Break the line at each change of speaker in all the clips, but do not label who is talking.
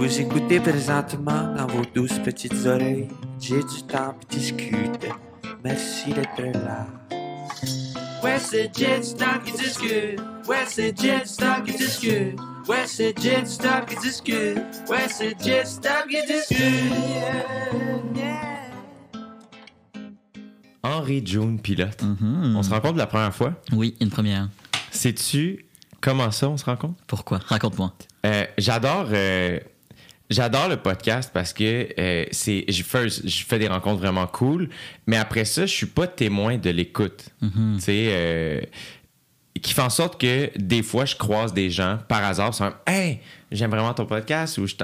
Vous écoutez présentement dans vos douces petites oreilles. J'ai du temps pour discuter. Merci d'être là. Ouais, c'est Jet Stop qui discute. Ouais, c'est Jet Stop qui discute. Ouais, c'est Jet Stop qui discute. Ouais, c'est Jet Stop qui discute.
Henri June pilote.
Mhm.
On se rencontre la première fois?
Oui, une première.
Sais-tu comment ça on se rencontre?
Pourquoi? Raconte-moi.
Euh, j'adore euh, j'adore le podcast parce que euh, c'est je fais je fais des rencontres vraiment cool mais après ça je suis pas témoin de l'écoute
Mhm.
tu sais euh, qui fait en sorte que des fois je croise des gens par hasard sont hey j'aime vraiment ton podcast ou je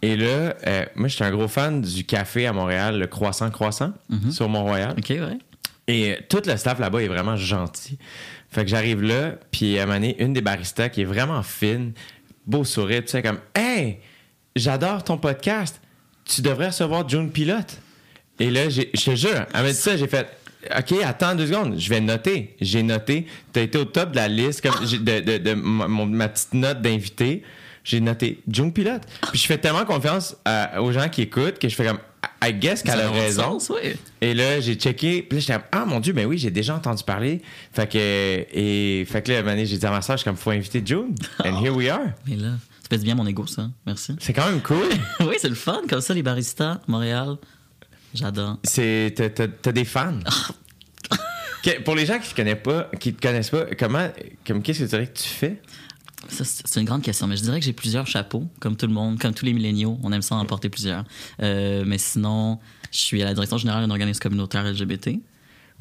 et là euh, moi je suis un gros fan du café à Montréal le croissant croissant sur Mont-Royal
OK, ouais.
et euh, tout le staff là-bas est vraiment gentil. Fait que j'arrive là, puis à un moment donné, une des baristas qui est vraiment fine, beau sourire, tu sais, comme Hey, j'adore ton podcast. Tu devrais recevoir June Pilote. Et là, j'ai- je te jure, elle m'a dit ça, j'ai fait OK, attends deux secondes, je vais noter. J'ai noté. Tu as été au top de la liste comme de, de- de ma, ma petite note d'invité. J'ai noté June Pilote. Puis je fais tellement confiance à- aux gens qui écoutent que je fais comme I guess qu'elle a raison.
sens.
Et là, j'ai checké. Puis là, j'étais comme, ah mon Dieu, ben oui, j'ai déjà entendu parler. Fait que, et, fait que là, j'ai dit à ma soeur, je suis comme, faut inviter June. And here we are.
Mais là, pèse bien mon ego, ça. Merci.
C'est quand même cool.
oui, c'est le fun. Comme ça, les baristas, Montréal, j'adore.
C'est, t'as, des fans. Que- pour les gens qui te connaissent pas, qui te connaissent pas, comment, comme, qu'est-ce que tu dirais que tu fais?
Ça, c'est une grande question, mais je dirais que j'ai plusieurs chapeaux, comme tout le monde, comme tous les milléniaux. On aime ça en porter plusieurs. Euh, mais sinon, je suis à la direction générale d'un organisme communautaire LGBT.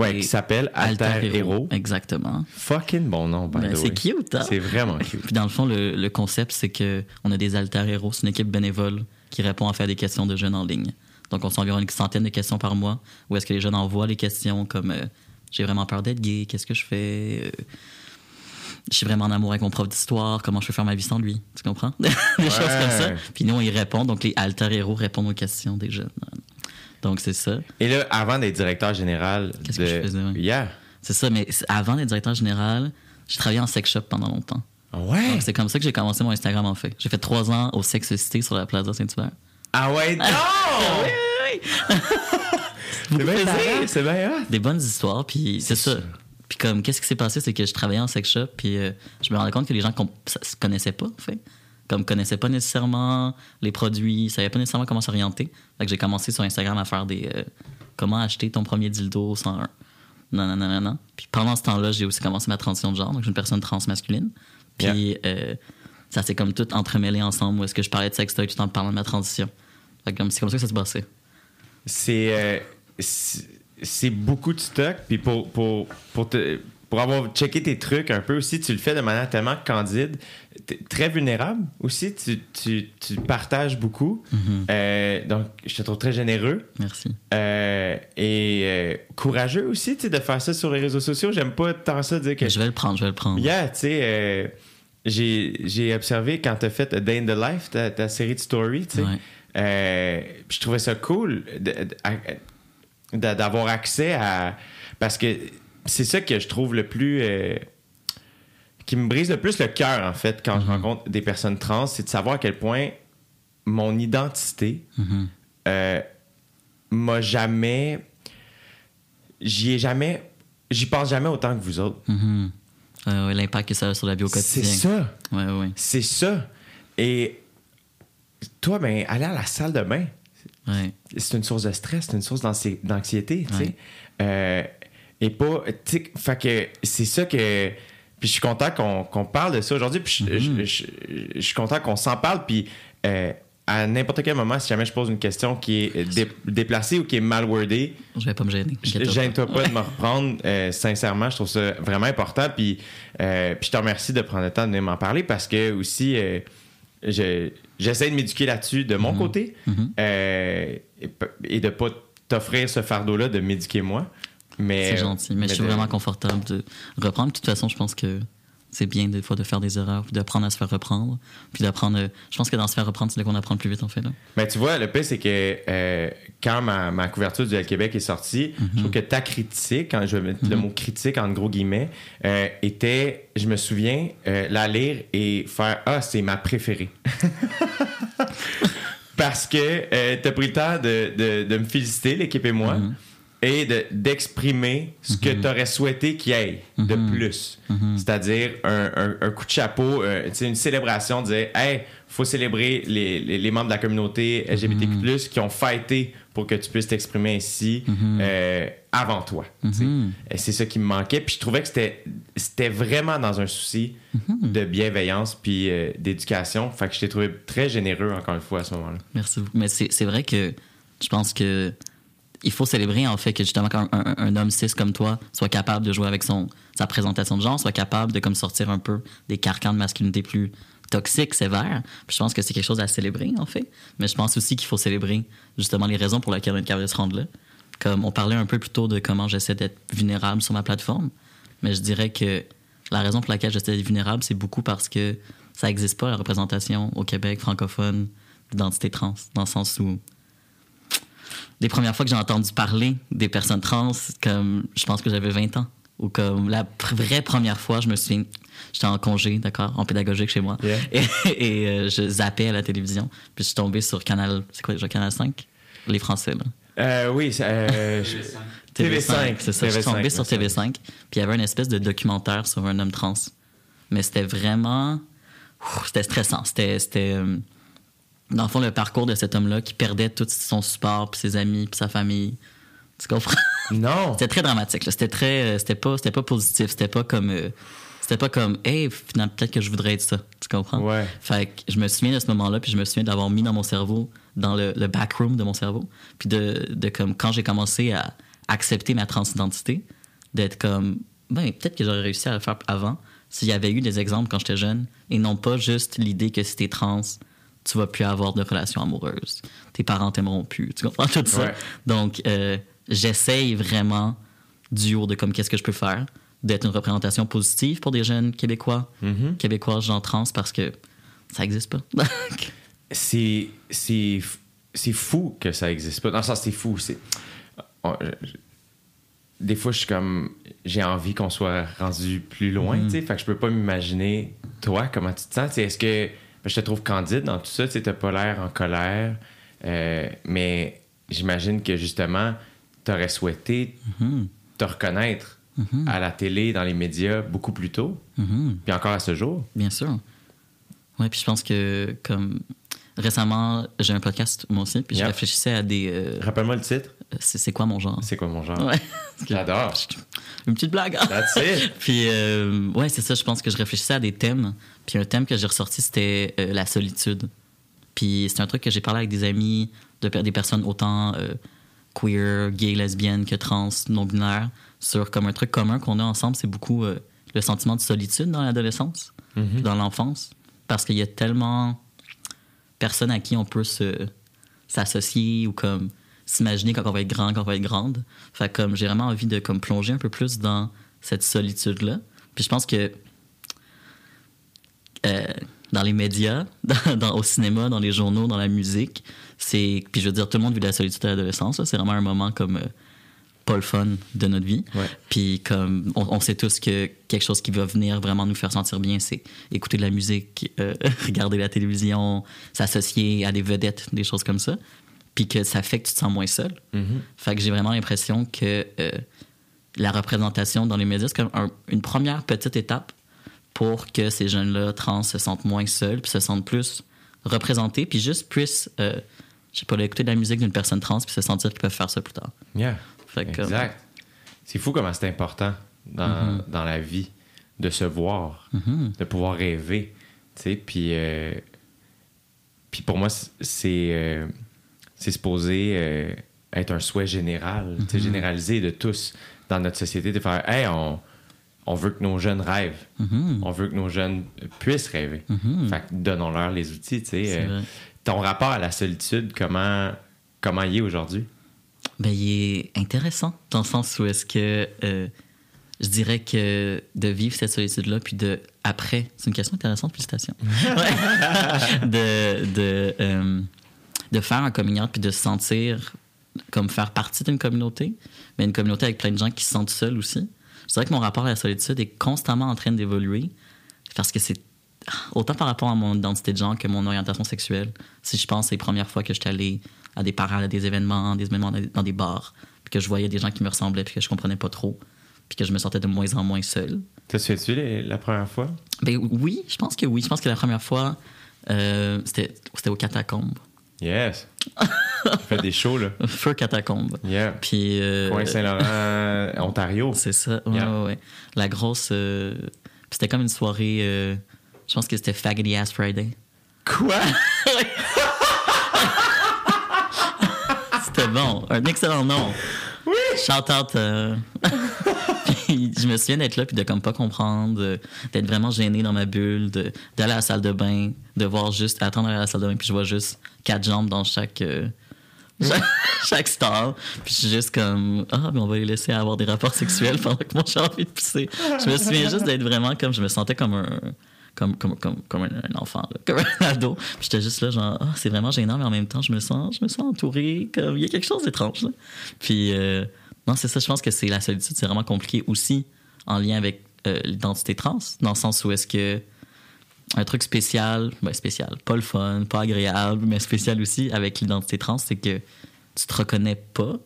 Ouais, qui s'appelle Alter, Hero.
Exactement.
Fucking bon nom, by
Ben, c'est cute, hein?
C'est vraiment cute.
Puis dans le fond, le, le concept, c'est que on a des alter héros, c'est une équipe bénévole qui répond à faire des questions de jeunes en ligne. Donc, on s'en environ une centaine de questions par mois, où est-ce que les jeunes envoient les questions comme euh, j'ai vraiment peur d'être gay, qu'est-ce que je fais? Euh, Je suis vraiment en amour avec mon prof d'histoire, comment je peux faire ma vie sans lui Tu comprends? Des choses comme ça. Puis nous, on y répond. Donc, les alter héros répondent aux questions des jeunes. Donc, c'est ça.
Et là, avant d'être directeur général
Qu'est-ce
de.
que je faisais, ouais?
Yeah.
C'est ça. Mais avant d'être directeur général, j'ai travaillé en sex shop pendant longtemps.
Ouais?
Donc, c'est comme ça que j'ai commencé mon Instagram, en fait. J'ai fait trois ans au Sex City sur la Plaza Saint-Hubert.
Ah ouais, non!
oui, oui, oui.
c'est bien c'est bien.
Des bonnes histoires, puis c'est ça. Puis comme, qu'est-ce qui s'est passé, c'est que je travaillais en sex shop, puis euh, je me rendais compte que les gens ça- se connaissaient pas, en fait. Comme, connaissaient pas nécessairement les produits, savaient pas nécessairement comment s'orienter. Fait que j'ai commencé sur Instagram à faire des... euh, comment acheter ton premier dildo 101. Non, non, non, non, non. Puis pendant ce temps-là, j'ai aussi commencé ma transition de genre, donc je suis une personne trans masculine. Puis euh, ça s'est comme tout entremêlé ensemble, où est-ce que je parlais de sextoy tout en parlant de ma transition. Fait que comme, c'est comme ça que ça se passait.
c'est euh, c'est c'est beaucoup de stock puis pour pour pour te- pour avoir checké tes trucs un peu aussi tu le fais de manière tellement candide très vulnérable aussi tu, tu, tu partages beaucoup Euh, donc je te trouve très généreux
Merci.
Euh, et euh, courageux aussi tu sais de faire ça sur les réseaux sociaux j'aime pas tant ça dire que
Je vais le prendre, je vais le prendre.
Yeah, tu sais, j'ai j'ai observé quand t'as fait A Day in the Life, ta, ta série de story, tu sais.
Ouais.
Je trouvais ça cool d'avoir accès à. Parce que c'est ça que je trouve le plus. euh, qui me brise le plus le cœur, en fait, quand je rencontre des personnes trans, c'est de savoir à quel point mon identité
Mhm.
euh, m'a jamais. J'y ai jamais. J'y pense jamais autant que vous autres.
Mhm. Euh, ouais, L'impact que ça a sur la vie au
C'est ça.
Ouais, ouais.
C'est ça. Et toi, ben, aller à la salle de bain,
ouais.
c'est une source de stress, c'est une source d'anxi- d'anxiété, tu sais. Euh, et pas, fait que c'est ça que. Puis je suis content qu'on qu'on parle de ça aujourd'hui, puis je,
Mm-hmm.
je- je- je suis content qu'on s'en parle, puis euh, à n'importe quel moment, si jamais je pose une question qui est dé- déplacée ou qui est mal wordée,
Je vais pas me gêner. pas.
Gêne-toi pas de me reprendre. Euh, sincèrement, je trouve ça vraiment important. Puis, euh, puis je te remercie de prendre le temps de m'en parler parce que aussi, je- j'essaie de m'éduquer là-dessus de mon côté
Mhm.
euh, et, et de pas t'offrir ce fardeau-là de m'éduquer moi.
C'est gentil, mais, je suis
de-
vraiment confortable de reprendre. De toute façon, je pense que c'est bien des fois de faire des erreurs, puis d'apprendre à se faire reprendre, puis d'apprendre. Je pense que dans se faire reprendre, c'est là qu'on apprend le plus vite, en fait. Là.
Mais tu vois, le pire, c'est que euh, quand ma, ma couverture du L Québec est sortie, je trouve que ta critique, quand je vais mettre le mot critique en gros guillemets, euh, était, je me souviens, euh, la lire et faire Ah, c'est ma préférée. Parce que euh, t'as pris le temps de, de, de me féliciter, l'équipe et moi, et de- d'exprimer ce que t'aurais souhaité qu'il y ait de plus. C'est-à-dire un, un- un coup de chapeau, euh, tu une célébration, de dire Hey, faut célébrer les, les, les membres de la communauté LGBTQ, qui ont fighté pour que tu puisses t'exprimer ainsi euh, avant toi. tu C'est ça qui me manquait. Puis je trouvais que c'était vraiment dans un souci de bienveillance puis euh, d'éducation. Fait que je t'ai trouvé très généreux, encore une fois, à ce moment-là.
Merci beaucoup. Mais c'est vrai que je pense que il faut célébrer en fait que justement quand un, homme cis comme toi soit capable de jouer avec son sa présentation de genre, soit capable de sortir un peu des carcans de masculinité plus toxiques, sévères. Puis je pense que c'est quelque chose à célébrer en fait. Mais je pense aussi qu'il faut célébrer justement les raisons pour lesquelles on est capable de se rendre là. Comme on parlait un peu plus tôt de comment j'essaie d'être vulnérable sur ma plateforme, mais je dirais que la raison pour laquelle j'essaie d'être vulnérable, c'est beaucoup parce que ça n'existe pas la représentation au Québec francophone d'identité trans, dans le sens où les premières fois que j'ai entendu parler des personnes trans, comme je pense que j'avais 20 ans, ou comme la vraie première fois, je me souviens, j'étais en congé, d'accord, en pédagogique chez moi,
Yeah.
et, et, euh, je zappais à la télévision, puis je suis tombé sur Canal, c'est quoi déjà, Canal 5 Les Français, là.
Euh, oui, c'est, euh, je-
TV5, c'est ça. Je suis tombé
TV5,
sur
merci.
TV5, puis il y avait une espèce de documentaire sur un homme trans. Mais c'était vraiment. C'était stressant. C'était. Dans le fond, le parcours de cet homme-là qui perdait tout son support, puis ses amis, puis sa famille. Tu comprends?
Non!
C'était très dramatique. C'était très. euh, C'était pas, c'était pas positif. C'était pas comme. euh, C'était pas comme, hey, finalement, peut-être que je voudrais être ça. Tu comprends?
Ouais.
Fait que je me souviens de ce moment-là, puis je me souviens d'avoir mis dans mon cerveau, dans le, le backroom de mon cerveau, puis de, de comme, quand j'ai commencé à accepter ma transidentité, d'être comme, ben, peut-être que j'aurais réussi à le faire avant s'il y avait eu des exemples quand j'étais jeune, et non pas juste l'idée que si t'es trans, tu vas plus avoir de relations amoureuses. Tes parents t'aimeront plus. Tu comprends tout ça?
Ouais.
Donc, euh, j'essaye vraiment, du haut de comme qu'est-ce que je peux faire, d'être une représentation positive pour des jeunes Québécois,
Mhm.
Québécois, gens trans, parce que ça n'existe pas.
c'est c'est f- c'est fou que ça existe pas. Dans le sens, c'est fou. C'est je- je- des fois, je suis comme j'ai envie qu'on soit rendu plus loin.
Mhm.
tu sais. Fait que je peux pas m'imaginer toi comment tu te sens. Est-ce que je te trouve candide dans tout ça. Tu n'as pas l'air en colère, euh, mais j'imagine que justement, tu aurais souhaité
Mhm.
te reconnaître
Mhm.
à la télé, dans les médias, beaucoup plus tôt,
Mhm.
puis encore à ce jour.
Bien sûr. Ouais, puis je pense que comme récemment, j'ai un podcast moi aussi, puis je réfléchissais à des. euh,
Rappelle-moi le titre.
C'est quoi mon genre?
C'est quoi mon genre?
Ouais.
J'adore.
Une petite blague.
That's it.
Puis, euh, ouais, c'est ça, je pense que je réfléchissais à des thèmes. Puis, un thème que j'ai ressorti, c'était euh, la solitude. Puis, c'est un truc que j'ai parlé avec des amis, de, des personnes autant euh, queer, gay, lesbiennes que trans, non-binaires, sur comme un truc commun qu'on a ensemble, c'est beaucoup le sentiment de solitude dans l'adolescence, puis dans l'enfance. Parce qu'il y a tellement personnes à qui on peut se s'associer ou comme s'imaginer quand on va être grand, quand on va être grande. Fait que, comme j'ai vraiment envie de comme plonger un peu plus dans cette solitude là. Puis je pense que euh, dans les médias, dans, dans- au cinéma, dans les journaux, dans la musique, c'est puis je veux dire tout le monde vit la solitude à l'adolescence. C'est vraiment un moment comme euh, pas le fun de notre vie.
Ouais.
Puis comme on, on sait tous que quelque chose qui va venir vraiment nous faire sentir bien, c'est écouter de la musique, euh, regarder la télévision, s'associer à des vedettes, des choses comme ça. Puis que ça fait que tu te sens moins seul.
Mhm.
Fait que j'ai vraiment l'impression que euh, la représentation dans les médias, c'est comme un- une première petite étape pour que ces jeunes-là trans se sentent moins seuls, puis se sentent plus représentés, puis juste puissent, euh, je sais pas, écouter de la musique d'une personne trans, puis se sentir qu'ils peuvent faire ça plus tard.
Yeah.
Fait que,
Exact. C'est fou comment c'est important dans, dans la vie de se voir,
Mhm.
de pouvoir rêver. Tu sais, puis, euh, puis pour moi, c'est euh, c'est supposé euh, être un souhait général, sais, généralisé de tous dans notre société, de faire Hey, on, on veut que nos jeunes rêvent.
Mhm.
On veut que nos jeunes puissent rêver.
Mhm.
Fait que donnons-leur les outils. tu sais.
C'est
Euh, ton rapport à la solitude, comment, comment il est aujourd'hui?
Ben, il est intéressant dans le sens où est-ce que euh, je dirais que de vivre cette solitude-là, puis de après, c'est une question intéressante, félicitations. De, de, euh, de faire un coming out, puis de se sentir comme faire partie d'une communauté, mais une communauté avec plein de gens qui se sentent seuls aussi. Je dirais que mon rapport à la solitude est constamment en train d'évoluer parce que c'est autant par rapport à mon identité de genre que mon orientation sexuelle. Si je pense les premières fois que j'étais allé à des parades, à des événements, des événements dans- des bars, puis que je voyais des gens qui me ressemblaient, puis que je comprenais pas trop, puis que je me sentais de moins en moins seul.
T'as les- la première fois?
Ben oui, je pense que oui. Je pense que la première fois, euh, c'était aux catacombes.
Yes. fait des shows, là.
Feu catacombes.
Yeah.
Puis. euh,
Coin Saint-Laurent, Ontario.
C'est ça, ouais,
Yeah.
ouais, ouais. La grosse. euh, c'était comme une soirée. euh, je pense que c'était Faggoty Ass Friday.
Quoi?
C'était bon. Un excellent nom. Oui! Shout out. puis je me souviens d'être là puis de comme pas comprendre, d'être vraiment gêné dans ma bulle, de- d'aller à la salle de bain, de voir juste, attendre à la salle de bain puis je vois juste quatre jambes dans chaque. euh, chaque, chaque stall. Puis je suis juste comme, ah, mais on va les laisser avoir des rapports sexuels pendant que moi j'ai envie de pisser. Je me souviens juste d'être vraiment comme, je me sentais comme un. Comme, comme, comme, comme un, enfant, là, comme un ado. Puis j'étais juste là, genre, ah, c'est vraiment gênant, mais en même temps, je me sens, je me sens entouré. Comme, il y a quelque chose d'étrange. là. Puis, euh, non, c'est ça, je pense que c'est la solitude, c'est vraiment compliqué aussi en lien avec euh, l'identité trans, dans le sens où est-ce que un truc spécial, ben spécial, pas le fun, pas agréable, mais spécial aussi avec l'identité trans, c'est que tu te reconnais pas,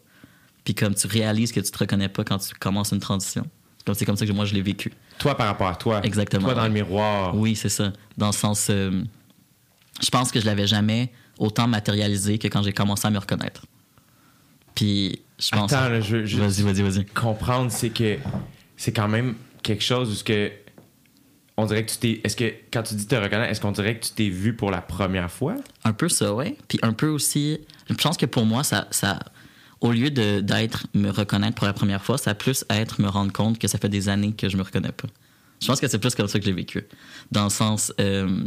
puis comme tu réalises que tu te reconnais pas quand tu commences une transition. Comme c'est comme ça que moi je l'ai vécu.
Toi par rapport à toi.
Exactement.
Toi dans le miroir.
Oui, c'est ça. Dans le sens, euh, je pense que je l'avais jamais autant matérialisé que quand j'ai commencé à me reconnaître. Puis je pense.
Attends, là, je,
Vas-y, vas-y, vas-y.
comprendre, c'est que c'est quand même quelque chose où ce que on dirait que tu t'es. Est-ce que quand tu dis te reconnaître, est-ce qu'on dirait que tu t'es vu pour la première fois?
Un peu ça, ouais. Puis un peu aussi, je pense que pour moi, ça, ça au lieu de- d'être me reconnaître pour la première fois, ça a plus être me rendre compte que ça fait des années que je me reconnais pas. Je pense que c'est plus comme ça que j'ai vécu. Dans le sens, euh,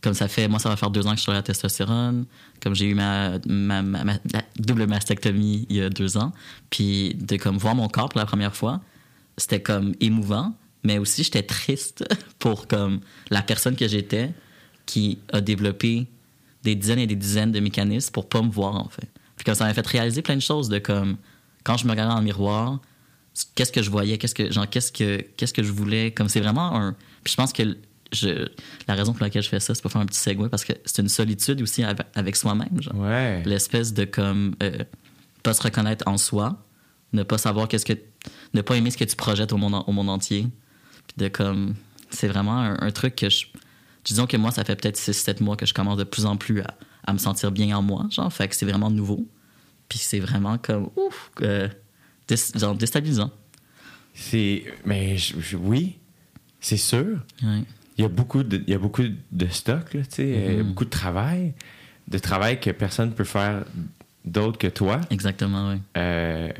comme ça fait, moi, ça va faire deux ans que je suis sur la testostérone, comme j'ai eu ma, ma, double mastectomie il y a deux ans, puis de comme voir mon corps pour la première fois, c'était comme émouvant, mais aussi j'étais triste pour comme la personne que j'étais qui a développé des dizaines et des dizaines de mécanismes pour pas me voir en fait. Puis comme ça m'a fait réaliser plein de choses de comme quand je me regardais dans le miroir, qu'est-ce que je voyais, qu'est-ce que genre qu'est-ce que qu'est-ce que je voulais, comme c'est vraiment un puis je pense que je la raison pour laquelle je fais ça, c'est pour faire un petit segue parce que c'est une solitude aussi avec, soi-même,
Ouais.
l'espèce de comme euh, pas se reconnaître en soi, ne pas savoir qu'est-ce que ne pas aimer ce que tu projettes au monde au monde entier, puis de comme c'est vraiment un, un truc que je disons que moi ça fait peut-être 6 7 mois que je commence de plus en plus à, à me sentir bien en moi, genre fait que c'est vraiment nouveau. Puis c'est vraiment comme ouf euh, genre déstabilisant.
C'est. Mais je- je- oui, c'est sûr.
Ouais.
Il y a beaucoup de, il y a beaucoup de stock, là, tu sais, euh,
Mhm.
beaucoup de travail. De travail que personne ne peut faire d'autre que toi.
Exactement, oui.
Euh,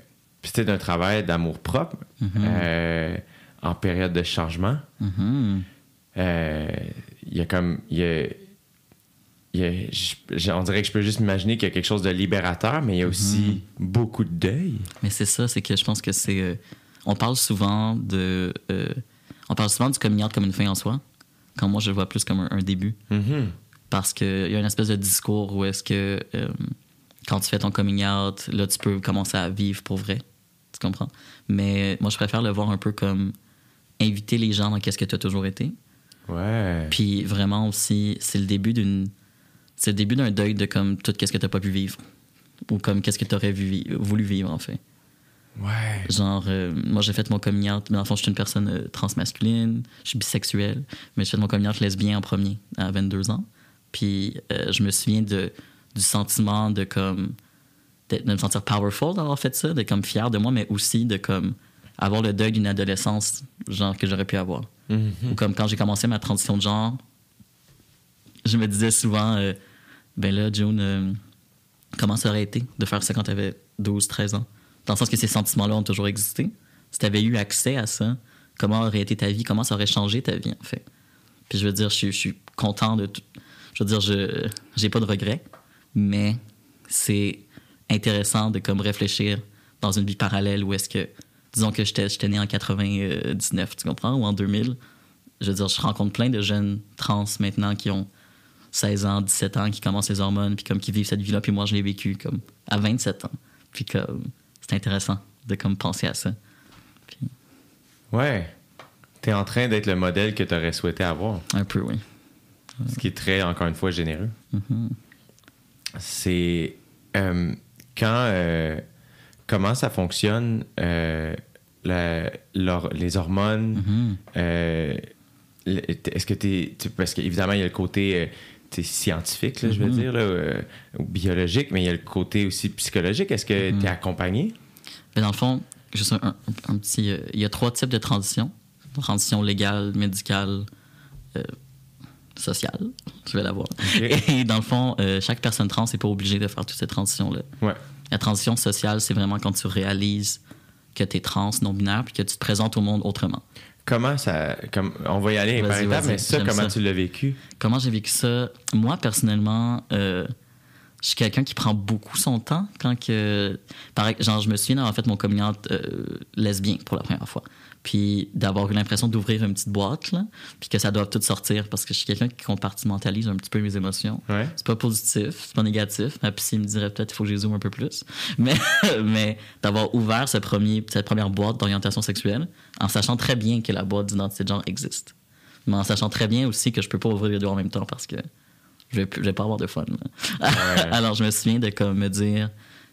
Puis c'est un travail d'amour propre
Mhm.
euh, en période de changement.
Mhm.
Euh, Il y a comme. Y a, y a- je- on dirait que je peux juste m'imaginer qu'il y a quelque chose de libérateur, mais il y a aussi beaucoup de deuil.
Mais c'est ça, c'est que je pense que c'est. on parle souvent de. on parle souvent du coming out comme une fin en soi, quand moi je le vois plus comme un, un début.
Mhm.
Parce qu'il y a une espèce de discours où est-ce que euh, quand tu fais ton coming out, là tu peux commencer à vivre pour vrai. Tu comprends? Mais moi je préfère le voir un peu comme inviter les gens dans qu'est-ce que tu as toujours été.
Ouais.
Puis vraiment aussi, c'est le début d'une. C'est le début d'un deuil de comme tout qu'est-ce que tu pas pu vivre. Ou comme qu'est-ce que tu aurais voulu vivre en fait.
Ouais.
Genre, euh, moi, j'ai fait mon coming out. Mais en fond, je suis une personne euh, transmasculine, je suis bisexuelle, mais j'ai fait mon coming out lesbien en premier, à 22 ans. Puis, euh, je me souviens de, du sentiment de comme. De, de me sentir powerful d'avoir fait ça, d'être comme fier de moi, mais aussi de comme avoir le deuil d'une adolescence, genre, que j'aurais pu avoir.
Mhm.
Ou comme quand j'ai commencé ma transition de genre, je me disais souvent, ben là, June, comment ça aurait été de faire ça quand t'avais 12, 13 ans? Dans le sens que ces sentiments-là ont toujours existé? Si t'avais eu accès à ça, comment aurait été ta vie? Comment ça aurait changé ta vie, en fait? Puis je veux dire, je, suis- content de tout. Je veux dire, je j'ai pas de regrets, mais c'est intéressant de comme réfléchir dans une vie parallèle où est-ce que, disons que j'étais né en 99, tu comprends, ou en 2000. Je veux dire, je rencontre plein de jeunes trans maintenant qui ont 16 ans, 17 ans, qui commencent les hormones, puis comme qui vivent cette vie-là, puis moi je l'ai vécu comme à 27 ans. Puis comme c'est intéressant de comme penser à ça.
Ouais. T'es en train d'être le modèle que t'aurais souhaité avoir.
Un peu, oui.
ce qui est très, encore une fois, généreux.
Mhm.
C'est euh, quand. euh, comment ça fonctionne, euh, la- les hormones.
Mhm.
euh, Est-ce que tu Parce qu'évidemment, il y a le côté. Sais, scientifique, là, je veux
Mhm.
dire, là, euh, ou biologique, mais il y a le côté aussi psychologique. Est-ce que
Mhm.
tu es accompagné?
Mais dans le fond, juste un, un- un petit. euh, il y a trois types de transitions transition légale, médicale, euh, sociale. Je vais l'avoir. Et dans le fond, euh, chaque personne trans n'est pas obligée de faire toutes ces transitions-là.
Ouais.
La transition sociale, c'est vraiment quand tu réalises que tu es trans, non-binaire, puis que tu te présentes au monde autrement.
Comment ça. Comme, on va y aller par étapes, mais ça, comment
ça.
tu l'as vécu?
Comment j'ai vécu ça? Moi, personnellement, euh, je suis quelqu'un qui prend beaucoup son temps quand que... Pareil, genre, je me souviens d'avoir fait mon coming out, euh, lesbien pour la première fois. Puis d'avoir eu l'impression d'ouvrir une petite boîte, là, puis que ça doit tout sortir parce que je suis quelqu'un qui compartimentalise un petit peu mes émotions.
Ouais.
C'est pas positif, c'est pas négatif. Ma psy me dirait peut-être qu'il faut que je zoome un peu plus. Mais, mais d'avoir ouvert ce premier, cette première boîte d'orientation sexuelle en sachant très bien que la boîte d'identité de genre existe. Mais en sachant très bien aussi que je peux pas ouvrir les deux en même temps parce que je vais, je vais pas avoir de fun. Alors je me souviens de comme me dire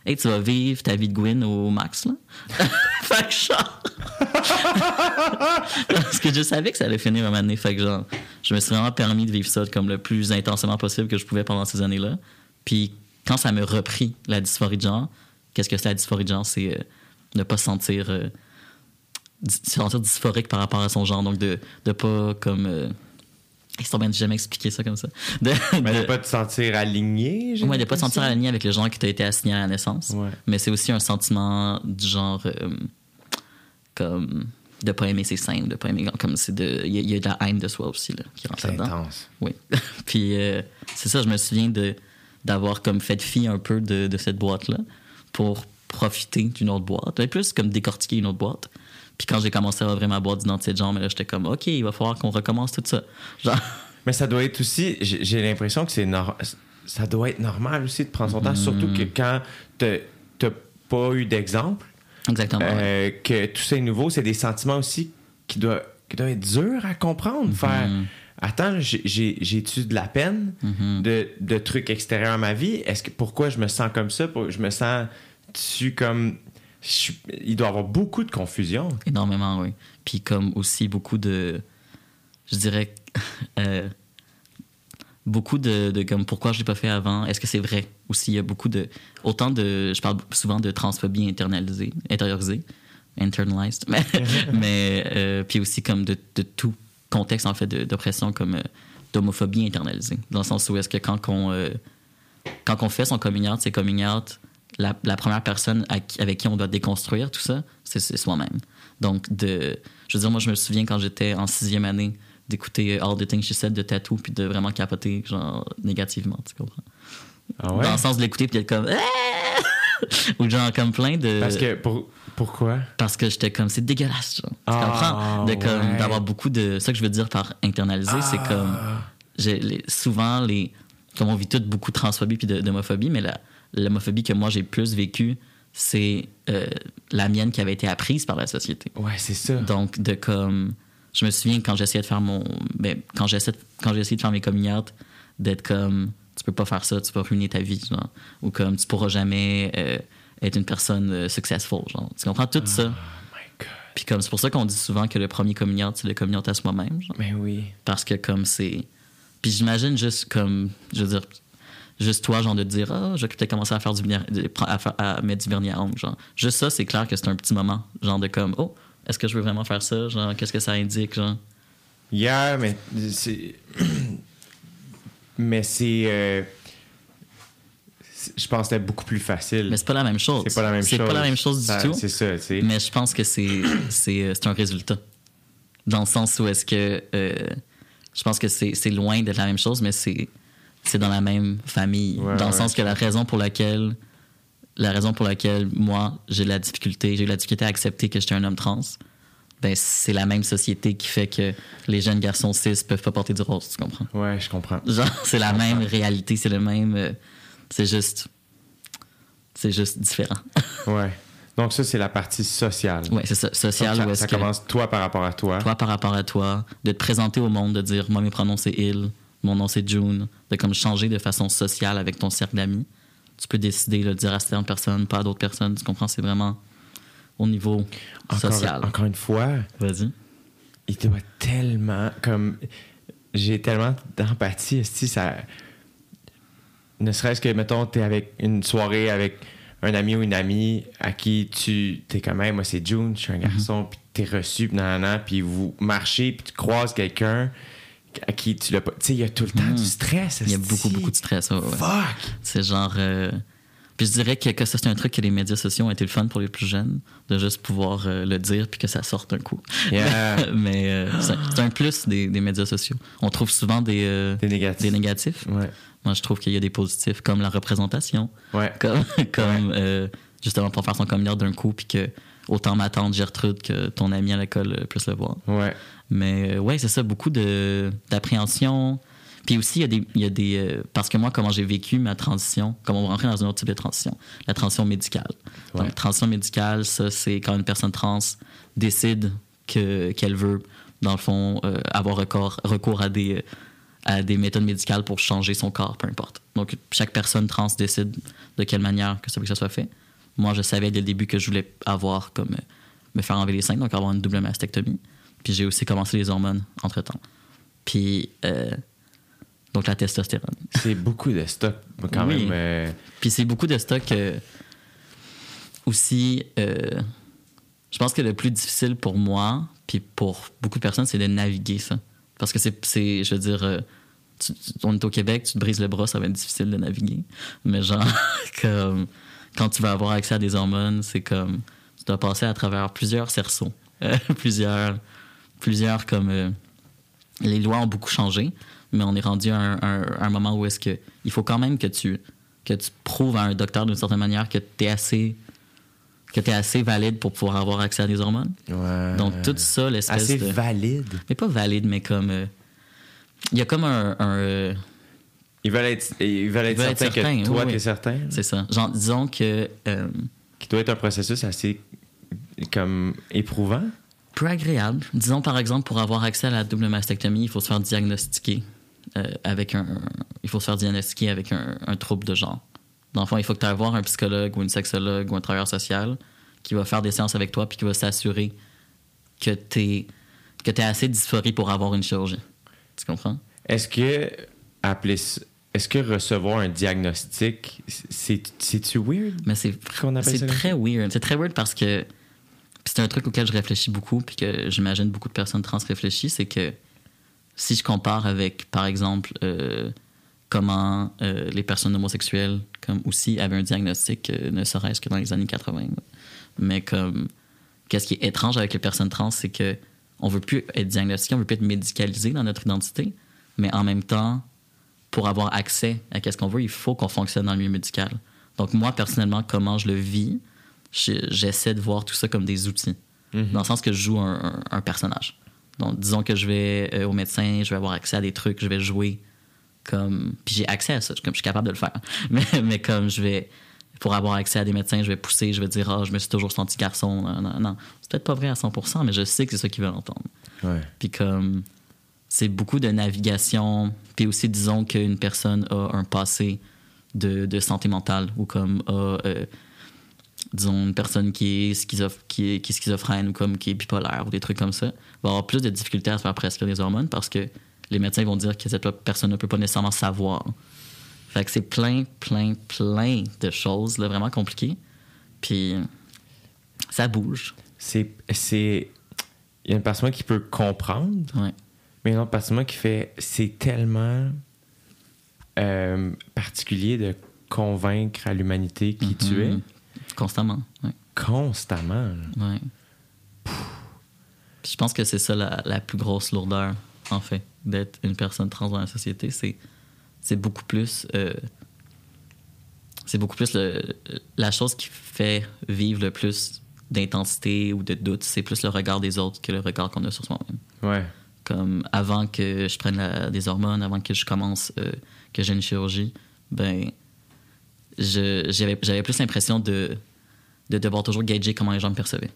Hey, tu vas vivre ta vie de Gwyn au max, là. fait que genre. Parce que je savais que ça allait finir un moment donné. Fait que genre, je me suis vraiment permis de vivre ça comme le plus intensément possible que je pouvais pendant ces années-là. Puis quand ça me repris la dysphorie de genre, qu'est-ce que c'est la dysphorie de genre? C'est euh, ne pas se sentir, euh, se sentir dysphorique par rapport à son genre. Donc de, de pas comme. Euh, Ils bien jamais expliqué ça comme ça. De,
Mais
de-
de pas te sentir aligné?
Ouais, de pas te sentir aligné avec le genre qui t'a été assigné à la naissance.
Ouais.
Mais c'est aussi un sentiment du genre euh, comme de pas aimer ses seins, de pas aimer comme c'est de il y, a- il y a de la haine de soi aussi là qui rentre là-dedans.
intense.
Oui. Puis euh, c'est ça, je me souviens de d'avoir comme fait fi un peu de, de cette boîte là pour profiter d'une autre boîte, mais plus comme décortiquer une autre boîte. Puis quand j'ai commencé à ouvrir ma boîte d'identité de genre, mais là j'étais comme OK, il va falloir qu'on recommence tout ça. Genre
Mais ça doit être aussi, j'ai l'impression que c'est nor- ça doit être normal aussi de prendre son temps, surtout que quand t'as pas eu d'exemple,
exactement. ouais.
euh, que tout c'est nouveau, c'est des sentiments aussi qui doivent, qui doivent être durs à comprendre. Faire, attends, j'ai- j'ai- j'ai-tu de la peine de, de trucs extérieurs à ma vie? Est-ce que pourquoi je me sens comme ça? Pour- Je me sens tu comme. Il doit y avoir beaucoup de confusion.
Énormément, oui. Puis comme aussi beaucoup de, je dirais, euh, beaucoup de, de comme pourquoi je l'ai pas fait avant? Est-ce que c'est vrai? Aussi? Il y a beaucoup de, autant de, je parle souvent de transphobie internalisée, intériorisée, internalized, mais, euh, puis aussi comme de, tout contexte en fait d'oppression comme euh, d'homophobie internalisée. Dans le sens où est-ce que quand on, euh, quand on fait son coming out, c'est coming out, la, la première personne à qui- avec qui on doit déconstruire tout ça, c'est soi-même. Donc, de, je veux dire, moi, je me souviens quand j'étais en sixième année d'écouter All the Things She Said de Tattoo puis de vraiment capoter, genre, négativement, tu comprends?
Ah ouais?
Dans le sens de l'écouter puis d'être comme... Ou genre comme plein de...
Parce que pour, pourquoi?
Parce que j'étais comme, c'est dégueulasse, genre. Tu
Ah,
comprends? De comme,
ouais.
d'avoir beaucoup de. Ça que je veux dire par internaliser, c'est
Ah.
comme. les- souvent, les. Comme on vit toutes beaucoup de transphobie puis d'homophobie, mais la- l'homophobie que moi j'ai plus vécue, c'est euh, la mienne qui avait été apprise par la société.
Ouais, c'est ça.
Donc, de comme. Je me souviens quand j'essayais de faire mon. Ben, quand j'essayais de, faire mes coming out, d'être comme. Tu peux pas faire ça, tu vas ruiner ta vie, genre. Ou comme tu pourras jamais euh, être une personne euh, successful, genre. Tu comprends tout ça?
Oh my God.
Puis comme c'est pour ça qu'on dit souvent que le premier coming out, c'est le coming out à soi-même, genre.
Mais oui.
Parce que comme c'est. Puis j'imagine juste comme. Je veux dire. Juste toi, genre de dire, ah, je vais peut-être commencer à faire du vernis, à, mettre du vernis à ongles, genre. Juste ça, c'est clair que c'est un petit moment, genre de comme, oh, est-ce que je veux vraiment faire ça? Genre, qu'est-ce que ça indique, genre?
Hier, mais c'est. mais c'est. euh, Je pense que c'était beaucoup plus facile.
Mais c'est pas la même chose.
C'est pas la même chose.
C'est pas la même chose du
Ça-
tout.
C'est ça, tu sais.
Mais je pense que c'est c'est euh, c'est un résultat. Dans le sens où est-ce que euh, je pense que c'est c'est loin d'être la même chose, mais c'est c'est dans la même famille.
Ouais,
dans le sens que la raison pour laquelle la raison pour laquelle moi j'ai la difficulté, j'ai eu la difficulté à accepter que j'étais un homme trans, ben c'est la même société qui fait que les jeunes garçons cis peuvent pas porter du rose, tu comprends?
Ouais, je comprends.
Genre, c'est la même réalité, c'est le même. euh, c'est juste. C'est juste différent.
Ouais. Donc, ça, c'est la partie sociale.
ouais, c'est ça. Social,
Donc, ça,
où est-ce
ça
que
commence toi par rapport à toi.
toi par rapport à toi, de te présenter au monde, de dire moi mes pronoms c'est il, mon nom c'est June, de comme changer de façon sociale avec ton cercle d'amis. Tu peux décider de dire à certaines personnes, pas à d'autres personnes. Tu comprends? C'est vraiment au niveau
Encore,
social.
encore une fois,
Vas-y.
il doit tellement comme j'ai tellement d'empathie si ça ne serait-ce que mettons t'es avec une soirée avec un ami ou une amie à qui tu t'es comme Hey, moi c'est June je suis un garçon puis t'es reçu puis nanana, puis vous marchez puis tu croises quelqu'un à qui tu l'as pas tu sais il y a tout le temps du stress
Il y a beaucoup, beaucoup de stress. ouais, ouais.
fuck
C'est genre. euh, Puis je dirais que, que ça, c'est un truc que les médias sociaux ont été le fun pour les plus jeunes, de juste pouvoir euh, le dire puis que ça sorte un coup.
Yeah.
Mais euh, c'est un plus des, des médias sociaux. On trouve souvent des,
Des négatifs.
des négatifs.
ouais
Moi, je trouve qu'il y a des positifs, comme la représentation,
ouais
comme, comme justement pour faire son communion d'un coup, puis que autant ma tante Gertrude que ton ami à l'école euh, puisse le voir.
ouais
Mais euh, ouais, c'est ça, beaucoup de- d'appréhension. Puis aussi, il y a des. il y a des euh, parce que moi, comment j'ai vécu ma transition, comment on va rentrer dans un autre type de transition, la transition médicale.
Ouais.
Donc, transition médicale, ça, c'est quand une personne trans décide que- qu'elle veut, dans le fond, euh, avoir recours, recours à, des, à des méthodes médicales pour changer son corps, peu importe. Donc, chaque personne trans décide de quelle manière que ça veut que ça soit fait. Moi, je savais dès le début que je voulais avoir comme euh, me faire enlever les seins, donc avoir une double mastectomie. Puis j'ai aussi commencé les hormones entre-temps. Puis, euh, donc la testostérone.
c'est beaucoup de stock quand
Oui.
même euh,
Puis c'est beaucoup de stock euh, aussi. euh, je pense que le plus difficile pour moi, puis pour beaucoup de personnes, c'est de naviguer ça. Parce que c'est, c'est je veux dire, tu- tu- on est au Québec, tu te brises le bras, ça va être difficile de naviguer. Mais genre, comme quand tu vas avoir accès à des hormones, c'est comme tu dois passer à travers plusieurs cerceaux, Euh, plusieurs, plusieurs comme euh, les lois ont beaucoup changé, mais on est rendu à un, moment où est-ce que il faut quand même que tu que tu prouves à un docteur d'une certaine manière que tu es assez que tu assez valide pour pouvoir avoir accès à des hormones.
ouais.
Donc tout ça l'espèce
assez
de
valide?
Mais pas valide mais comme euh, il y a comme un, un,
Ils veulent être, ils veulent être
veulent être
certains que toi,
oui,
t'es
oui.
certain.
c'est ça. Genre disons que euh,
Qui doit être un processus assez comme éprouvant.
peu agréable. Disons par exemple pour avoir accès à la double mastectomie, il faut se faire diagnostiquer euh, avec un il faut se faire diagnostiquer avec un, un trouble de genre. Dans le fond, il faut que tu ailles voir un psychologue ou une sexologue ou un travailleur social qui va faire des séances avec toi puis qui va s'assurer que tu es que tu assez dysphorie pour avoir une chirurgie. Tu comprends?
Est-ce que appeler est-ce que recevoir un diagnostic, c'est c'est-tu weird?
Mais c'est très weird. C'est très weird parce que c'est un truc auquel je réfléchis beaucoup puis que j'imagine beaucoup de personnes trans réfléchissent, c'est que si je compare avec, par exemple, euh, comment euh, les personnes homosexuelles comme aussi avaient un diagnostic, euh, ne serait-ce que dans les années 80, mais comme qu'est-ce qui est étrange avec les personnes trans, c'est que on veut plus être diagnostiqué, on veut plus être médicalisé dans notre identité, mais en même temps, pour avoir accès à qu'est-ce qu'on veut, il faut qu'on fonctionne dans le milieu médical. Donc moi personnellement, comment je le vis, je- j'essaie de voir tout ça comme des outils, dans le sens que je joue un, un- un personnage. Donc disons que je vais euh, au médecin, je vais avoir accès à des trucs, je vais jouer comme puis j'ai accès à ça, comme je suis capable de le faire. Mais, mais comme je vais pour avoir accès à des médecins, je vais pousser, je vais dire ah, je me suis toujours senti garçon. Non, non, non. c'est peut-être pas vrai à 100%, mais je sais que c'est ça qu'ils veulent entendre.
Ouais.
Puis comme c'est beaucoup de navigation. Puis aussi, disons qu'une personne a un passé de, de santé mentale ou comme a, euh, disons, une personne qui est, schizof- qui, est, qui est schizophrène ou comme qui est bipolaire ou des trucs comme ça, va avoir plus de difficultés à se faire prescrire des hormones parce que les médecins vont dire que cette personne ne peut pas nécessairement savoir. Fait que c'est plein, plein, plein de choses là, vraiment compliquées. Puis ça bouge.
C'est c'est il y a une personne qui peut comprendre,
Ouais.
Mais une autre personne qui fait c'est tellement euh, particulier de convaincre à l'humanité qui tu es
Mhm. Constamment. Ouais.
constamment.
Ouais. Puis je pense que c'est ça la, la plus grosse lourdeur, en fait, d'être une personne trans dans la société. C'est, c'est beaucoup plus. euh, c'est beaucoup plus le- la chose qui fait vivre le plus d'intensité ou de doute. C'est plus le regard des autres que le regard qu'on a sur soi-même.
Ouais.
Comme avant que je prenne la- des hormones, avant que je commence, euh, que j'ai une chirurgie, ben, j'avais plus l'impression de, de devoir toujours gager comment les gens me percevaient.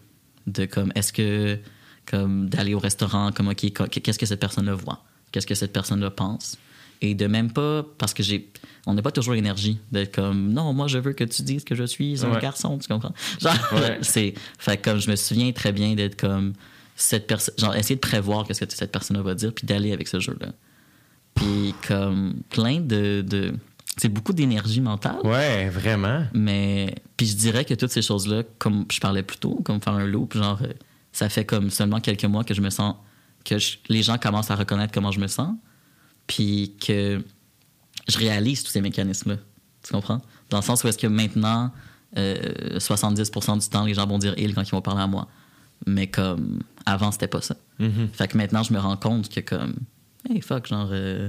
De comme, est-ce que, comme, d'aller au restaurant, comme, OK, qu'est-ce que cette personne-là voit? Qu'est-ce que cette personne-là pense? Et de même pas, parce que j'ai. On n'a pas toujours l'énergie d'être comme non, moi je veux que tu dises que je suis un
Ouais.
garçon, tu comprends? Genre,
Ouais.
c'est. Fait comme je me souviens très bien d'être comme cette personne. Genre, essayer de prévoir qu'est-ce que cette personne va dire, puis d'aller avec ce jeu-là. Puis comme plein de. de c'est beaucoup d'énergie mentale.
Ouais, vraiment.
Mais puis je dirais que toutes ces choses-là, comme je parlais plus tôt, comme faire un loop, genre euh, ça fait comme seulement quelques mois que je me sens que je- les gens commencent à reconnaître comment je me sens, puis que je réalise tous ces mécanismes-là. Tu comprends? Dans le sens où est-ce que maintenant euh, 70% du temps les gens vont dire il quand ils vont parler à moi, mais comme avant c'était pas ça.
Mhm.
Fait que maintenant je me rends compte que comme hey fuck genre euh,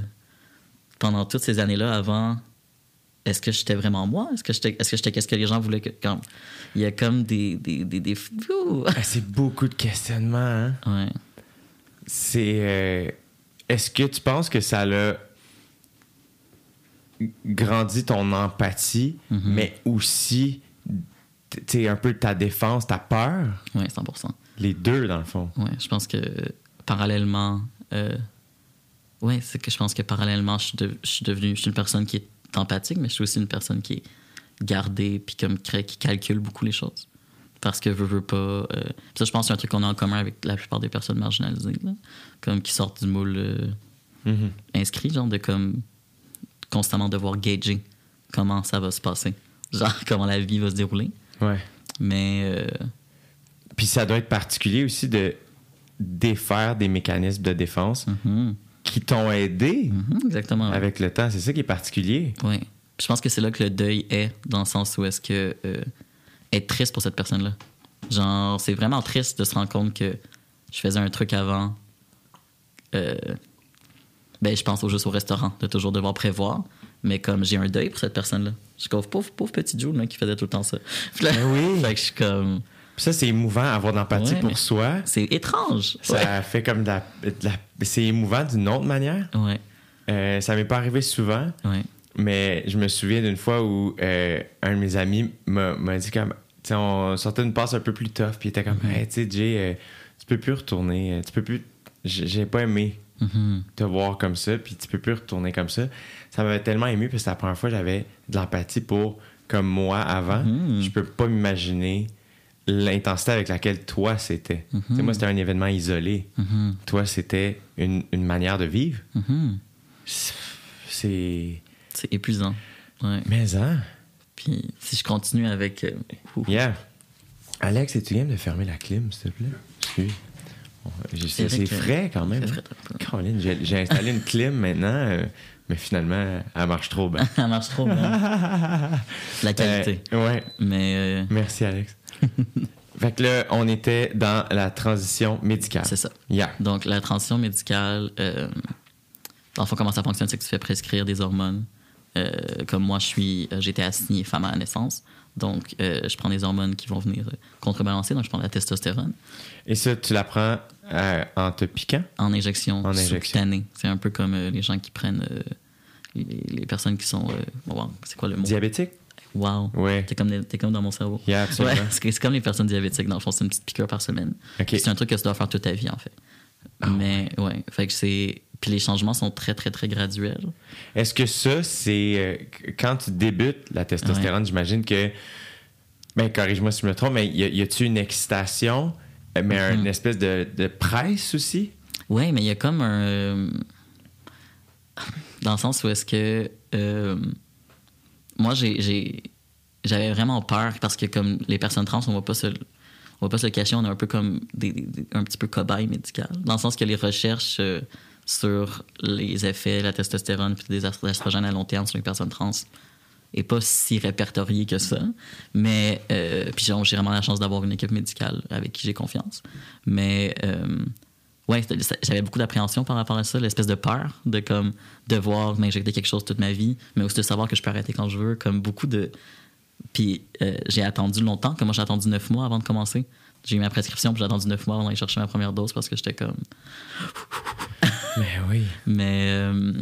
pendant toutes ces années-là avant est-ce que j'étais vraiment moi? Est-ce que j'étais est-ce que j'étais qu'est-ce que les gens voulaient que quand il y a comme des des des, des...
Ah, c'est beaucoup de questionnements. Hein?
ouais.
C'est. euh, Est-ce que tu penses que ça l'a grandi ton empathie,
Mhm.
mais aussi un peu ta défense, ta peur?
Ouais, 100%.
Les deux, dans le fond.
Ouais, je pense que parallèlement euh, ouais, c'est que je pense que parallèlement je suis, de- je suis devenu je suis une personne qui est empathique, mais je suis aussi une personne qui est gardée puis comme crée- qui calcule beaucoup les choses. Parce que veut, veut pas. euh, ça, je pense que c'est un truc qu'on a en commun avec la plupart des personnes marginalisées, là, comme qui sortent du moule euh,
Mhm.
inscrit, genre de comme constamment devoir gager comment ça va se passer, genre comment la vie va se dérouler.
Ouais.
Mais euh,
Puis ça doit être particulier aussi de défaire des mécanismes de défense
mhm,
qui t'ont aidé
mhm, exactement.
avec le temps. C'est ça qui est particulier.
Oui. Je pense que c'est là que le deuil est, dans le sens où est-ce que euh, être triste pour cette personne-là. Genre, c'est vraiment triste de se rendre compte que je faisais un truc avant. euh, ben, je pense au juste au restaurant, de toujours devoir prévoir. Mais comme j'ai un deuil pour cette personne-là. Je suis comme, pauvre, pauvre petit là, qui faisait tout le temps ça. Puis là-
Ben oui.
fait que je suis comme,
Puis ça, c'est émouvant, avoir de l'empathie
Ouais,
pour soi.
c'est étrange.
Ça fait comme de la. C'est émouvant d'une autre manière.
Ouais,
Euh, ça m'est pas arrivé souvent, mais je me souviens d'une fois où euh, un de mes amis m'a dit comme. Tu sais, on sortait une passe un peu plus tough, puis il était comme, hey, tu sais, Jay, euh, tu peux plus retourner. euh, Tu peux plus. J'ai pas aimé
Mhm.
te voir comme ça, puis tu peux plus retourner comme ça. Ça m'avait tellement ému, parce que c'est la première fois j'avais de l'empathie pour, comme moi avant.
Mhm.
Je peux pas m'imaginer l'intensité avec laquelle toi c'était. Sais, moi, c'était un événement isolé.
Mhm.
Toi, c'était une, une manière de vivre.
Mhm.
C'est.
C'est épuisant. Ouais.
Mais, hein?
Puis si je continue avec. euh.
Yeah. Alex, es-tu game de fermer la clim, s'il te plaît? J'ai- C'est
que-
frais quand même. hein? Caroline, j'ai installé une clim maintenant, euh, mais finalement, elle marche trop bien.
Ça marche trop bien. La qualité.
Euh, ouais.
Mais euh,
Merci, Alex. fait que là, on était dans la transition médicale.
c'est ça.
Yeah.
Donc, la transition médicale, euh, dans le fond, comment ça fonctionne, c'est que tu fais prescrire des hormones. Euh, comme moi, je suis, euh, j'ai été assignée femme à la naissance. Donc, euh, je prends des hormones qui vont venir contrebalancer. Donc, je prends de la testostérone
Et ça, tu la prends en te piquant?
en injection
En injection.
C'est un peu comme les gens qui prennent. les, les personnes qui sont. c'est quoi le mot?
Diabétique?
Wow.
Ouais.
T'es comme, t'es comme dans mon cerveau.
Yeah.
Ouais, c'est comme les personnes diabétiques. Dans le fond, c'est une petite piqûre par semaine. C'est un truc que tu dois faire toute ta vie, en fait.
Ah
Mais, ouais. Fait que c'est. Puis les changements sont très, très, très graduels.
Est-ce que ça, c'est. euh, quand tu débutes la testostérone, j'imagine que. Ben, corrige-moi si je me trompe, mais y a-tu une excitation, euh, mais
Mhm.
une espèce de, de presse aussi?
Ouais, mais il y a comme un. Dans le sens où est-ce que. euh, moi. J'avais vraiment peur parce que, comme les personnes trans, on va va pas se le cacher, on est un peu comme des, des- un petit peu cobaye médical. Dans le sens que les recherches euh, sur les effets de la testostérone puis des estrogènes à long terme sur les personnes trans est pas si répertoriée que ça. Mais, euh, puis j'ai vraiment la chance d'avoir une équipe médicale avec qui j'ai confiance. Mais, euh, ouais, j'avais beaucoup d'appréhension par rapport à ça, l'espèce de peur de comme devoir m'injecter quelque chose toute ma vie, mais aussi de savoir que je peux arrêter quand je veux, comme beaucoup de. Puis euh, j'ai attendu longtemps, comme moi j'ai attendu neuf mois avant de commencer. J'ai eu ma prescription, puis j'ai attendu neuf mois avant d'aller chercher ma première dose parce que j'étais comme.
Mais oui.
Mais euh,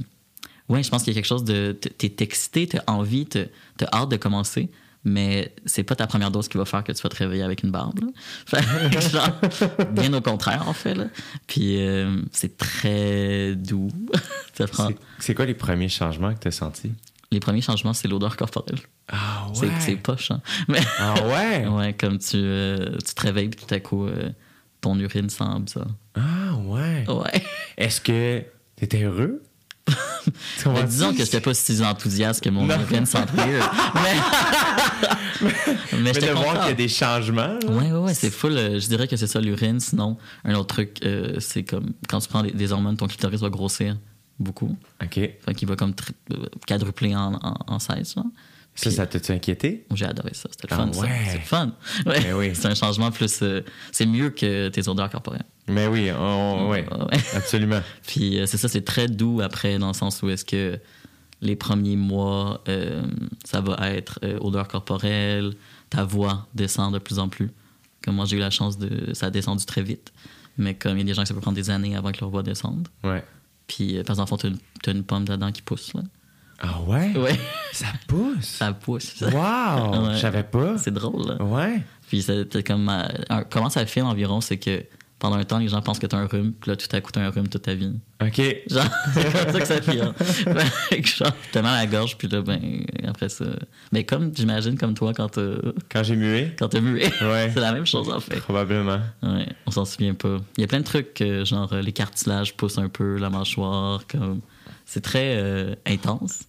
ouais, je pense qu'il y a quelque chose de. T'es excité, t'as envie, t'as hâte de commencer, Mais c'est pas ta première dose qui va faire que tu vas te réveiller avec une barbe. genre, bien au contraire, en fait. Là. Puis euh, c'est très doux. Ça prend-
C'est- quoi les premiers changements que tu as sentis?
Les premiers changements, c'est l'odeur corporelle.
Ah
C'est- C'est poche, hein. Mais
Ah ouais?
ouais, comme tu, euh, tu te réveilles, puis tout à coup, euh, ton urine sent bizarre.
Ah ouais.
Ouais.
Est-ce que tu étais heureux?
Mais disons que j'étais pas si enthousiaste que mon urine sentait. mais mais
Mais de voir qu'il y a des changements. là.
Ouais, ouais, c'est full. euh, je dirais que c'est ça l'urine. Sinon, un autre truc, euh, c'est comme quand tu prends des, des hormones, ton clitoris va grossir beaucoup.
OK.
Fait qu'il va comme euh, quadrupler en, en, en 16. là.
Ça, ça t'a-tu inquiété?
J'ai adoré ça. C'était le
Ah
fun. ça.
ouais.
C'est le fun. Ouais.
Ben oui.
C'est un changement plus. euh, c'est mieux que tes odeurs corporelles.
Mais oui, on, ouais, absolument.
Puis euh, c'est ça, c'est très doux après, dans le sens où est-ce que les premiers mois, euh, ça va être odeur corporelle, ta voix descend de plus en plus. Comme moi, j'ai eu la chance de. Ça a descendu très vite. Mais comme il y a des gens que ça peut prendre des années avant que leur voix descende.
Ouais.
Puis, par exemple, t'as une, t'as une pomme dedans qui pousse, là.
Ah ouais?
Ouais,
Ça pousse?
ça pousse.
Wow!
Ouais.
Je savais pas.
C'est drôle, là.
Ouais.
Puis, c'est comme. euh, comment ça fait environ, c'est que pendant un temps, les gens pensent que t'as un rhume, puis là, tout à coup, t'as un rhume toute ta vie.
OK.
Genre, c'est comme ça que ça fait. hein. Genre, t'as mal à la gorge, puis là, ben, après ça. Mais comme, j'imagine, comme toi, quand t'as,
Quand j'ai mué?
quand t'as mué,
Ouais.
c'est la même chose, en fait.
Probablement.
Ouais, on s'en souvient pas. Il y a plein de trucs, genre, euh, les cartilages poussent un peu, la mâchoire, comme. C'est très euh, intense.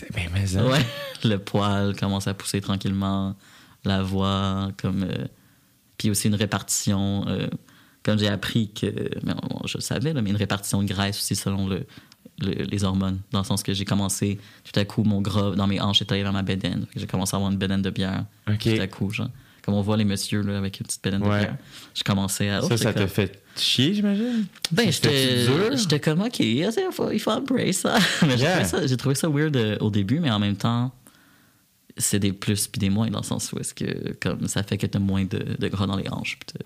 C'est bien mais ça.
Ouais. Le poil commence à pousser tranquillement, la voix, comme. euh, Puis aussi une répartition. euh, Comme j'ai appris que. Mais bon, je le savais, là, mais une répartition de graisse aussi selon le, le- les hormones. Dans le sens que j'ai commencé, tout à coup, mon gras dans mes hanches est allé vers ma bédaine. J'ai commencé à avoir une bédaine de bière. Tout à coup, genre. Comme on voit les messieurs là, avec une petite bédaine de bière. J'ai commencé à. oh,
Ça, ça t'a fait chier, j'imagine?
ben, j'étais comme, OK, il faut, il faut embrace ça. mais j'ai
Yeah.
trouvé trouvé ça weird euh, au début, mais en même temps, c'est des plus puis des moins dans le sens où est-ce que comme ça fait que t'as moins de, de gras dans les hanches. t'as-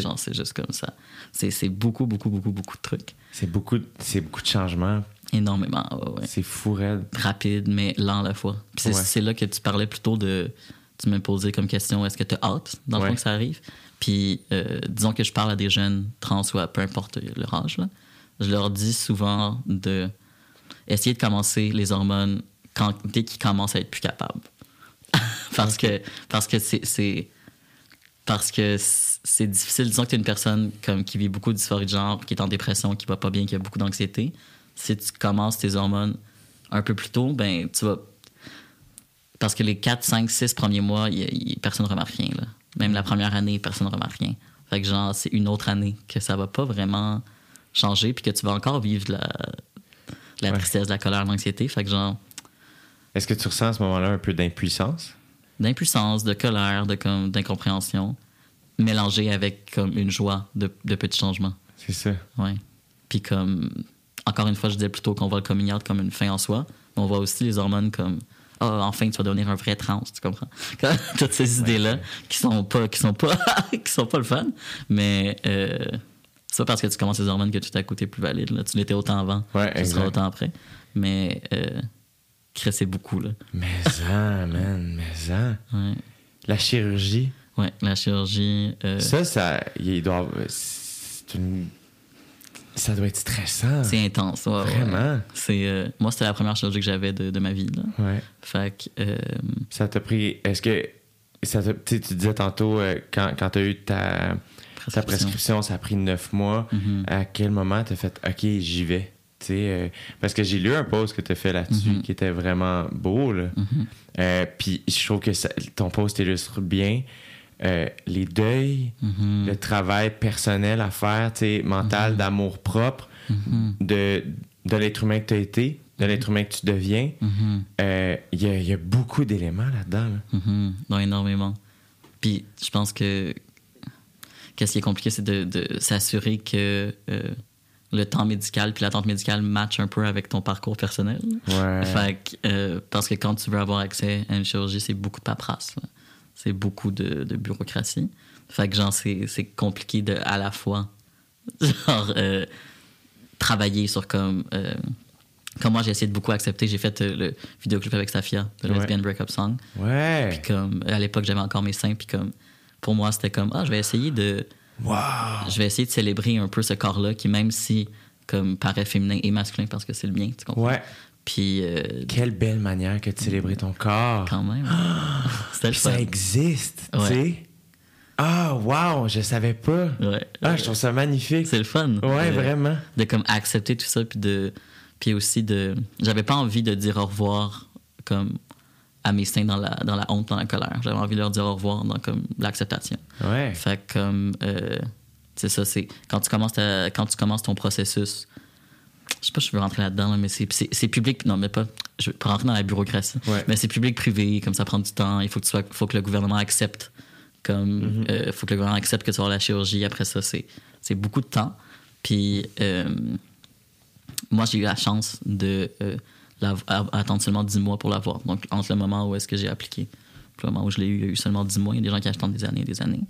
genre, c'est juste comme ça. C'est beaucoup, beaucoup, beaucoup, beaucoup de trucs.
C'est beaucoup, beaucoup de changements.
Énormément, ouais, ouais.
C'est fou, raide.
Rapide, mais lent à la fois. Puis c'est
Ouais.
là que tu parlais plutôt de. Tu me posais comme question est-ce que tu as hâte, dans le fond, que ça arrive? Puis, euh, disons que je parle à des jeunes trans ou à peu importe leur âge, je leur dis souvent de essayer de commencer les hormones dès qu'ils commencent à être plus capables. parce que parce que c'est- parce que c'est difficile. Disons que tu es une personne comme, qui vit beaucoup de dysphorie de genre, qui est en dépression, qui va pas bien, qui a beaucoup d'anxiété. Si tu commences tes hormones un peu plus tôt, ben tu vas. Parce que les 4, 5, 6 premiers mois, personne ne remarque rien. Là. Même la première année, personne ne remarque rien. Fait que genre, c'est une autre année que ça va pas vraiment changer, puis que tu vas encore vivre de la, de la
Ouais.
tristesse, de la colère, de l'anxiété. Fait que genre,
Est-ce que tu ressens à ce moment-là un peu d'impuissance?
d'impuissance, de colère, de comme d'incompréhension, mélangée avec comme une joie de, de petits changements.
C'est ça.
Ouais. Puis comme encore une fois, je disais plutôt qu'on voit le coming out comme une fin en soi, mais on voit aussi les hormones comme ah enfin tu vas devenir un vrai trans, tu comprends? Toutes ces idées là qui sont pas qui sont pas qui sont pas le fun, mais euh, c'est pas parce que tu commences les hormones que à coup t'es plus valide là. Tu l'étais autant avant,
Ouais,
tu seras autant après. Mais euh, c'est beaucoup là.
Mais ça, man, mais ça.
Ouais.
La chirurgie,
Ouais, la chirurgie. euh,
ça, ça, il doit, c'est une, ça doit être stressant.
c'est intense. ouais, ouais.
Vraiment.
C'est, euh, moi, c'était la première chirurgie que j'avais de, de ma vie. Là.
Ouais.
Fait que, euh,
Ça t'a pris. Est-ce que. Ça tu sais, tu disais tantôt, euh, quand, quand tu as eu ta, ta prescription, ça a pris neuf mois.
Mhm.
À quel moment tu as fait OK, j'y vais? Euh, parce que j'ai lu un post que tu as fait là-dessus
Mhm.
qui était vraiment beau. Là.
Mhm.
Euh, Puis je trouve que ça- ton post illustre bien euh, les deuils,
Mhm.
le travail personnel à faire, tu sais, mental, d'amour propre,
Mhm.
de, de l'être humain que tu as été, de l'être humain que tu deviens.
Mhm.
Euh, Il y, a, il y a beaucoup d'éléments là-dedans. là.
Non, énormément. Puis, je pense que. Qu'est-ce qui est compliqué, c'est de, de s'assurer que euh, le temps médical puis l'attente médicale match un peu avec ton parcours personnel.
Ouais.
Fait que, euh, parce que quand tu veux avoir accès à une chirurgie, c'est beaucoup de paperasse. là. C'est beaucoup de, de bureaucratie. Fait que, genre, c'est c'est compliqué de à la fois, genre, euh, travailler sur comme. euh, comme moi, j'ai essayé de beaucoup accepter. J'ai fait euh, le vidéoclip avec Safia, le
Ouais.
Lesbian Breakup Song.
Ouais.
Puis comme, à l'époque, j'avais encore mes seins. Puis comme, pour moi, c'était comme, ah, je vais essayer de,
Wow.
je vais essayer de célébrer un peu ce corps-là qui, même si, comme, paraît féminin et masculin parce que c'est le mien, tu comprends?
Ouais.
Puis, euh,
Quelle belle manière que de célébrer ton corps.
quand même,
Puis ça existe, tu sais. Ah, wow, je savais pas.
Ouais.
Ah, je trouve ça magnifique.
C'est le fun.
Ouais,
Euh,
vraiment.
de comme accepter tout ça puis de puis aussi de j'avais pas envie de dire au revoir comme à mes seins dans la dans la honte dans la colère j'avais envie de leur dire au revoir dans comme l'acceptation
Ouais.
fait que comme euh, c'est ça c'est quand tu commences ta- quand tu commences ton processus je sais pas si je veux rentrer là-dedans là, mais c'est public. Non mais pas je veux pas rentrer dans la bureaucratie.
Ouais.
mais c'est public privé comme ça prend du temps. Il faut que tu sois faut que le gouvernement accepte comme euh, faut que le gouvernement accepte que tu vas la chirurgie. Après ça c'est beaucoup de temps. Puis euh, moi j'ai eu la chance de euh, la- attendre seulement 10 mois pour l'avoir. Donc entre le moment où est-ce que j'ai appliqué le moment où je l'ai eu il y a eu seulement 10 mois. Il y a des gens qui attendent des années et des années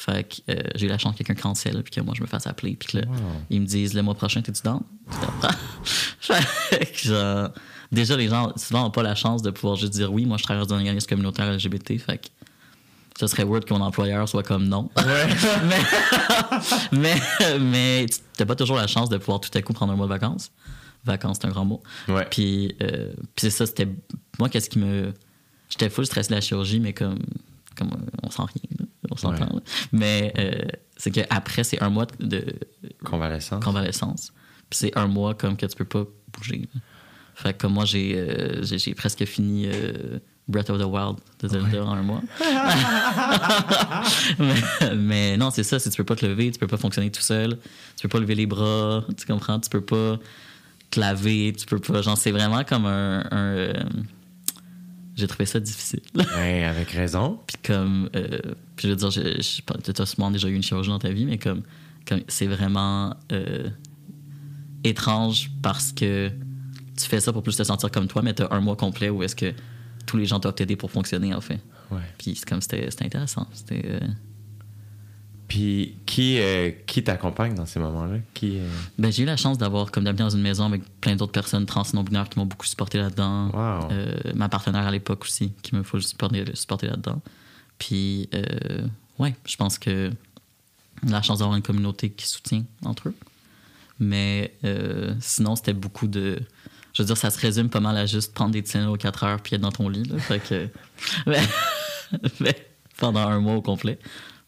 fait que euh, j'ai eu la chance que quelqu'un cancelle puis que moi je me fasse appeler puis que là,
Wow.
ils me disent le mois prochain t'es-tu Tu comprends? fait que genre, déjà les gens souvent n'ont pas la chance de pouvoir juste dire oui moi je travaille dans un organisme communautaire LGBT fait que ce serait weird que mon employeur soit comme non. mais, mais, mais tu n'as pas toujours la chance de pouvoir tout à coup prendre un mois de vacances. Vacances, c'est un grand mot.
Ouais.
Puis, euh, puis c'est ça, c'était. Moi, qu'est-ce qui me. J'étais full stressé de la chirurgie, mais comme. comme on sent rien, là. On s'entend.
Ouais.
Mais euh, c'est qu'après, c'est un mois de
Convalescence.
convalescence. Puis c'est un mois comme que tu peux pas bouger. Fait que comme moi, j'ai euh, j'ai presque fini euh, Breath of the Wild de Zelda en un mois. mais, mais non, c'est ça, c'est tu peux pas te lever, tu peux pas fonctionner tout seul, tu peux pas lever les bras, tu comprends, tu peux pas te laver, tu peux pas. Genre, c'est vraiment comme un. un, j'ai trouvé ça difficile.
Ouais, avec raison.
Puis comme, euh, puis je veux dire, je, je, tu as sûrement déjà eu une chirurgie dans ta vie, mais comme, comme c'est vraiment euh, étrange parce que tu fais ça pour plus te sentir comme toi, mais tu as un mois complet où est-ce que tous les gens doivent t'aider pour fonctionner, en fait.
Ouais.
Puis c'est comme, c'était c'était intéressant. C'était... euh,
Puis qui, euh, qui t'accompagne dans ces moments-là? Qui, euh,
Ben, j'ai eu la chance d'avoir, comme d'habiter dans une maison avec plein d'autres personnes trans non binaires qui m'ont beaucoup supporté là-dedans.
Wow.
Euh, ma partenaire à l'époque aussi, qui me faut supporter, supporter là-dedans. Puis, ouais, je pense que la chance d'avoir une communauté qui soutient entre eux. Mais sinon, c'était beaucoup de. Je veux dire, ça se résume pas mal à juste prendre des Tylenol aux 4 heures puis être dans ton lit. Là, fait que. mais pendant un mois au complet.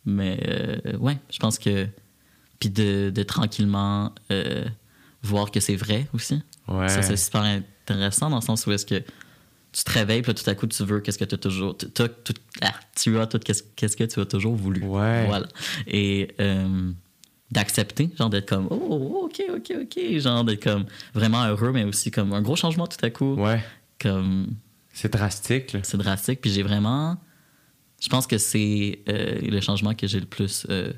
Mais euh, ouais, je pense que. Puis de, de tranquillement euh, voir que c'est vrai aussi.
ouais.
Ça, c'est super intéressant dans le sens où est-ce que tu te réveilles, puis là, tout à coup, tu veux qu'est-ce que tu as toujours. tu- t'as tout- ah, tu as tout qu'est-ce qu'est-ce que tu as toujours voulu.
Ouais.
Voilà. Et euh, d'accepter, genre d'être comme, oh, ok, ok, ok. Genre d'être comme vraiment heureux, mais aussi comme un gros changement tout à coup.
Ouais.
Comme
C'est drastique, là.
c'est drastique. Puis j'ai vraiment. Je pense que c'est euh, le changement que j'ai le plus euh,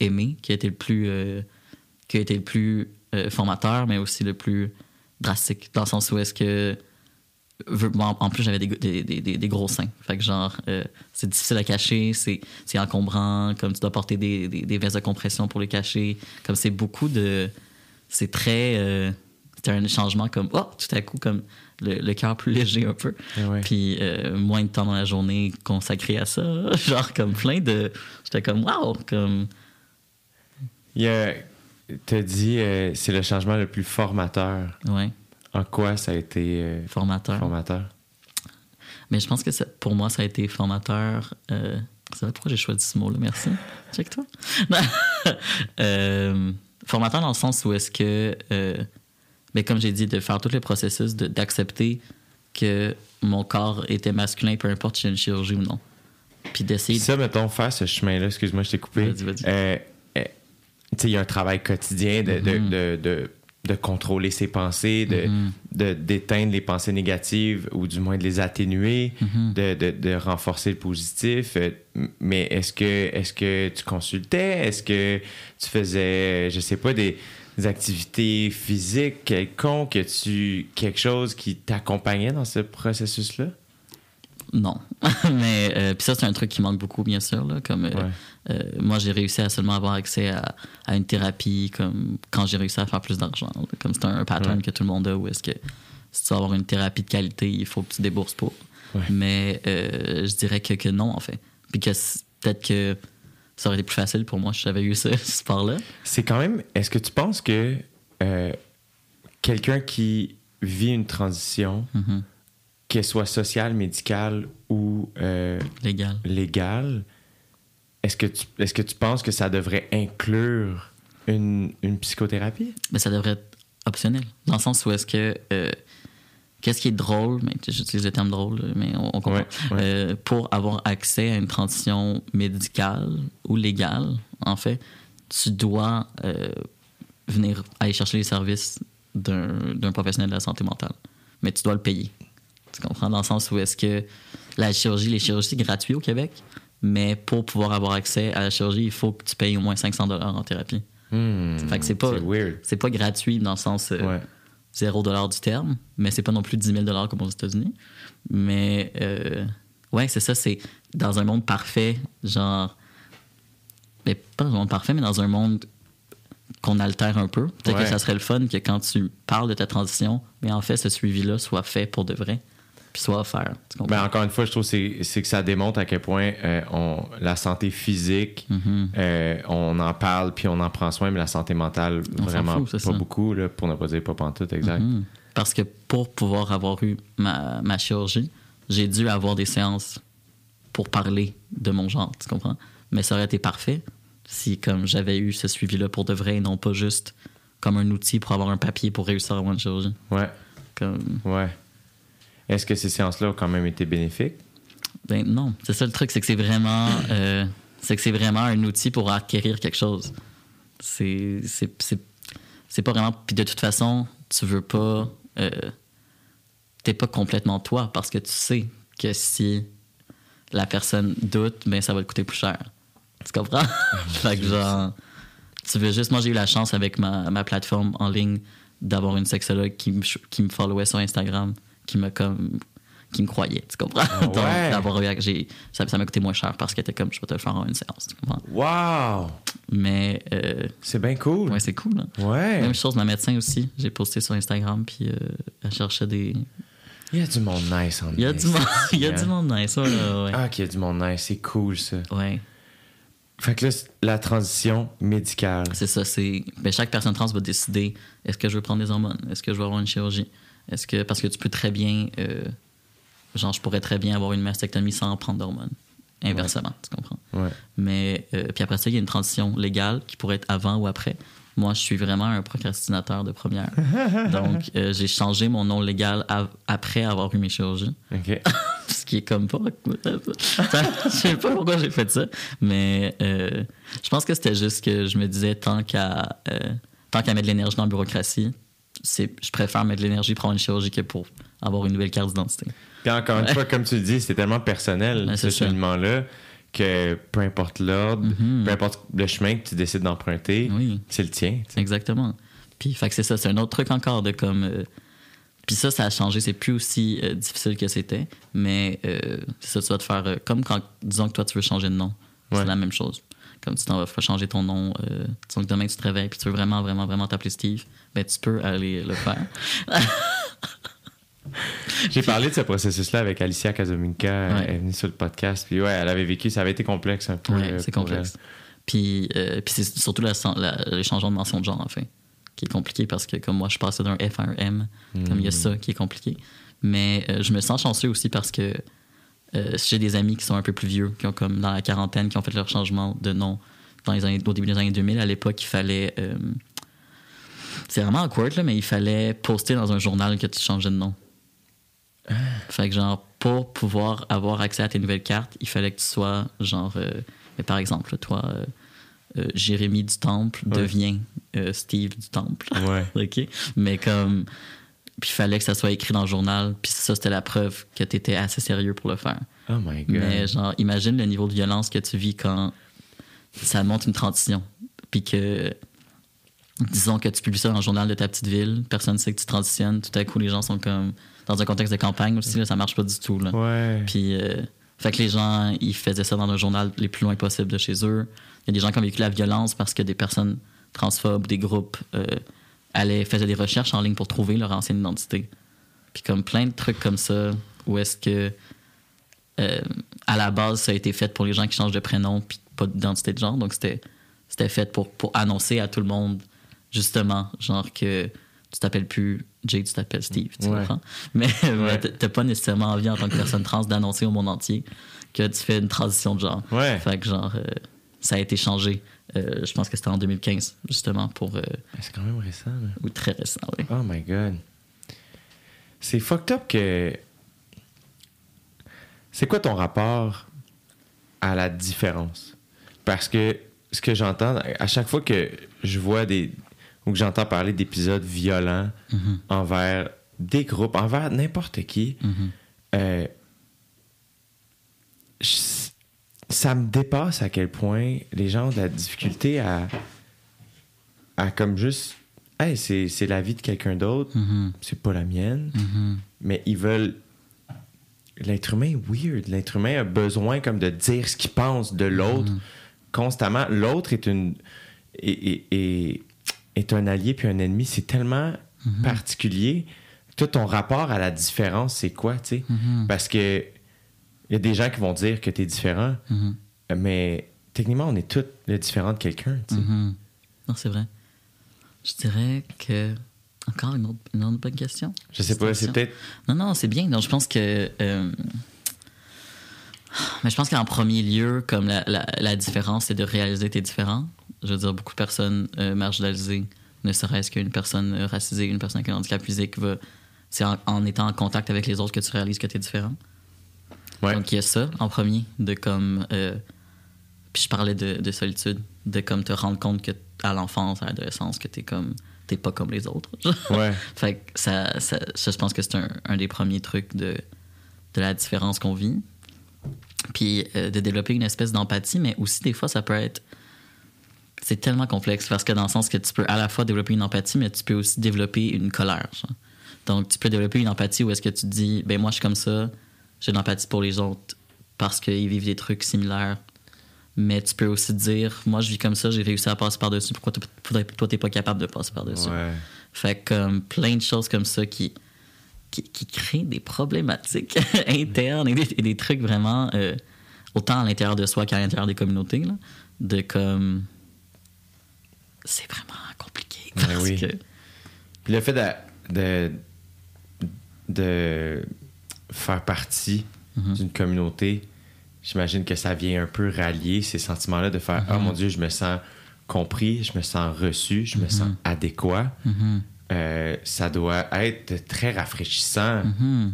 aimé, qui a été le plus, euh, qui a été le plus formateur, mais aussi le plus drastique. Dans le sens où est-ce que. en plus, j'avais des, des, gros seins. Fait que, genre, c'est difficile à cacher, c'est encombrant, comme tu dois porter des, des, vestes de compression pour les cacher. Comme c'est beaucoup de. C'est très. C'était un changement comme. Oh, tout à coup, comme le, le cœur plus léger un peu.
Ouais.
Puis euh, moins de temps dans la journée consacré à ça. Genre, comme plein de. J'étais comme, wow! Comme.
Il y a. T'as dit, euh, c'est le changement le plus formateur.
Ouais,
En quoi ça a été euh,
formateur.
formateur?
Mais je pense que ça- pour moi, ça a été formateur. C'est vrai pourquoi j'ai choisi ce mot-là, merci. Check toi. Euh, formateur dans le sens où est-ce que, ben, comme j'ai dit, de faire tout le processus, d'accepter que mon corps était masculin, peu importe si j'ai une chirurgie ou non. Puis d'essayer.
Ça, mettons, faire ce chemin-là, excuse-moi, je t'ai coupé.
Vas-y, vas-y.
Euh, euh, tu sais, il y a un travail quotidien de, de,
Mhm.
de, de, de contrôler ses pensées, de,
Mhm.
de- d'éteindre les pensées négatives ou du moins de les atténuer,
Mhm.
de, de, de renforcer le positif. Euh, Mais est-ce que, est-ce que tu consultais? Est-ce que tu faisais, je sais pas, des, des activités physiques quelconques? tu quelque chose qui t'accompagnait dans ce processus-là?
Non. Mais euh, puis ça, c'est un truc qui manque beaucoup, bien sûr. Là, comme, euh,
Ouais.
euh, moi, j'ai réussi à seulement avoir accès à, à une thérapie comme quand j'ai réussi à faire plus d'argent. là. Comme c'est un pattern
Ouais.
que tout le monde a où est-ce que si tu veux avoir une thérapie de qualité, il faut que tu débourses pour.
Ouais.
Mais euh, je dirais que, que non, en fait. Puis que peut-être que ça aurait été plus facile pour moi si j'avais eu ce, ce sport-là.
C'est quand même. Est-ce que tu penses que euh, quelqu'un qui vit une transition,
Mhm.
qu'elle soit sociale, médicale ou euh,
Légal.
légale, est-ce que, tu, est-ce que tu penses que ça devrait inclure une, une psychothérapie?
Mais ça devrait être optionnel. Dans le sens où est-ce que. euh, Qu'est-ce qui est drôle, mais j'utilise le terme drôle, mais on, on comprend.
Ouais, ouais.
Euh, pour avoir accès à une transition médicale ou légale, en fait, tu dois euh, venir aller chercher les services d'un professionnel de la santé mentale. Mais tu dois le payer. Tu comprends? Dans le sens où est-ce que la chirurgie, les chirurgies, c'est gratuit au Québec, mais pour pouvoir avoir accès à la chirurgie, il faut que tu payes au moins 500 en thérapie.
Hmm,
Fait que c'est pas-.
C'est
pas gratuit dans le sens euh,
Ouais.
0 du terme, mais c'est pas non plus 10 000 comme aux États-Unis. Mais euh, ouais, c'est ça, c'est dans un monde parfait, genre. Mais pas dans un monde parfait, mais dans un monde qu'on altère un peu. Peut-être
Ouais.
que ça serait le fun que quand tu parles de ta transition, mais en fait, ce suivi-là soit fait pour de vrai, puis soit offert.
Ben, encore une fois, je trouve que c'est, c'est que ça démontre à quel point euh, on, la santé physique,
Mhm.
euh, on en parle puis on en prend soin, mais la santé mentale,
On
vraiment
fout,
pas
ça.
beaucoup, là, pour ne pas dire pas pantoute, exact.
Mhm. Parce que pour pouvoir avoir eu ma, ma chirurgie, j'ai dû avoir des séances pour parler de mon genre, tu comprends? Mais ça aurait été parfait si comme j'avais eu ce suivi-là pour de vrai et non pas juste comme un outil pour avoir un papier pour réussir à avoir une chirurgie.
Ouais,
Comme,
ouais. Est-ce que ces séances-là ont quand même été bénéfiques?
ben non, c'est ça le truc, c'est que c'est vraiment, euh, c'est que c'est vraiment un outil pour acquérir quelque chose. C'est, c'est, c'est, c'est pas vraiment. Puis de toute façon, tu veux pas, euh, t'es pas complètement toi parce que tu sais que si la personne doute, ben ça va te coûter plus cher. Tu comprends? fait que genre, tu veux juste. Moi, j'ai eu la chance avec ma, ma plateforme en ligne d'avoir une sexologue qui me, qui me followait sur Instagram, qui me comme qui me croyait, tu comprends? Donc,
ouais.
d'avoir ça ça m'a coûté moins cher parce qu'elle était comme, je peux te le faire en une séance, tu comprends?
Wow!
Mais, euh,
C'est bien cool.
ouais, c'est cool. hein.
Ouais.
Même chose, ma médecin aussi. J'ai posté sur Instagram, puis euh, elle cherchait des.
Il y a du monde nice en
Il y a du monde, il y a du monde nice, ouais, ouais.
Ah, qu'il y a du monde nice. C'est cool, ça.
Ouais,
Fait que là, c'est la transition médicale.
c'est ça. C'est ben, chaque personne trans va décider est-ce que je veux prendre des hormones, est-ce que je veux avoir une chirurgie, est-ce que parce que tu peux très bien, euh, genre je pourrais très bien avoir une mastectomie sans prendre d'hormones, inversement, tu comprends?
Ouais.
Mais euh, puis après ça, il y a une transition légale qui pourrait être avant ou après. Moi, je suis vraiment un procrastinateur de première. Donc, euh, j'ai changé mon nom légal après avoir eu mes chirurgies.
OK.
Ce qui est comme pas. je sais pas pourquoi j'ai fait ça. Mais euh, je pense que c'était juste que je me disais tant qu'à euh, tant qu'à mettre de l'énergie dans la bureaucratie, je préfère mettre de l'énergie pour une chirurgie que pour avoir une nouvelle carte d'identité.
Puis encore une fois, comme tu le dis, c'est tellement personnel, ce cheminement-là, que peu importe l'ordre,
Mhm.
peu importe le chemin que tu décides d'emprunter,
Oui.
c'est le tien.
Exactement. Puis, fait que c'est ça, c'est un autre truc encore de comme. euh, puis ça, ça a changé, c'est plus aussi euh, difficile que c'était, mais euh, ça, tu vas te faire. comme quand, disons que toi, tu veux changer de nom.
Ouais.
C'est la même chose. Comme tu t'en vas changer ton nom, euh, disons que demain tu te réveilles puis tu veux vraiment, vraiment, vraiment t'appeler Steve, ben tu peux aller le faire.
J'ai parlé de ce processus-là avec Alicia Kazominka.
Ouais.
Elle est venue sur le podcast. Puis ouais, elle avait vécu, ça avait été complexe un peu.
Ouais,
euh,
c'est complexe. Puis, euh, puis c'est surtout la, la- les changements de mention de genre, en fait, qui est compliqué parce que, comme moi, je passais d'un F à un M, comme il y a ça qui est compliqué. Mais euh, je me sens chanceux aussi parce que euh, j'ai des amis qui sont un peu plus vieux, qui ont comme dans la quarantaine, qui ont fait leur changement de nom dans les années, au début des années 2000. À l'époque, il fallait. euh, c'est vraiment awkward, là, mais il fallait poster dans un journal que tu changeais de nom. Fait que, genre, pour pouvoir avoir accès à tes nouvelles cartes, il fallait que tu sois, genre, euh, mais par exemple, toi, euh, Jérémy du Temple
Ouais.
devient Steve du Temple.
Ouais.
OK? Mais comme. Puis il fallait que ça soit écrit dans le journal. Puis ça, c'était la preuve que tu étais assez sérieux pour le faire.
Oh my God.
Mais genre, imagine le niveau de violence que tu vis quand ça monte une transition. Puis que, disons que tu publies ça dans le journal de ta petite ville, personne ne sait que tu transitionnes, tout à coup, les gens sont comme. Dans un contexte de campagne aussi, là, ça marche pas du tout. Là.
Ouais.
Puis, euh, fait que les gens, ils faisaient ça dans un journal les plus loin possible de chez eux. Il y a des gens qui ont vécu la violence parce que des personnes transphobes, des groupes, euh, allaient, faisaient des recherches en ligne pour trouver leur ancienne identité. Puis comme plein de trucs comme ça, où est-ce que euh, à la base, ça a été fait pour les gens qui changent de prénom puis pas d'identité de genre. Donc c'était c'était fait pour, pour annoncer à tout le monde, justement, genre que tu t'appelles plus Jay, tu t'appelles Steve, tu
Ouais.
comprends? Mais, mais t'as- t'as pas nécessairement envie en tant que personne trans d'annoncer au monde entier que tu fais une transition de genre.
Ouais.
Fait que genre, euh, ça a été changé. Euh, je pense que c'était en 2015, justement, pour... euh,
C'est quand même récent, là.
ou très récent, oui.
Oh my god. C'est fucked up que. C'est quoi ton rapport à la différence? Parce que ce que j'entends, à chaque fois que je vois des. ou que j'entends parler d'épisodes violents
Mhm.
envers des groupes, envers n'importe qui, euh, je- ça me dépasse à quel point les gens ont de la difficulté à, à comme juste, hey, c'est c'est la vie de quelqu'un d'autre,
Mhm.
c'est pas la mienne,
Mhm.
mais ils veulent. L'être humain est weird. L'être humain a besoin comme de dire ce qu'il pense de l'autre constamment. L'autre est une est, est- est- est un allié puis un ennemi. C'est tellement particulier. Toi, ton rapport à la différence, c'est quoi, tu sais? Parce que il y a des gens qui vont dire que tu es différent,
Mhm.
mais techniquement, on est tous le différent de quelqu'un, tu.
Mhm. Non, c'est vrai. Je dirais que. Encore une autre, une autre bonne question.
Je sais pas, c'est peut-être.
Non, non, c'est bien. Donc, je pense que. euh, Mais je pense qu'en premier lieu, comme la, la, la différence, c'est de réaliser que t'es différent. Je veux dire, beaucoup de personnes euh, marginalisées, ne serait-ce qu'une personne euh, racisée, une personne avec un handicap physique, va. C'est en, en étant en contact avec les autres que tu réalises que t'es différent.
Ouais.
Donc, il y a ça en premier, de comme. euh, puis je parlais de, de solitude, de comme te rendre compte que à l'enfance, à l'adolescence, que t'es comme. T'es pas comme les autres.
Ouais.
Fait que ça, ça, ça, je pense que c'est un, un des premiers trucs de, de la différence qu'on vit. Puis euh, de développer une espèce d'empathie, mais aussi des fois, ça peut être. C'est tellement complexe parce que dans le sens que tu peux à la fois développer une empathie, mais tu peux aussi développer une colère. genre. Donc, tu peux développer une empathie où est-ce que tu te dis, ben moi, je suis comme ça, j'ai de l'empathie pour les autres parce qu'ils vivent des trucs similaires. Mais tu peux aussi te dire, moi, je vis comme ça, j'ai réussi à passer par-dessus, pourquoi toi, t'es pas capable de passer par-dessus?
Ouais.
Fait que comme plein de choses comme ça qui, qui, qui créent des problématiques internes et des, et des trucs vraiment euh, autant à l'intérieur de soi qu'à l'intérieur des communautés. Là, de comme. C'est vraiment compliqué.
Ouais,
Parce
oui.
que.
Puis le fait de, de, de faire partie
Mhm.
d'une communauté, j'imagine que ça vient un peu rallier ces sentiments-là de faire Ah mon Dieu, je me sens compris, je me sens reçu, je me sens adéquat.
Mhm.
Euh, ça doit être très rafraîchissant.
Mhm.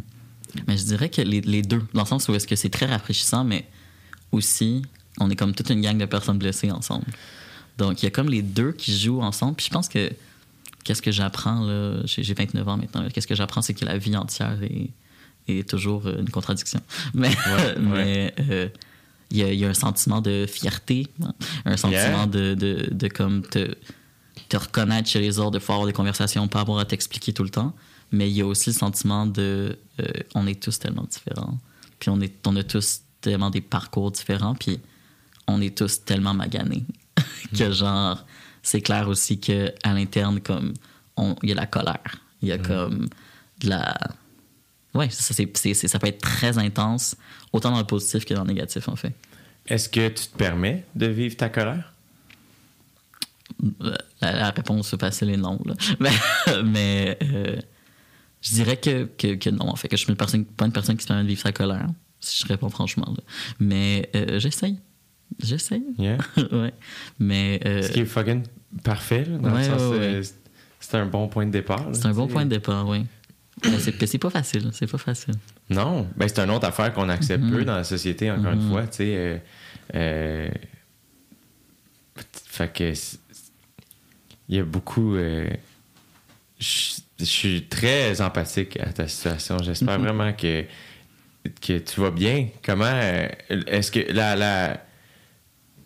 Mais je dirais que les, les deux, dans le sens où est-ce que c'est très rafraîchissant, mais aussi, on est comme toute une gang de personnes blessées ensemble. Donc, il y a comme les deux qui jouent ensemble. Puis je pense que qu'est-ce que j'apprends, là, j'ai j'ai 29 ans maintenant, qu'est-ce que j'apprends, c'est que la vie entière est, est toujours euh, une contradiction. Mais
Ouais,
mais, euh, il y, a, il y a un sentiment de fierté, hein, un sentiment de, de, de comme te, te reconnaître chez les autres, de pouvoir avoir des conversations, pas avoir à t'expliquer tout le temps. Mais il y a aussi le sentiment de euh, on est tous tellement différents. Puis on, est, on a tous tellement des parcours différents. Puis on est tous tellement maganés que genre c'est clair aussi que à l'interne comme il y a la colère il y a comme de la ouais ça, ça peut être très intense autant dans le positif que dans le négatif en fait
Est-ce que tu te permets de vivre ta colère?
La, la réponse facile est non là. mais, mais euh, je dirais que, que, que non en fait que je suis une personne, pas une personne qui se permet de vivre sa colère si je réponds franchement là. mais euh, j'essaye j'essaye
Yeah.
ouais mais euh,
Ce qui est fucking parfait, là, dans
Ouais,
le sens,
ouais,
euh, c'est- un bon point de départ.
C'est un bon point de départ, oui. Mais c'est que c'est pas facile, c'est pas facile.
Non, ben c'est une autre affaire qu'on accepte
Mhm.
peu dans la société, encore une
Mhm.
fois, tu sais. euh, euh, fait que il y a beaucoup. euh, je je suis très empathique à ta situation. J'espère
Mhm.
vraiment que que tu vas bien. Comment est-ce que la, la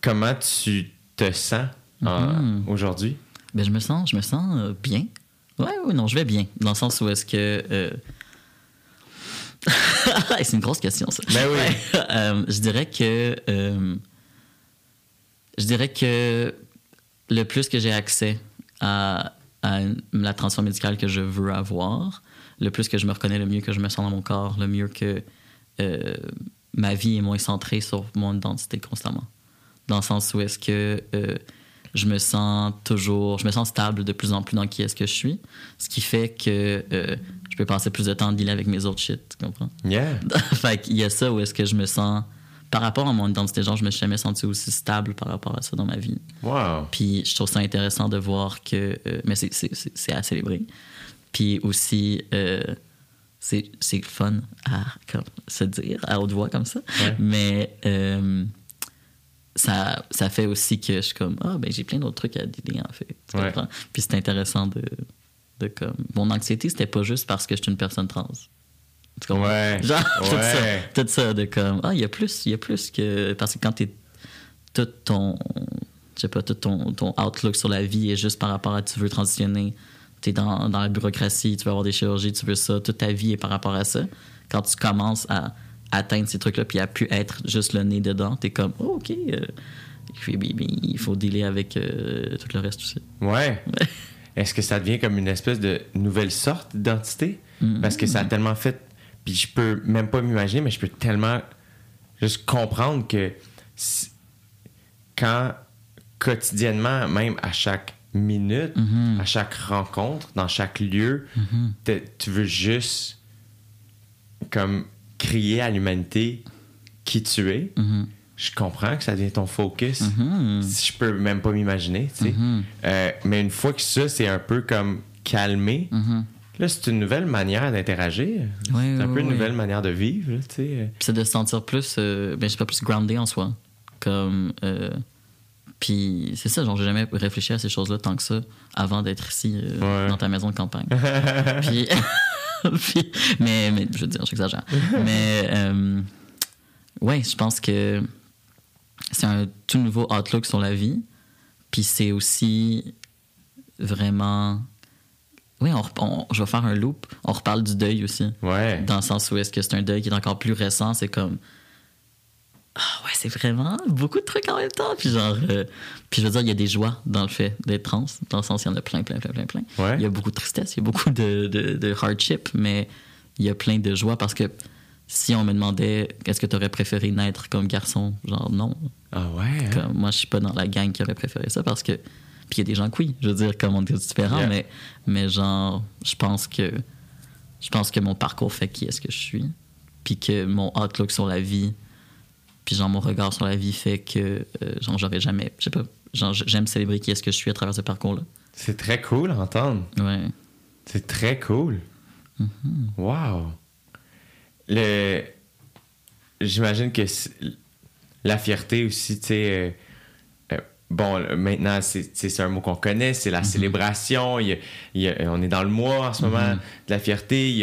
comment tu te sens en-
Mhm.
aujourd'hui?
Ben, je me sens, je me sens bien. Ouais, ouais, non, je vais bien. Dans le sens où est-ce que. euh, c'est une grosse question, ça.
Ben oui.
Ouais. Euh, je dirais que. euh, je dirais que le plus que j'ai accès à, la transition médicale que je veux avoir, le plus que je me reconnais, le mieux que je me sens dans mon corps, le mieux que ma vie est moins centrée sur mon identité constamment. Dans le sens où est-ce que je me sens toujours, je me sens stable de plus en plus dans qui est-ce que je suis, ce qui fait que euh, je peux passer plus de temps à dealer avec mes autres shit, tu comprends?
Yeah.
fait qu'il y a ça où est-ce que je me sens, par rapport à mon identité genre, je me suis jamais senti aussi stable par rapport à ça dans ma vie.
Wow.
Puis je trouve ça intéressant de voir que. euh, mais c'est- à célébrer. Puis aussi, euh, c'est c'est fun à comme, se dire à haute voix comme ça.
Ouais.
Mais euh, ça, ça fait aussi que je suis comme Ah, ben j'ai plein d'autres trucs à dire en fait. Tu
Ouais.
comprends? Puis c'est intéressant de, de comme. Mon anxiété, c'était pas juste parce que je suis une personne trans. Tu comprends?
Ouais.
Genre, tout, ça, tout ça de comme, ah, il y a plus, il y a plus que. Parce que quand t'es. Tout ton. Je sais pas, tout ton, ton outlook sur la vie est juste par rapport à tu veux transitionner. T'es dans, dans la bureaucratie, tu veux avoir des chirurgies, tu veux ça. Toute ta vie est par rapport à ça. Quand tu commences à atteindre ces trucs-là, puis à pu être juste le nez dedans, t'es comme, oh, OK. euh, puis, puis, il faut dealer avec euh, tout le reste aussi.
Ouais. Est-ce que ça devient comme une espèce de nouvelle sorte d'identité?
Mm.
Parce que ça a tellement fait. Puis je peux même pas m'imaginer, mais je peux tellement juste comprendre que quand quotidiennement, même à chaque minute,
Mhm.
à chaque rencontre, dans chaque lieu, tu veux juste comme crier à l'humanité qui tu es.
Mhm.
Je comprends que ça devient ton focus.
Mhm.
Si je peux même pas m'imaginer, tu sais.
Mhm.
Euh, mais une fois que ça, c'est un peu comme calmé,
Mhm.
là, c'est une nouvelle manière d'interagir. C'est un peu une nouvelle manière de vivre, là.
Puis c'est de se sentir plus, euh, ben, je sais pas, plus groundé en soi. Comme. euh, puis c'est ça, genre, j'ai jamais réfléchi à ces choses-là tant que ça avant d'être ici euh,
Ouais.
dans ta maison de campagne. puis, puis- mais, mais, je veux dire, j'exagère. mais, euh, ouais, je pense que c'est un tout nouveau outlook sur la vie. Puis c'est aussi vraiment. Oui, on, on- je vais faire un loop. On reparle du deuil aussi.
Ouais.
Dans le sens où est-ce que c'est un deuil qui est encore plus récent, c'est comme. Ah ouais, c'est vraiment beaucoup de trucs en même temps. Puis genre. euh, puis je veux dire, il y a des joies dans le fait d'être trans. Dans le sens, il y en a plein, plein, plein, plein, plein.
Ouais.
Il y a beaucoup de tristesse, il y a beaucoup de, de, de hardship, mais il y a plein de joie parce que si on me demandait est-ce que tu aurais préféré naître comme garçon, genre non.
Ah ouais. hein?
Comme, moi, je suis pas dans la gang qui aurait préféré ça parce que. Puis il y a des gens que oui, je veux dire, comme on est différents,
Yeah.
mais, mais genre, je pense que. Je pense que mon parcours fait qui est-ce que je suis. Puis que mon outlook sur la vie, puis genre mon regard sur la vie fait que, euh, genre, j'aurais jamais. Je sais pas. Genre, j'aime célébrer qui est-ce que je suis à travers ce parcours-là.
C'est très cool à entendre.
Ouais.
C'est très cool.
Mm-hmm.
Wow. Le... J'imagine que la fierté aussi, tu sais. Bon, maintenant, c'est un mot qu'on connaît, c'est la célébration. Il y a- il y a- on est dans le mois en ce moment
Mm-hmm.
de la fierté. Il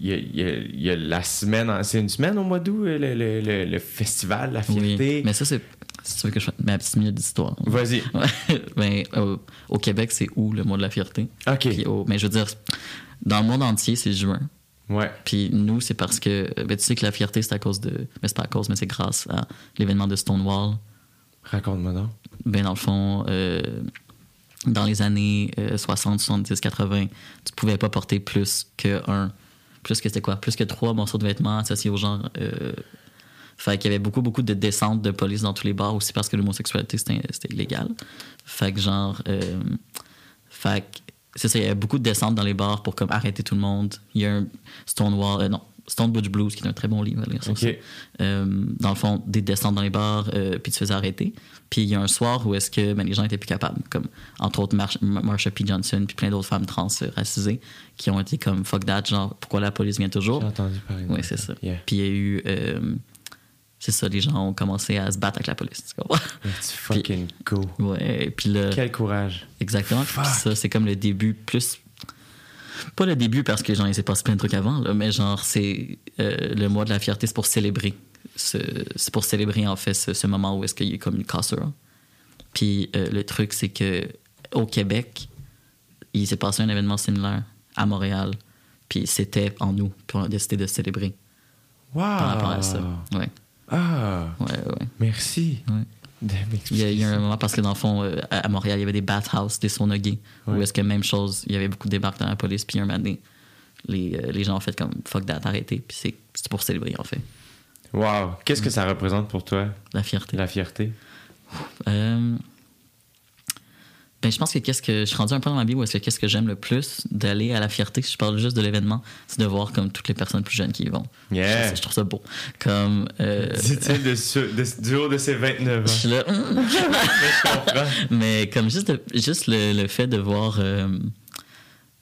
y a, la semaine, c'est une semaine au mois d'août, le, le- le- le festival, la fierté.
Oui. Mais ça, c'est. Si tu veux que je fasse ma petite minute d'histoire.
Vas-y.
Ben, au Québec, c'est où le mois de la fierté?
OK.
Puis mais je veux dire, dans le monde entier, c'est juin.
Ouais.
Puis nous, c'est parce que. Ben, tu sais que la fierté, c'est à cause de. Mais c'est pas à cause, mais c'est grâce à l'événement de Stonewall.
Raconte-moi donc.
Ben, dans le fond, euh, dans les années euh, 60, 70, 80, tu pouvais pas porter plus que un. Plus que c'était quoi? Plus que trois morceaux de vêtements associés au genre. euh, fait qu'il y avait beaucoup, beaucoup de descentes de police dans tous les bars aussi parce que l'homosexualité, c'était illégal. Fait que genre. euh, fait c'est ça, il y avait beaucoup de descentes dans les bars pour comme arrêter tout le monde. Il y a un Stonewall, euh, non, Stone Butch Blues, qui est un très bon livre à lire sur
OK.
ça. Euh, dans le fond, des descentes dans les bars, euh, puis tu faisais arrêter. Puis il y a un soir où est-ce que ben, les gens étaient plus capables, comme entre autres Mar- Marsha P. Johnson, puis plein d'autres femmes trans euh, racisées, qui ont été comme fuck that, genre pourquoi la police vient toujours?
J'ai entendu parler
Oui, c'est ça.
Yeah.
Puis il y a eu. euh, c'est ça, les gens ont commencé à se battre avec la police. Tu comprends?
Let's fucking go.
Ouais, puis là.
Quel courage.
Exactement.
Fuck.
Puis ça, c'est comme le début plus. Pas le début parce que il s'est passé plein de trucs avant, là, mais genre, c'est euh, le mois de la fierté, c'est pour célébrer. ce- C'est pour célébrer, en fait, ce, ce moment où est-ce qu'il y a eu comme une cassure. Puis euh, le truc, c'est que au Québec, il s'est passé un événement similaire à Montréal. Puis c'était en nous. Puis on a décidé de célébrer
Wow.
par rapport à ça. Ouais,
Ah,
ouais, ouais.
merci.
ouais. Il y, a, il y a un moment parce que dans le fond, euh, à à Montréal, il y avait des bathhouses, des saunas gays.
Ouais.
Où est-ce que même chose, il y avait beaucoup de débarques dans la police. Puis un moment donné, les, euh, les gens ont fait comme fuck that, arrêtez. Puis c'est c'est pour célébrer en fait.
Wow. Qu'est-ce que ça représente pour toi,
La fierté.
la fierté?
Euh, ben, je pense que qu'est-ce que je suis rendu un peu dans ma vie où est-ce que qu'est-ce que j'aime le plus d'aller à la fierté, si je parle juste de l'événement, c'est de voir comme toutes les personnes plus jeunes qui y vont.
Yeah.
Je, je trouve ça beau. Comme euh,
Dit-il de ce- de- du haut de ses 29
je
ans.
suis là, hum,
Mais je comprends.
mais comme juste, de- juste le, le fait de voir euh,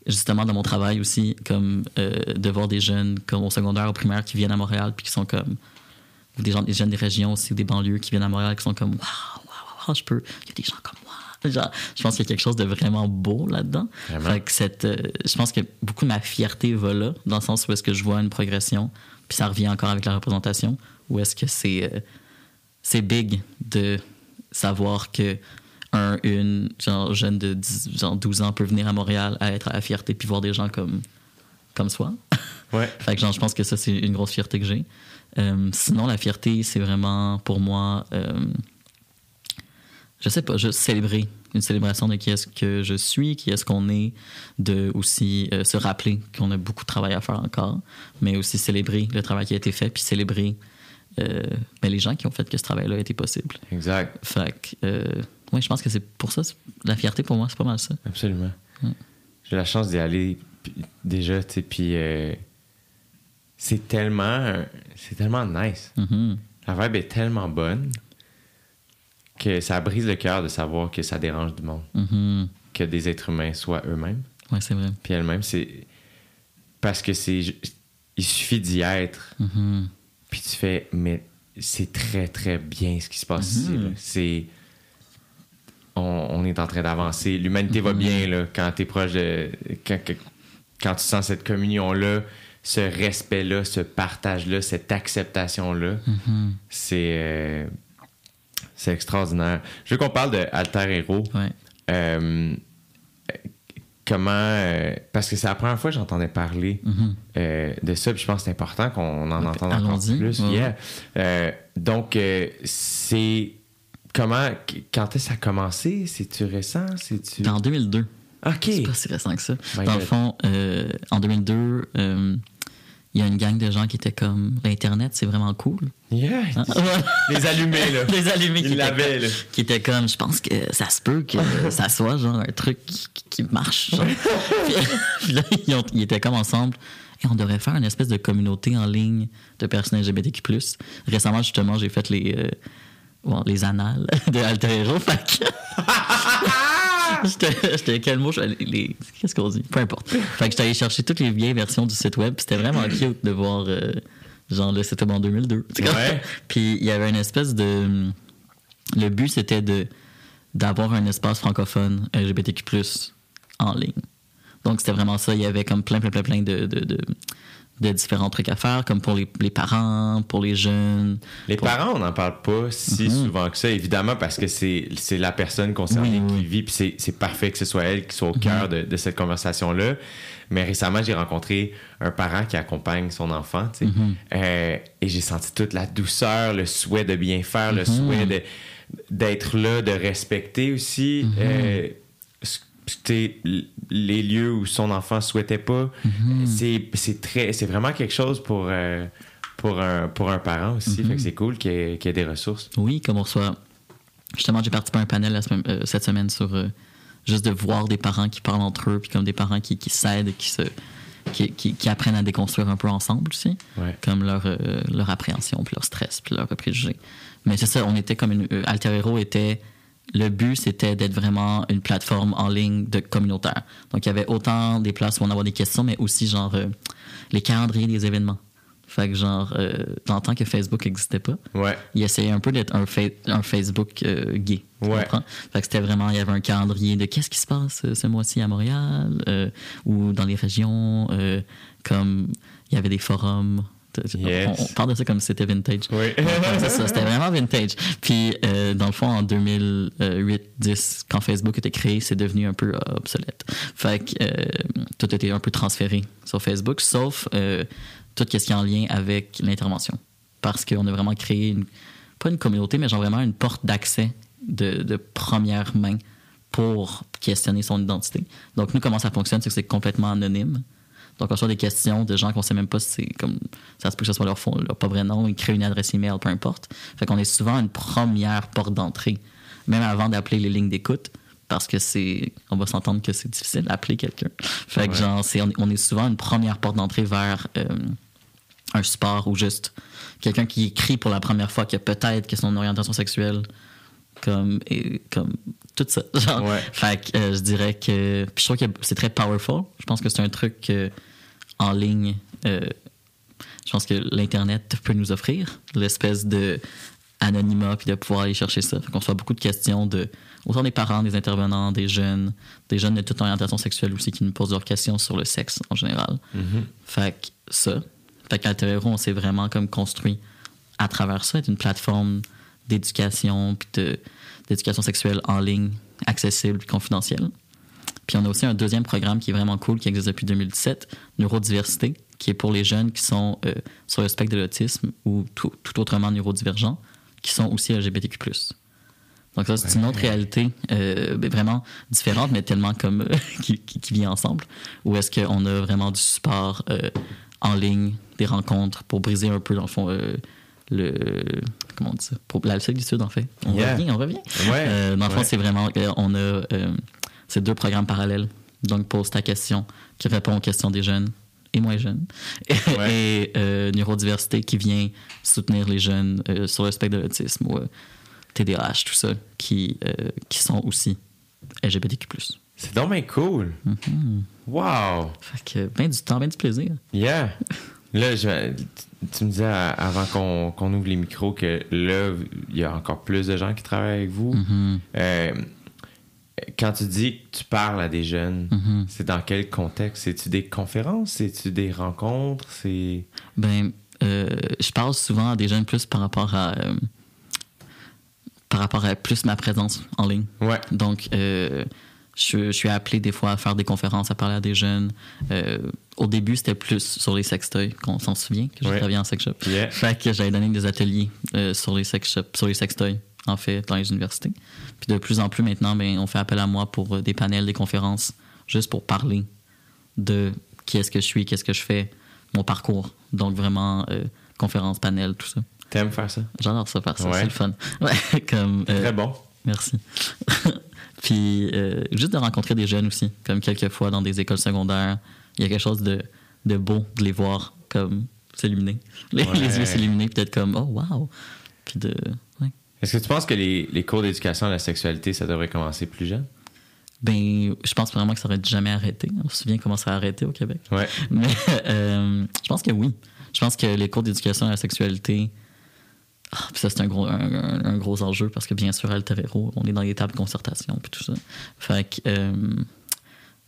justement dans mon travail aussi, comme euh, de voir des jeunes comme au secondaire, au primaire qui viennent à Montréal puis qui sont comme ou des gens, des jeunes des régions aussi, ou des banlieues qui viennent à Montréal qui sont comme waouh, waouh, waouh, je peux, il y a des gens comme moi. Genre, je pense qu'il y a quelque chose de vraiment beau là-dedans. Fait que cette, euh, je pense que beaucoup de ma fierté va là, dans le sens où est-ce que je vois une progression, puis ça revient encore avec la représentation, où est-ce que c'est euh, c'est big de savoir que un une genre jeune de 10, genre 12 ans peut venir à Montréal à être à la fierté puis voir des gens comme comme soi.
Ouais.
fait que genre je pense que ça c'est une grosse fierté que j'ai. Euh, sinon la fierté c'est vraiment pour moi euh, je sais pas, juste célébrer une célébration de qui est-ce que je suis, qui est-ce qu'on est, de aussi euh, se rappeler qu'on a beaucoup de travail à faire encore, mais aussi célébrer le travail qui a été fait, puis célébrer euh, ben, les gens qui ont fait que ce travail-là a été possible.
Exact.
Fait que, euh, ouais, je pense que c'est pour ça, la fierté pour moi, c'est pas mal ça.
Absolument.
Ouais.
J'ai la chance d'y aller déjà, tu sais, puis euh, c'est tellement, c'est tellement nice.
Mhm.
La vibe est tellement bonne que ça brise le cœur de savoir que ça dérange du monde,
Mhm.
que des êtres humains soient eux-mêmes,
Ouais, c'est vrai.
puis elles-mêmes. C'est parce que c'est, il suffit d'y être,
Mhm.
puis tu fais, mais c'est très très bien ce qui se passe ici.
Mhm.
là. C'est on, on est en train d'avancer. L'humanité va bien là, quand tu es proche de. Quand, tu sens cette communion-là, ce respect-là, ce partage-là, cette acceptation-là, c'est. euh, c'est extraordinaire. Je veux qu'on parle de Alter Hero.
Ouais.
Euh, comment. euh, parce que c'est la première fois que j'entendais parler
Mhm.
euh, de ça, puis je pense que c'est important qu'on en
Ouais,
entende encore plus.
Ouais,
Yeah. Donc, c'est. Comment. Quand est-ce que ça a commencé? C'est-tu récent? C'est-tu.
En 2002.
Ok.
C'est pas si récent que ça.
My
Dans le fond, en 2002, euh, il y a une gang de gens qui étaient comme l'Internet, c'est vraiment cool.
Yeah.
Hein?
Les allumés, là.
Les allumés qui étaient comme-
là.
qui était comme je pense que ça se peut que ça soit genre un truc qui, qui marche genre. puis, puis là ils, ont- ils étaient comme ensemble et on devrait faire une espèce de communauté en ligne de personnes LGBTQ+. Récemment justement j'ai fait les euh, bon, les annales de Alter Hero fait que- J'étais quel mot les- qu'est-ce qu'on dit? Peu importe fait que j'étais allé chercher toutes les vieilles versions du site web c'était vraiment cute de voir euh, genre le site web en 2002 C'est comme-
Ouais.
puis il y avait une espèce de le but c'était de d'avoir un espace francophone LGBTQ+ en ligne. Donc c'était vraiment ça, il y avait comme plein plein plein plein de, de, de, de différents trucs à faire comme pour les, les parents, pour les jeunes.
Les
pour-
parents, on n'en parle pas si
Mhm.
souvent que ça, évidemment, parce que c'est la personne concernée
Oui,
qui vit, puis c'est- parfait que ce soit elle qui soit au cœur de, de cette conversation-là. Mais récemment, j'ai rencontré un parent qui accompagne son enfant,
Mhm.
euh, et j'ai senti toute la douceur, le souhait de bien faire, le
Mhm.
souhait d'être là, de respecter aussi. Euh, les lieux où son enfant souhaitait pas,
Mhm.
c'est c'est très c'est vraiment quelque chose pour euh, pour un pour un parent aussi.
Mhm.
Fait que c'est cool qu'il y, ait- qu'il y ait des ressources.
Oui, comme on reçoit. Justement, j'ai participé à un panel la semaine- euh, cette semaine sur euh, juste de voir des parents qui parlent entre eux, puis comme des parents qui, qui s'aident, qui se qui, qui- qui apprennent à déconstruire un peu ensemble aussi,
Ouais.
comme leur, euh, leur appréhension, puis leur stress, puis leurs préjugés. Mais c'est ça, on était comme une. Alter Hero était. Le but, c'était d'être vraiment une plateforme en ligne de communautaire. Donc, il y avait autant des places où on avait des questions, mais aussi, genre, euh, les calendriers des événements. Fait que, genre, euh, dans le temps que Facebook n'existait pas,
Ouais.
il essayait un peu d'être un, fa- un Facebook euh, gay.
Ouais.
Fait que c'était vraiment, il y avait un calendrier de qu'est-ce qui se passe euh, ce mois-ci à Montréal ou dans les régions, comme il y avait des forums.
Yes.
On, on parle de ça comme si c'était vintage.
Oui.
C'était vraiment vintage. Puis, euh, dans le fond, en 2008-10, quand Facebook était créé, c'est devenu un peu euh, obsolète. Fait que euh, tout a été un peu transféré sur Facebook, sauf euh, tout ce qui est en lien avec l'intervention. Parce qu'on a vraiment créé une pas une communauté, mais genre vraiment une porte d'accès de, de première main pour questionner son identité. Donc, nous, comment ça fonctionne, c'est que c'est complètement anonyme. Donc, on reçoit des questions de gens qu'on sait même pas si c'est comme. Ça se peut que ce soit leur, fond, leur pas vrai nom, ils créent une adresse email, peu importe. Fait qu'on est souvent une première porte d'entrée, même avant d'appeler les lignes d'écoute, parce que c'est. On va s'entendre que c'est difficile d'appeler quelqu'un. Fait que,
Ouais.
genre, c'est, on, on est souvent une première porte d'entrée vers euh, un support ou juste quelqu'un qui écrit pour la première fois que peut-être que son orientation sexuelle comme et comme tout ça genre
Ouais.
fait que euh, je dirais que puis je trouve que c'est très powerful je pense que c'est un truc que, en ligne euh, je pense que l'internet peut nous offrir l'espèce de anonymat puis de pouvoir aller chercher ça fait qu'on reçoit beaucoup de questions de autant des parents des intervenants des jeunes des jeunes de toute orientation sexuelle aussi qui nous posent leurs questions sur le sexe en général
Mhm.
fait que ça. Fait qu'Alter Hero, on s'est vraiment comme construit à travers ça, être une plateforme d'éducation puis de- d'éducation sexuelle en ligne, accessible puis confidentielle. Puis on a aussi un deuxième programme qui est vraiment cool, qui existe depuis 2017, Neurodiversité, qui est pour les jeunes qui sont euh, sur le spectre de l'autisme ou tout, tout autrement neurodivergents, qui sont aussi LGBTQ+. Donc ça, c'est une autre réalité euh, ben, vraiment différente, mais tellement comme euh, qui, qui, qui vient ensemble. Où est-ce qu'on a vraiment du support en ligne, des rencontres pour briser un peu, dans le fond, le... Comment on dit ça? Pour la solitude, en fait. On
Yeah.
revient, on revient.
Ouais.
Euh, dans le fond, c'est vraiment... on a euh, ces deux programmes parallèles. Donc, pose ta question, qui répond aux questions des jeunes et moins jeunes.
Ouais.
et euh, neurodiversité qui vient soutenir les jeunes euh, sur le spectre de l'autisme ou euh, TDAH, tout ça, qui, euh, qui sont aussi LGBTQ+.
C'est donc bien cool.
Mhm.
Wow!
Fait que ben du temps, ben du plaisir.
Yeah! Là, je, tu- me disais avant qu'on ouvre les micros que là, il y a encore plus de gens qui travaillent avec vous.
Mhm.
Euh, quand tu dis que tu parles à des jeunes,
Mhm.
c'est dans quel contexte? C'est-tu des conférences? C'est-tu des rencontres? C'est.
Ben, euh, je parle souvent à des jeunes plus par rapport à... euh, par rapport à plus ma présence en ligne.
Ouais.
Donc, euh, je, je suis appelé des fois à faire des conférences, à parler à des jeunes. Au début, c'était plus sur les sextoys, qu'on s'en souvient, que
Ouais.
travaillé en sex shop.
Yeah.
Fait que j'avais donné des ateliers sur les sex shops, sur les sextoys, en fait, dans les universités. Puis de plus en plus maintenant, ben, on fait appel à moi pour euh, des panels, des conférences, juste pour parler de qui est-ce que je suis, qu'est-ce que je fais, mon parcours. Donc vraiment, euh, conférences, panels, tout ça.
T'aimes faire ça?
J'adore ça faire ça,
Ouais.
c'est le fun. Ouais, comme, euh,
Très bon.
Merci. Puis euh, juste de rencontrer des jeunes aussi, comme quelques fois dans des écoles secondaires, il y a quelque chose de, de beau de les voir comme s'illuminer. Les,
Ouais.
les yeux s'illuminer, peut-être comme oh wow. Puis de. Ouais.
Est-ce que tu penses que les, les cours d'éducation à la sexualité, ça devrait commencer plus jeune?
Ben, je pense vraiment que ça aurait jamais arrêté. On se souvient comment ça a arrêté au Québec.
Ouais.
Mais euh, je pense que oui. Je pense que les cours d'éducation à la sexualité, ah, puis ça c'est un gros, un, gros enjeu parce que bien sûr, Alter Hero, on est dans les tables de concertation puis tout ça. Fait que euh,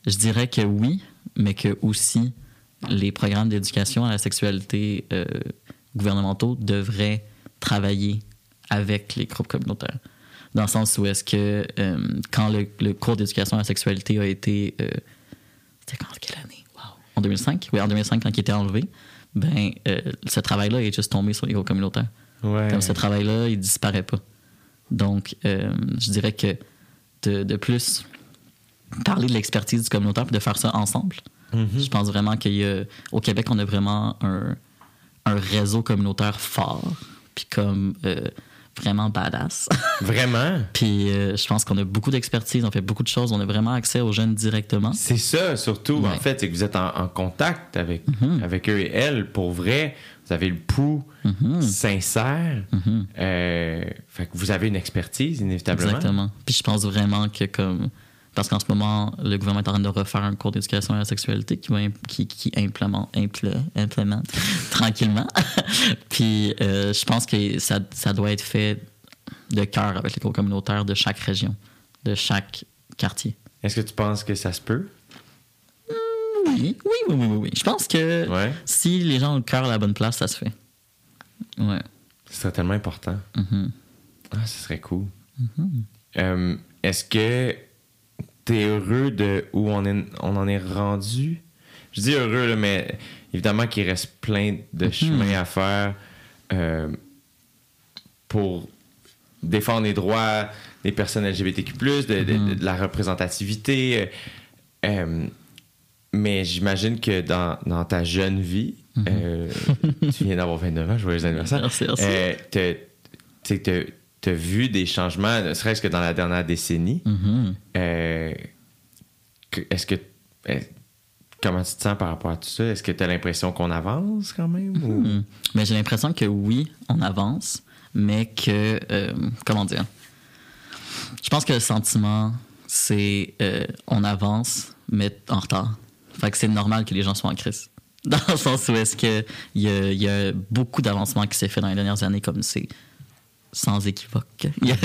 je dirais que oui, mais que aussi les programmes d'éducation à la sexualité euh, gouvernementaux devraient travailler avec les groupes communautaires. Dans le sens où est-ce que euh, quand le, le cours d'éducation à la sexualité a été... euh, c'était quand, quelle année? Wow. En 2005? Oui, en 2005, quand il était enlevé, ben, euh, ce travail-là est juste tombé sur les groupes communautaires.
Ouais.
Comme ce travail-là, il disparaît pas. Donc, je dirais que de, de plus parler de l'expertise du communautaire et de faire ça ensemble,
Mhm.
je pense vraiment qu'au Québec, on a vraiment un, un réseau communautaire fort, puis comme euh, vraiment badass.
Vraiment?
puis euh, je pense qu'on a beaucoup d'expertise, on fait beaucoup de choses, on a vraiment accès aux jeunes directement.
C'est ça, surtout, en fait, c'est que vous êtes en, en contact avec,
Mhm.
avec eux et elles. Pour vrai, vous avez le pouls
Mhm.
sincère.
Mhm.
Euh, fait que vous avez une expertise, inévitablement.
Exactement. Puis je pense vraiment que comme parce qu'en ce moment, le gouvernement est en train de refaire un cours d'éducation à la sexualité qui, va imp- qui, qui implémente, implé- implémente tranquillement. Puis euh, je pense que ça, ça doit être fait de cœur avec les cours communautaires de chaque région, de chaque quartier.
Est-ce que tu penses que ça se peut?
Oui, oui, oui, oui, oui. oui. Je pense que
Ouais.
si les gens ont le cœur à la bonne place, ça se fait. Ouais.
Ce serait tellement important.
Mhm.
Ah, ce serait cool. Euh, Est-ce que tu es heureux de où on, est, on en est rendu? Je dis heureux, là, mais évidemment qu'il reste plein de chemins à faire euh, pour défendre les droits des personnes LGBTQ+, de, de- de- de la représentativité. euh, euh, mais j'imagine que dans, dans ta jeune vie, euh, tu viens d'avoir 29 ans, joyeux anniversaire.
Merci, merci.
T'as- tu t'as vu des changements, ne serait-ce que dans la dernière décennie.
Mhm.
Euh, Est-ce que. euh, comment tu te sens par rapport à tout ça? Est-ce que tu as l'impression qu'on avance quand même?
Hmm. Mais j'ai l'impression que oui, on avance, mais que. euh, comment dire? Je pense que le sentiment, c'est euh, on avance, mais en retard. Fait que c'est normal que les gens soient en crise. Dans le sens où est-ce qu'il y y a beaucoup d'avancements qui s'est fait dans les dernières années, comme c'est sans équivoque. Il y a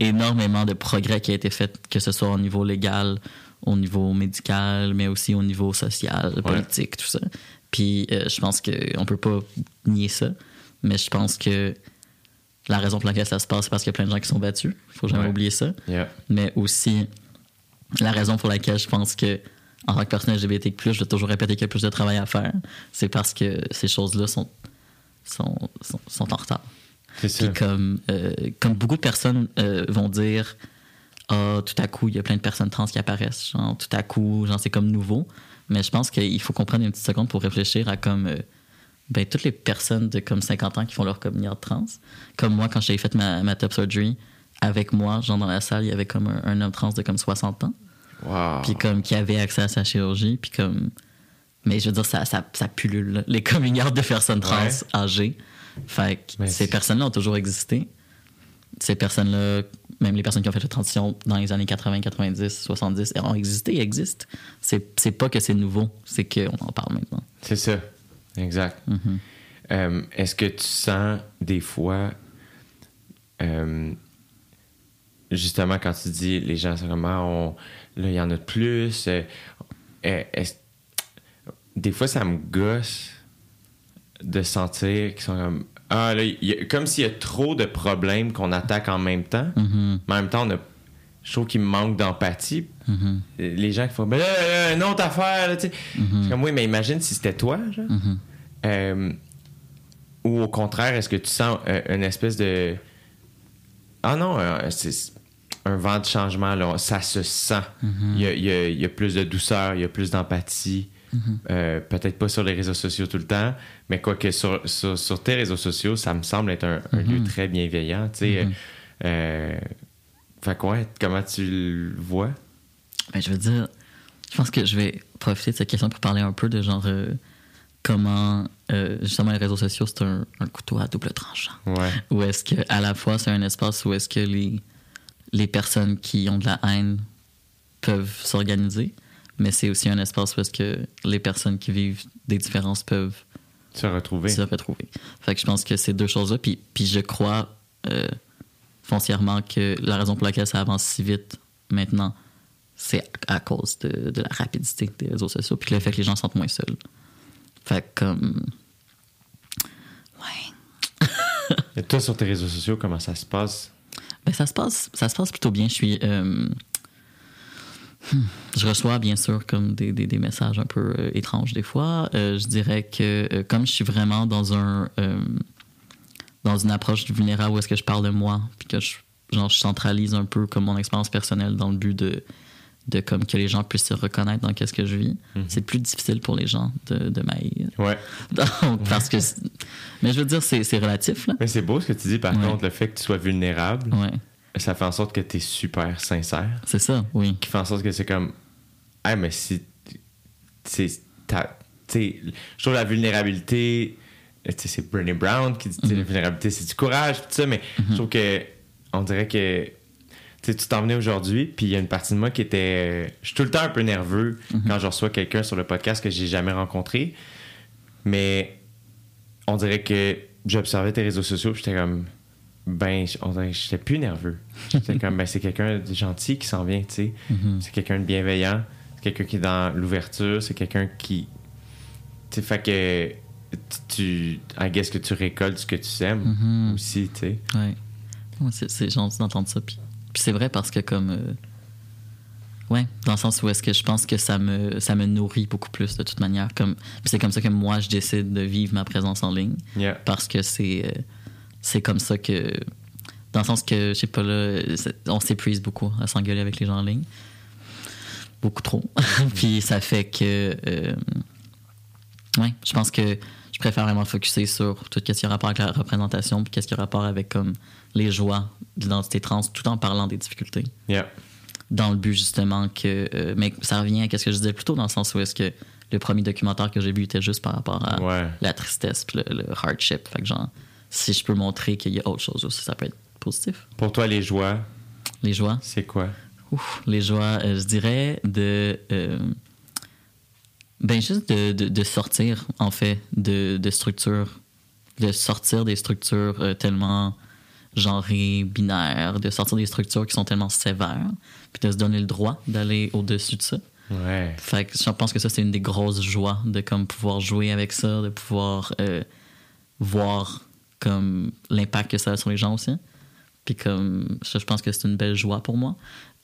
énormément de progrès qui a été fait, que ce soit au niveau légal, au niveau médical, mais aussi au niveau social, politique, tout ça. Puis euh, je pense qu'on peut pas nier ça, mais je pense que la raison pour laquelle ça se passe, c'est parce qu'il y a plein de gens qui sont battus. faut jamais
Ouais.
oublier ça.
Yeah.
Mais aussi, la raison pour laquelle je pense que, en tant que personne LGBTQ, je vais toujours répéter qu'il y a plus de travail à faire, c'est parce que ces choses-là sont, sont, sont, sont en retard. Puis comme, euh, comme beaucoup de personnes euh, vont dire, ah, tout à coup, il y a plein de personnes trans qui apparaissent. Genre, tout à coup, genre, c'est comme nouveau. Mais je pense qu'il faut qu'on prenne une petite seconde pour réfléchir à comme, euh, ben, toutes les personnes de comme 50 ans qui font leur communion trans. Comme moi, quand j'ai fait ma, ma top surgery, avec moi, genre dans la salle, il y avait comme un, un homme trans de comme 60 ans
Wow.
puis comme qui avait accès à sa chirurgie, puis comme mais je veux dire ça ça, ça pullule les communiards de personnes trans
Ouais.
âgées. Fait que
Mais
ces personnes-là ont toujours existé. Ces personnes-là, même les personnes qui ont fait la transition dans les années 80, 90, 70, ont existé, existent. C'est c'est pas que c'est nouveau, c'est qu'on en parle maintenant.
C'est ça. Exact.
Mhm.
Euh, Est-ce que tu sens des fois, euh, justement, quand tu dis les gens sont comme Ah, on- là, il y en a de plus, euh, des fois, ça me gosse de sentir qu'ils sont comme Ah, là, il y a- comme s'il y a trop de problèmes qu'on attaque en même temps.
Mhm.
Mais en même temps, on a, je trouve qu'il manque d'empathie.
Mhm.
Les gens qui font Ben là, là, une autre affaire, là, tu sais. Je suis comme Oui, mais imagine si c'était toi, genre. Euh, ou au contraire, est-ce que tu sens euh, une espèce de. Ah non, euh, c'est un vent de changement, là. Ça se sent. il, y a, il y a- il y a plus de douceur, il y a plus d'empathie. Euh, Peut-être pas sur les réseaux sociaux tout le temps, mais quoique sur, sur, sur tes réseaux sociaux, ça me semble être un, un lieu très bienveillant. Tu sais, euh, fait quoi, comment tu le vois?
Ben, je veux dire, je pense que je vais profiter de cette question pour parler un peu de genre euh, comment euh, justement les réseaux sociaux c'est un, un couteau à double tranchant.
Ouais.
Ou est-ce que à la fois c'est un espace où est-ce que les les personnes qui ont de la haine peuvent s'organiser, mais c'est aussi un espace où est-ce que les personnes qui vivent des différences peuvent
Se retrouver.
se retrouver. Fait que je pense que ces deux choses-là, puis, puis je crois euh, foncièrement que la raison pour laquelle ça avance si vite maintenant, c'est à cause de, de la rapidité des réseaux sociaux, puis le fait que les gens se sentent moins seuls. Fait que comme... Ouais.
Et toi, sur tes réseaux sociaux, comment ça se passe?
Ben, ça se passe, ça se passe plutôt bien. Je suis, euh, je reçois bien sûr comme des, des, des messages un peu euh, étranges des fois. Euh, je dirais que euh, comme je suis vraiment dans un, dans une approche vulnérable où est-ce que je parle de moi, puis que je, genre, je centralise un peu comme mon expérience personnelle dans le but de de comme que les gens puissent se reconnaître dans qu'est-ce que je vis, c'est plus difficile pour les gens de, de m'haïr.
Ouais.
Donc, parce que... Mais je veux dire, c'est c'est relatif, là.
Mais c'est beau ce que tu dis, par
Ouais.
contre, le fait que tu sois vulnérable,
Ouais,
ça fait en sorte que tu es super sincère.
c'est ça, oui.
Qui fait en sorte que c'est comme. Ah, mais si. Tu sais, je trouve la vulnérabilité. Tu sais, c'est Brené Brown qui dit sais, la vulnérabilité, c'est du courage, tout ça, mais je trouve que. On dirait que. Tu t'en venais aujourd'hui, puis il y a une partie de moi qui était. Je suis tout le temps un peu nerveux quand je reçois quelqu'un sur le podcast que j'ai jamais rencontré. Mais on dirait que j'observais tes réseaux sociaux, puis j'étais comme. Ben, j'étais plus nerveux. J'étais comme, ben, c'est quelqu'un de gentil qui s'en vient, tu sais. C'est quelqu'un de bienveillant. C'est quelqu'un qui est dans l'ouverture. C'est quelqu'un qui. Tu fait que. Tu. I guess que tu récoltes ce que tu sèmes
Mhm.
aussi, tu sais.
Ouais. Ouais, c'est, gentil d'entendre ça. Puis, puis c'est vrai parce que comme... euh, ouais, dans le sens où est-ce que je pense que ça me, ça me nourrit beaucoup plus de toute manière. Comme, c'est comme ça que moi, je décide de vivre ma présence en ligne.
Yeah.
Parce que c'est, euh, c'est comme ça que, Dans le sens que, je sais pas, là, on s'épuise beaucoup à s'engueuler avec les gens en ligne. Beaucoup trop. Puis ça fait que. euh, ouais, je pense que je préfère vraiment focuser sur tout ce qui a rapport avec la représentation, puis qu'est-ce qui a rapport avec comme les joies de l'identité trans, tout en parlant des difficultés.
Yeah.
Dans le but justement que. euh, mais ça revient à ce que je disais plus tôt, dans le sens où est-ce que le premier documentaire que j'ai vu était juste par rapport à
Ouais.
la tristesse puis le, le hardship. Fait que genre, si je peux montrer qu'il y a autre chose aussi, ça peut être positif.
Pour toi, les joies,
Les joies?
c'est quoi?
Ouf, les joies, euh, je dirais de. euh, ben, juste de, de, de sortir, en fait, de, de structures. De sortir des structures euh, tellement genrées, binaires, de sortir des structures qui sont tellement sévères, puis de se donner le droit d'aller au-dessus de ça.
Ouais.
Fait que je pense que ça, c'est une des grosses joies de comme pouvoir jouer avec ça, de pouvoir voir comme l'impact que ça a sur les gens aussi. Puis comme ça, je pense que c'est une belle joie pour moi.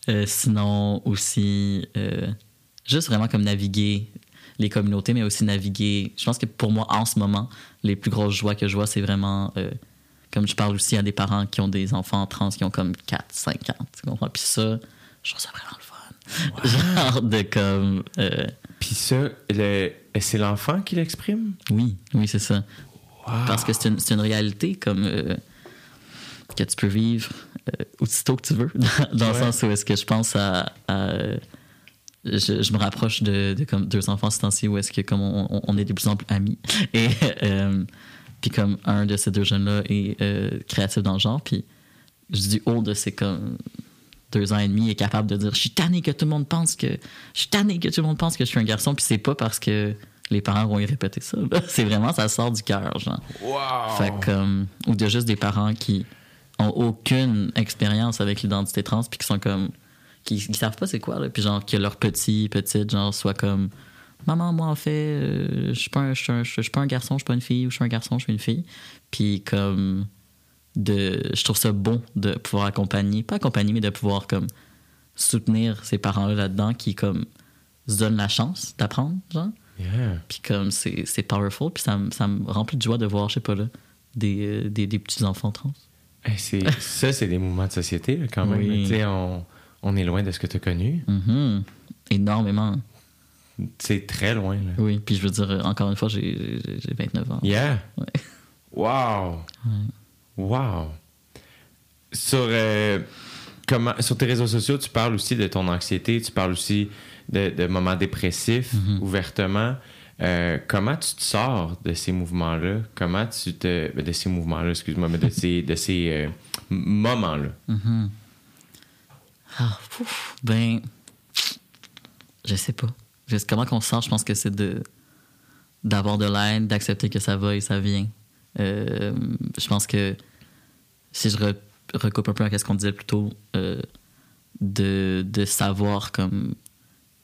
Euh, sinon aussi, euh, juste vraiment comme naviguer les communautés, mais aussi naviguer. Je pense que pour moi, en ce moment, les plus grosses joies que je vois, c'est vraiment euh, comme je parle aussi à des parents qui ont des enfants trans qui ont comme 4, 5 ans. Tu comprends? Puis ça, je trouve ça vraiment le fun. Genre de comme.
Puis ça, le- c'est l'enfant qui l'exprime?
oui, oui, c'est ça. Parce que c'est une, c'est une réalité comme euh, que tu peux vivre euh, aussitôt que tu veux. Dans, le sens où est-ce que je pense à. à- je, je me rapproche de, de comme deux enfants ce temps-ci où est-ce que comme on, on- est de plus en plus amis. Et euh, puis comme un de ces deux jeunes-là est euh, créatif dans le genre, puis je dis haut de ses comme deux ans et demi est capable de dire je suis tanné que tout le monde pense que je suis tanné que tout le monde pense que je suis un garçon puis c'est pas parce que les parents vont y répéter ça c'est vraiment ça sort du cœur genre.
Wow!
fait que, euh, ou de juste des parents qui ont aucune expérience avec l'identité trans puis qui sont comme qui, qui savent pas c'est quoi là. Puis genre que leur petit petite genre soit comme maman moi en fait euh, je suis pas un, je suis un- je suis pas un garçon je suis pas une fille ou je suis un garçon je suis une fille. Puis comme de je trouve ça bon de pouvoir accompagner pas accompagner mais de pouvoir comme soutenir ces parents là là-dedans qui comme se donnent la chance d'apprendre genre
Yeah.
puis comme c'est powerful puis ça, me- ça me remplit de joie de voir je sais pas là des, euh, des, des petits enfants trans
Hey, ça, c'est des mouvements de société, là, quand même.
Oui.
Tu sais, on, on est loin de ce que tu as connu.
Mhm. énormément
C'est très loin. Là.
oui puis je veux dire encore une fois j'ai j'ai- j'ai 29 ans
Yeah.
Ouais.
Wow. Wow. Sur, euh, comment, sur tes réseaux sociaux, tu parles aussi de ton anxiété, tu parles aussi de, de moments dépressifs, ouvertement. Euh, comment tu te sors de ces mouvements-là? Comment tu te. ben, De ces mouvements-là, excuse-moi, mais de ces, de ces euh, moments-là?
Mhm. Ah, ouf, ben, je sais pas. Sais comment qu'on se sort, je pense que c'est de d'avoir de l'aide, d'accepter que ça va et ça vient. Euh, je pense que si je re- recoupe un peu à ce qu'on disait plus tôt, de, de savoir comme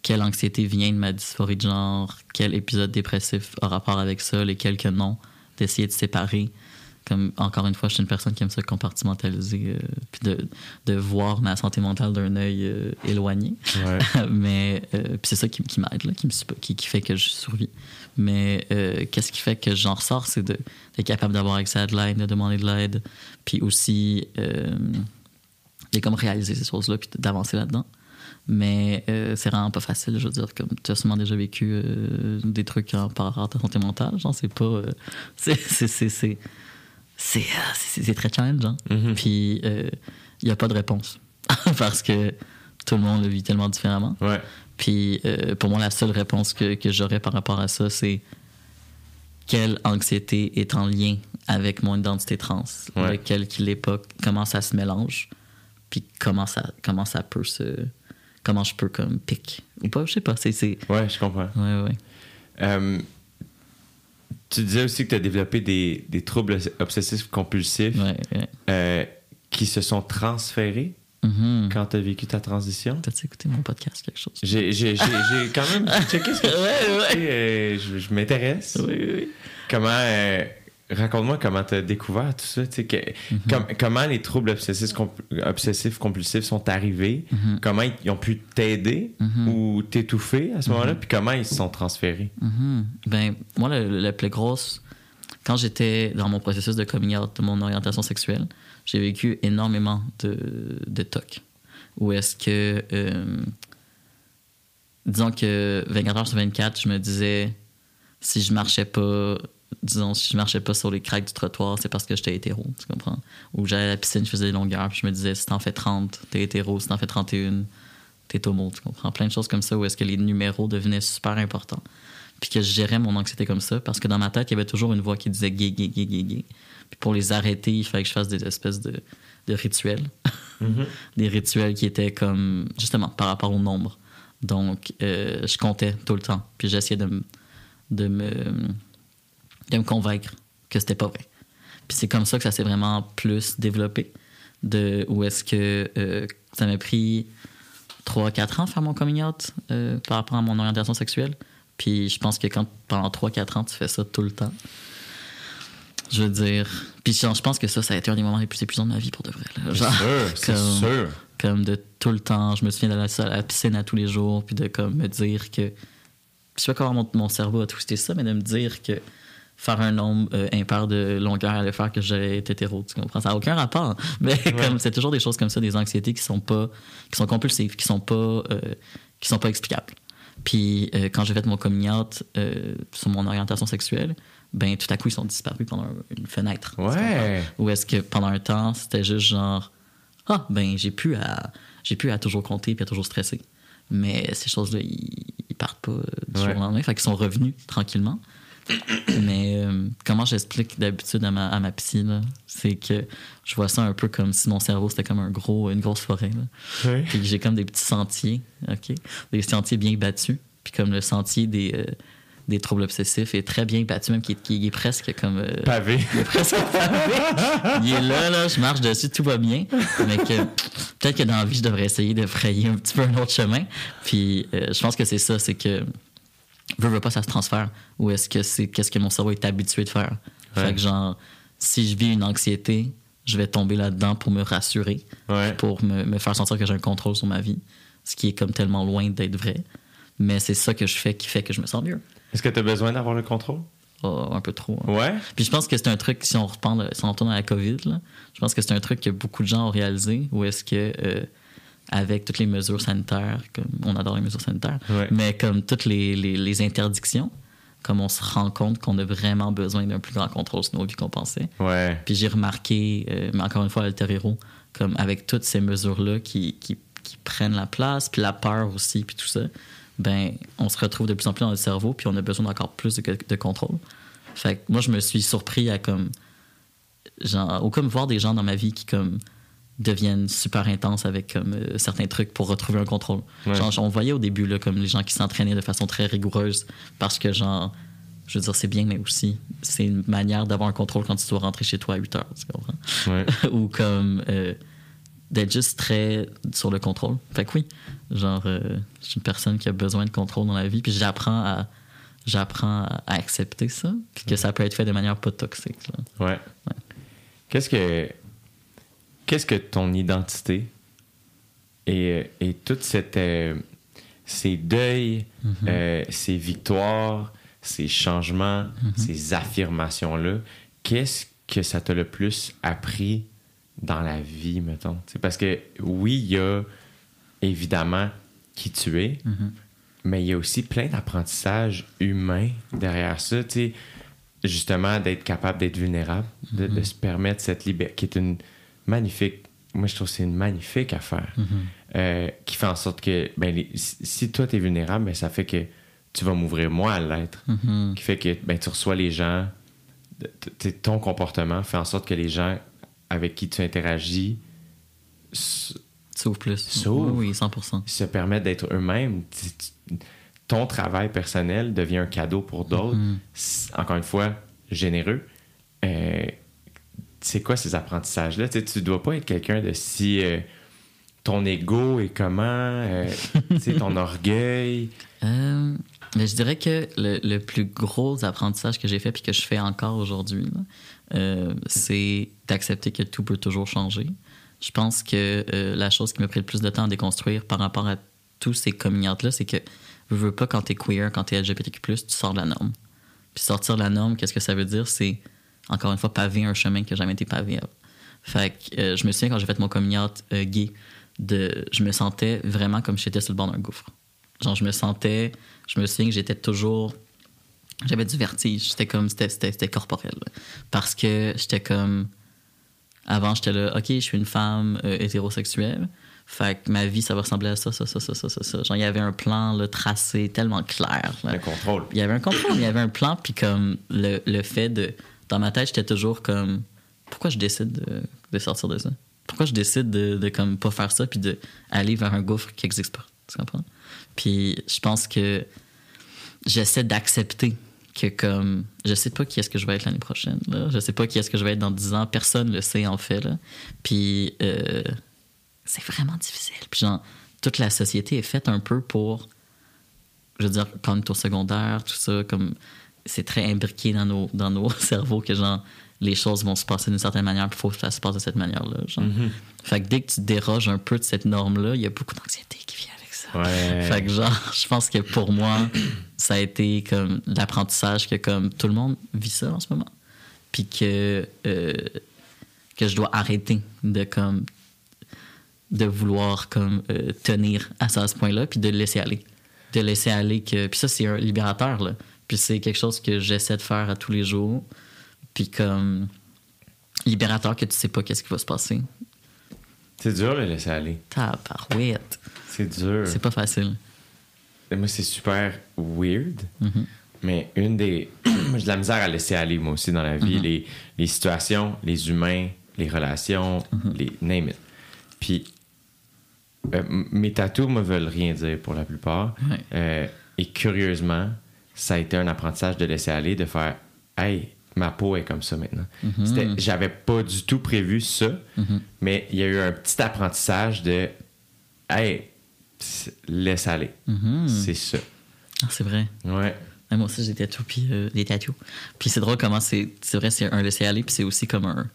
quelle anxiété vient de ma dysphorie de genre, quel épisode dépressif a rapport avec ça, lesquels que non, d'essayer de séparer. Comme, encore une fois, je suis une personne qui aime ça compartimentaliser, euh, puis de, de voir ma santé mentale d'un œil euh, éloigné.
Ouais.
Mais euh, c'est ça qui, qui m'aide, qui, qui, qui fait que je survis. Mais qu'est-ce qui fait que j'en ressors, c'est d'être capable d'avoir accès à de l'aide, de demander de l'aide, puis aussi de comme réaliser ces choses-là, puis d'avancer là-dedans. Mais euh, c'est vraiment pas facile, je veux dire, comme tu as sûrement déjà vécu euh, des trucs en, par rapport à ta santé mentale, genre c'est pas... euh, c'est- c'est- c'est- c'est c'est euh, c'est- très challengeant.
Mhm.
Puis il n'y a pas de réponse. Parce que tout le monde le vit tellement différemment.
Ouais.
Puis pour moi, la seule réponse que, que j'aurais par rapport à ça, c'est quelle anxiété est en lien avec mon identité trans,
Ouais.
lequel qu'il est pas, comment ça se mélange, puis comment ça, comment ça peut se. Comment je peux comme pic. Ou pas, je sais pas. C'est.
Ouais, je comprends.
Ouais, ouais.
Euh, tu disais aussi que tu as développé des, des troubles obsessifs compulsifs
Ouais, ouais.
euh, qui se sont transférés
Mhm.
quand tu as vécu ta transition?
T'as-tu écouté mon podcast, quelque chose?
J'ai quand même checké ce que tu
Ouais, ouais.
fais, euh, je, je m'intéresse.
Oui, oui.
Comment. Raconte-moi comment tu as découvert tout ça.
Mhm.
com- comment les troubles obsessifs, comp- obsessifs compulsifs sont arrivés.
Mhm.
Comment ils, ont pu t'aider
Mhm.
ou t'étouffer à ce moment-là. Puis comment ils se sont transférés?
Ben, moi, le plus grosse. quand j'étais dans mon processus de coming out de mon orientation sexuelle, j'ai vécu énormément de, de tocs. Où est-ce que, euh, disons que 24 heures sur 24, je me disais, si je marchais pas, disons, si je marchais pas sur les craques du trottoir, c'est parce que j'étais hétéro, tu comprends? Ou j'allais à la piscine, je faisais des longueurs, puis je me disais, si t'en fais 30, t'es hétéro, si t'en fais 31, t'es homo, tu comprends? Plein de choses comme ça où est-ce que les numéros devenaient super importants. Puis que je gérais mon anxiété comme ça, parce que dans ma tête, il y avait toujours une voix qui disait gay, gay, gay, gay, gay. Puis pour les arrêter, il fallait que je fasse des espèces de, de rituels. des rituels qui étaient comme, justement, par rapport au nombre. Donc, euh, je comptais tout le temps. Puis j'essayais de, de, me, de me convaincre que c'était pas vrai. Puis c'est comme ça que ça s'est vraiment plus développé. De où est-ce que euh, ça m'a pris 3-4 ans faire mon coming out euh, par rapport à mon orientation sexuelle. Puis je pense que quand pendant 3-4 ans, tu fais ça tout le temps, je veux dire. Puis je pense que ça, ça a été un des moments les plus épuisants de ma vie pour de vrai.
C'est sûr, c'est
comme-
sûr.
comme de tout le temps. Je me souviens d'aller à la piscine à tous les jours, puis de comme me dire que. Puis je sais pas comment mon, mon cerveau a twisté ça, mais de me dire que faire un nombre euh, impair de longueur allait faire que j'allais être hétéro. Tu comprends? Ça n'a aucun rapport. Mais comme c'est toujours des choses comme ça, des anxiétés qui sont pas. qui sont compulsives, qui sont pas. euh, qui sont pas explicables. Puis euh, quand j'ai fait mon coming out euh, sur mon orientation sexuelle, ben tout à coup ils sont disparus pendant une fenêtre.
Ouais.
Ou est-ce que pendant un temps, c'était juste genre Ah, ben j'ai pu à j'ai pu à toujours compter puis à toujours stresser. Mais ces choses-là, ils, ils partent pas du
Ouais.
jour au lendemain. Fait qu'ils sont revenus tranquillement. Mais euh, comment j'explique d'habitude à ma, à ma psy, c'est que je vois ça un peu comme si mon cerveau c'était comme un gros, une grosse forêt. Là. Puis j'ai comme des petits sentiers, OK? Des sentiers bien battus. Puis comme le sentier des, euh, des troubles obsessifs est très bien battu, même qui est, qui est presque comme. euh,
Pavé.
il est presque pavé. Il est là, là, je marche dessus, tout va bien. Mais que peut-être que dans la vie, je devrais essayer de frayer un petit peu un autre chemin. Puis je pense que c'est ça, c'est que veux, veux pas, ça se transfère. Ou est-ce que c'est qu'est-ce que mon cerveau est habitué de faire?
Ouais.
Fait que genre, si je vis une anxiété, je vais tomber là-dedans pour me rassurer,
Ouais.
pour me, me faire sentir que j'ai un contrôle sur ma vie, ce qui est comme tellement loin d'être vrai. Mais c'est ça que je fais qui fait que je me sens mieux.
Est-ce que tu as besoin d'avoir le contrôle?
Oh, un peu trop. hein.
Ouais?
Puis je pense que c'est un truc, si on reprend, si on retourne à la COVID, là, je pense que c'est un truc que beaucoup de gens ont réalisé, où est-ce que, euh, avec toutes les mesures sanitaires, comme on adore les mesures sanitaires,
Ouais.
mais comme toutes les, les, les interdictions, comme on se rend compte qu'on a vraiment besoin d'un plus grand contrôle sur nos vies qu'on pensait.
Ouais.
Puis j'ai remarqué, euh, mais encore une fois, Alter Hero, comme avec toutes ces mesures-là qui, qui, qui prennent la place, puis la peur aussi, puis tout ça, ben, on se retrouve de plus en plus dans le cerveau, puis on a besoin d'encore plus de, de contrôle. Fait que moi, je me suis surpris à comme. Genre, ou comme voir des gens dans ma vie qui, comme, deviennent super intenses avec comme, euh, certains trucs pour retrouver un contrôle.
Ouais.
Genre, on voyait au début, là, comme les gens qui s'entraînaient de façon très rigoureuse parce que, genre, je veux dire, c'est bien, mais aussi, c'est une manière d'avoir un contrôle quand tu dois rentrer chez toi à 8 heures, tu comprends?
Ouais.
Ou comme euh, d'être juste très sur le contrôle. Fait que oui, genre, euh, je suis une personne qui a besoin de contrôle dans la vie, puis j'apprends à j'apprends à accepter ça, puis que ça peut être fait de manière pas toxique. là.
Ouais. Qu'est-ce que qu'est-ce que ton identité? Et, et toute cette euh, ces deuils, euh, ces victoires, ces changements, ces affirmations là, qu'est-ce que ça t'a le plus appris dans la vie, mettons? Parce que oui, il y a évidemment qui tu es, mais il y a aussi plein d'apprentissages humains derrière ça, justement d'être capable d'être vulnérable, de, de se permettre cette liberté, qui est une magnifique, moi je trouve que c'est une magnifique affaire, euh, qui fait en sorte que, ben, les- si, toi t'es vulnérable, ben, ça fait que tu vas m'ouvrir moi à l'être,
Mhm.
qui fait que ben, tu reçois les gens, ton comportement fait en sorte que les gens avec qui tu interagis s-
S'ouvre plus.
S'ouvre.
Oui, oui, 100%.
se permettent d'être eux-mêmes. Tu- tu- Ton travail personnel devient un cadeau pour d'autres.
Mhm.
Encore une fois, généreux. Euh, c'est quoi ces apprentissages-là? Tu tu dois pas être quelqu'un de si... euh, ton ego est comment? euh, ton orgueil?
Euh, mais je dirais que le, le plus gros apprentissage que j'ai fait puis que je fais encore aujourd'hui, là, euh, c'est d'accepter que tout peut toujours changer. Je pense que la chose qui m'a pris le plus de temps à déconstruire par rapport à tous ces coming out-là, c'est que je veux pas quand t'es queer, quand t'es LGBTQ+, tu sors de la norme. Puis sortir de la norme, qu'est-ce que ça veut dire? C'est encore une fois, paver un chemin qui n'a jamais été pavé avant. Fait que euh, je me souviens quand j'ai fait mon coming out euh, gay, de, je me sentais vraiment comme si j'étais sur le bord d'un gouffre. Genre, je me sentais, je me souviens que j'étais toujours, j'avais du vertige. C'était comme, c'était, corporel. là. Parce que j'étais comme, avant, j'étais là, OK, je suis une femme euh, hétérosexuelle. Fait que ma vie, ça va ressembler à ça, ça, ça, ça, ça, ça. ça. Genre, il y avait un plan là, tracé tellement clair. là.
Le contrôle.
Il y avait un contrôle, il y avait un plan, puis comme le, le fait de. Dans ma tête, j'étais toujours comme. Pourquoi je décide de, sortir de ça? Pourquoi je décide de, de comme pas faire ça, puis de aller vers un gouffre qui n'existe pas? Tu comprends? Puis je pense que j'essaie d'accepter que comme je sais pas qui est-ce que je vais être l'année prochaine là. je sais pas qui est-ce que je vais être dans 10 ans personne le sait en fait là puis euh, c'est vraiment difficile puis genre toute la société est faite un peu pour je veux dire quand on est secondaire tout ça comme c'est très imbriqué dans nos dans nos cerveaux que genre les choses vont se passer d'une certaine manière il faut que ça se passe de cette manière là genre. fait que dès que tu déroges un peu de cette norme là il y a beaucoup d'anxiété qui vient avec ça
Ouais.
fait que genre, je pense que pour moi, ça a été comme l'apprentissage que comme tout le monde vit ça en ce moment. Puis que, euh, que je dois arrêter de comme de vouloir comme euh, tenir à ça à ce point-là, puis de le laisser aller. De laisser aller que. Puis ça, c'est un libérateur, là. Puis c'est quelque chose que j'essaie de faire à tous les jours. Puis comme libérateur que tu sais pas qu'est-ce qui va se passer.
C'est dur de laisser aller.
Tabarouette.
C'est dur.
C'est pas facile.
Moi, c'est super weird.
Mhm.
Mais une des. Moi, j'ai de la misère à laisser aller, moi aussi, dans la vie.
Mhm.
les, les situations, les humains, les relations,
Mhm.
les name it. Puis, euh, mes tatous me veulent rien dire pour la plupart.
Ouais.
Euh, et curieusement, ça a été un apprentissage de laisser aller, de faire Hey, ma peau est comme ça maintenant.
Mhm.
J'avais pas du tout prévu ça, mais il y a eu un petit apprentissage de Hey, laisse aller.
Mhm.
C'est ça.
Ah, c'est vrai.
Ouais.
Ouais, moi aussi, j'ai des tatous, puis euh, des tatous. Puis c'est drôle comment c'est. C'est vrai, c'est un laisser-aller, puis c'est aussi comme un.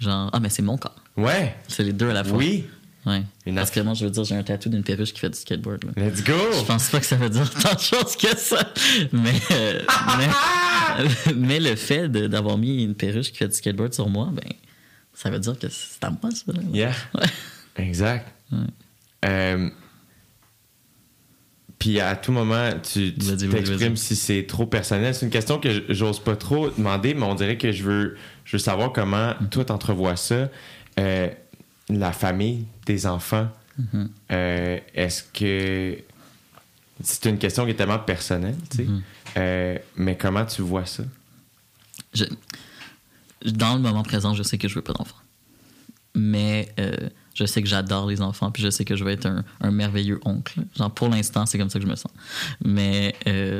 Genre, ah, mais c'est mon corps.
Ouais.
C'est les deux à la fois.
Oui.
Ouais.
Une
Parce que moi, je veux dire, j'ai un tatou d'une perruche qui fait du skateboard. Là.
Let's go!
Je pense pas que ça veut dire tant de choses que ça. Mais, euh, mais, mais le fait d'avoir mis une perruche qui fait du skateboard sur moi, ben, ça veut dire que c'est à moi, ça. là.
Yeah.
Ouais.
Exact.
Ouais.
Euh, Puis à tout moment, tu, t'exprimes si c'est trop personnel. C'est une question que j'ose pas trop demander, mais on dirait que je veux, je veux savoir comment
Mm-hmm.
toi t'entrevois ça. Euh, la famille, tes enfants,
Mhm.
euh, est-ce que. C'est une question qui est tellement personnelle, tu sais.
Mhm.
Euh, mais comment tu vois ça?
Je- dans le moment présent, je sais que je veux pas d'enfants. Mais euh, je sais que j'adore les enfants, puis je sais que je vais être un, un merveilleux oncle. Genre, pour l'instant, c'est comme ça que je me sens. Mais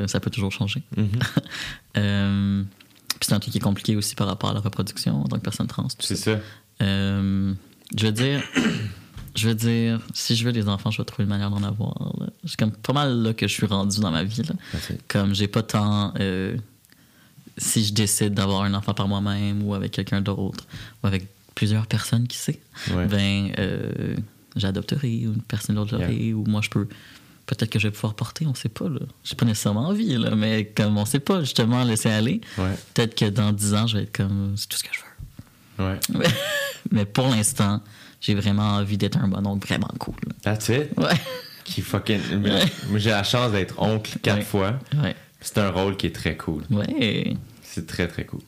ça peut toujours changer.
Mhm.
Puis c'est un truc qui est compliqué aussi par rapport à la reproduction en tant que personne trans.
C'est
ça.
ça.
Euh, je veux dire, je veux dire, si je veux des enfants, je vais trouver une manière d'en avoir. là. C'est comme pas mal là que je suis rendu dans ma vie. Là.
Merci.
Comme j'ai pas tant. euh, si je décide d'avoir un enfant par moi-même ou avec quelqu'un d'autre ou avec plusieurs personnes, qui sait,
Ouais.
ben euh, j'adopterai ou une personne d'autre l'aurait ou moi je peux. Peut-être que je vais pouvoir porter, on sait pas. là. J'ai pas nécessairement envie, là, mais comme on sait pas justement laisser aller,
Ouais.
peut-être que dans 10 ans, je vais être comme c'est tout ce que je veux.
Ouais.
Mais pour l'instant, j'ai vraiment envie d'être un bon oncle vraiment cool.
That's it?
Ouais.
Qui fucking. Moi, j'ai la chance d'être oncle quatre
Ouais.
fois.
Ouais.
C'est un rôle qui est très cool.
Ouais.
C'est très, très cool.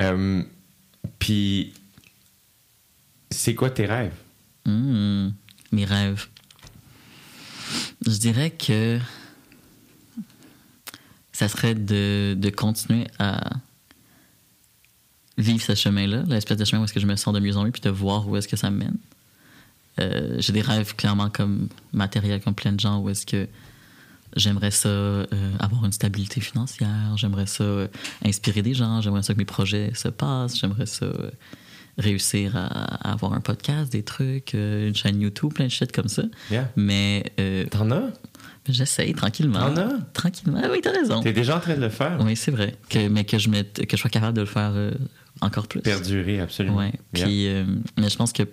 Euh, Puis, c'est quoi tes rêves?
Hmm. Mes rêves. Je dirais que ça serait de, de continuer à vivre ce chemin-là, l'espèce de chemin où est-ce que je me sens de mieux en mieux, puis de voir où est-ce que ça me mène. Euh, j'ai des rêves clairement comme matériels, comme plein de gens, où est-ce que j'aimerais ça euh, avoir une stabilité financière, j'aimerais ça euh, inspirer des gens, j'aimerais ça que mes projets se passent, j'aimerais ça réussir à, à avoir un podcast, des trucs, une chaîne YouTube, plein de shit comme ça.
Yeah.
Mais
T'en as?
j'essaye tranquillement.
T'en as?
Tranquillement. Ah oui, t'as raison.
T'es déjà en train de le faire?
Oui, c'est vrai. Que, mais que je, mette, que je sois capable de le faire encore plus.
Perdurer, absolument.
Ouais.
Yeah.
Puis, euh, mais je pense que,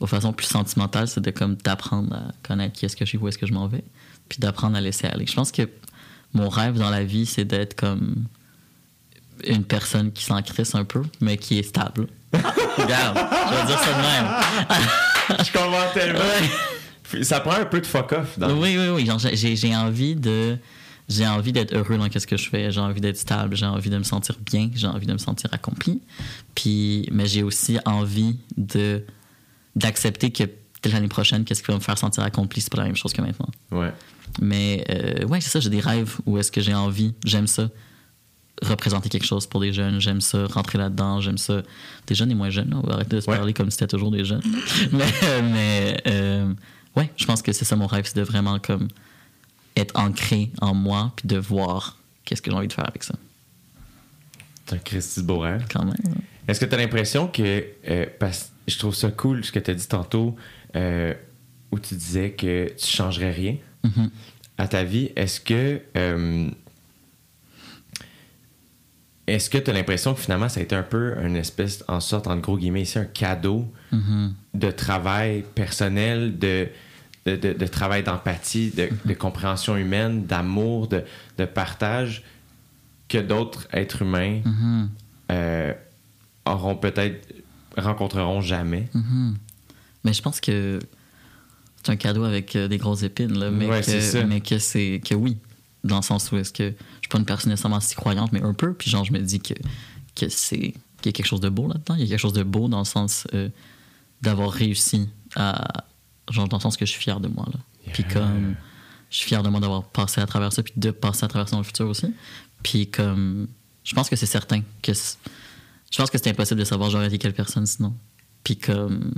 aux façons plus sentimentales, c'est de comme d'apprendre à connaître qui est-ce que je suis, où est-ce que je m'en vais, puis d'apprendre à laisser aller. Je pense que mon rêve dans la vie, c'est d'être comme une personne qui s'en crisse un peu, mais qui est stable. Regarde, je vais dire ça de même.
Je comprends tellement. Ça prend un peu de fuck off. Dans...
Oui, oui, oui. J'ai envie de. J'ai envie d'être heureux dans ce que je fais. J'ai envie d'être stable. J'ai envie de me sentir bien. J'ai envie de me sentir accompli. Puis, mais j'ai aussi envie de d'accepter que l'année prochaine, qu'est-ce qui va me faire sentir accompli, c'est pas la même chose que maintenant.
Ouais.
Mais euh, ouais, c'est ça, j'ai des rêves où est-ce que j'ai envie, j'aime ça, représenter quelque chose pour des jeunes, j'aime ça, rentrer là-dedans, j'aime ça. Des jeunes et moins jeunes, on va arrêter de se
Ouais.
parler comme si c'était toujours des jeunes. mais mais euh, ouais, je pense que c'est ça mon rêve, c'est de vraiment comme être ancré en moi, puis de voir qu'est-ce que j'ai envie de faire avec ça,
C'est un Christy beau rêve.
quand même.
Est-ce que tu as l'impression que. euh, parce je trouve ça cool ce que tu as dit tantôt, euh, où tu disais que tu changerais rien
Mhm.
à ta vie. Est-ce que. euh, est-ce que tu as l'impression que finalement ça a été un peu une espèce, en sorte, en gros guillemets, ici, un cadeau
Mhm.
de travail personnel, de, de, de- de travail d'empathie, de, de compréhension humaine, d'amour, de, de partage que d'autres êtres humains
Mhm.
euh, auront peut-être rencontreront jamais.
Mhm. Mais je pense que c'est un cadeau avec euh, des grosses épines, là, mais,
Ouais,
que, mais que c'est que oui, dans le sens où est-ce que je suis pas une personne nécessairement si croyante, mais un peu, puis genre je me dis que, que c'est qu'il y a quelque chose de beau là-dedans, il y a quelque chose de beau dans le sens euh, d'avoir réussi à genre dans le sens que je suis fier de moi là. Puis comme je suis fier de moi d'avoir passé à travers ça puis de passer à travers ça dans le futur aussi. Puis comme je pense que c'est certain que je pense que c'est impossible de savoir j'aurais été quelle personne sinon. Puis comme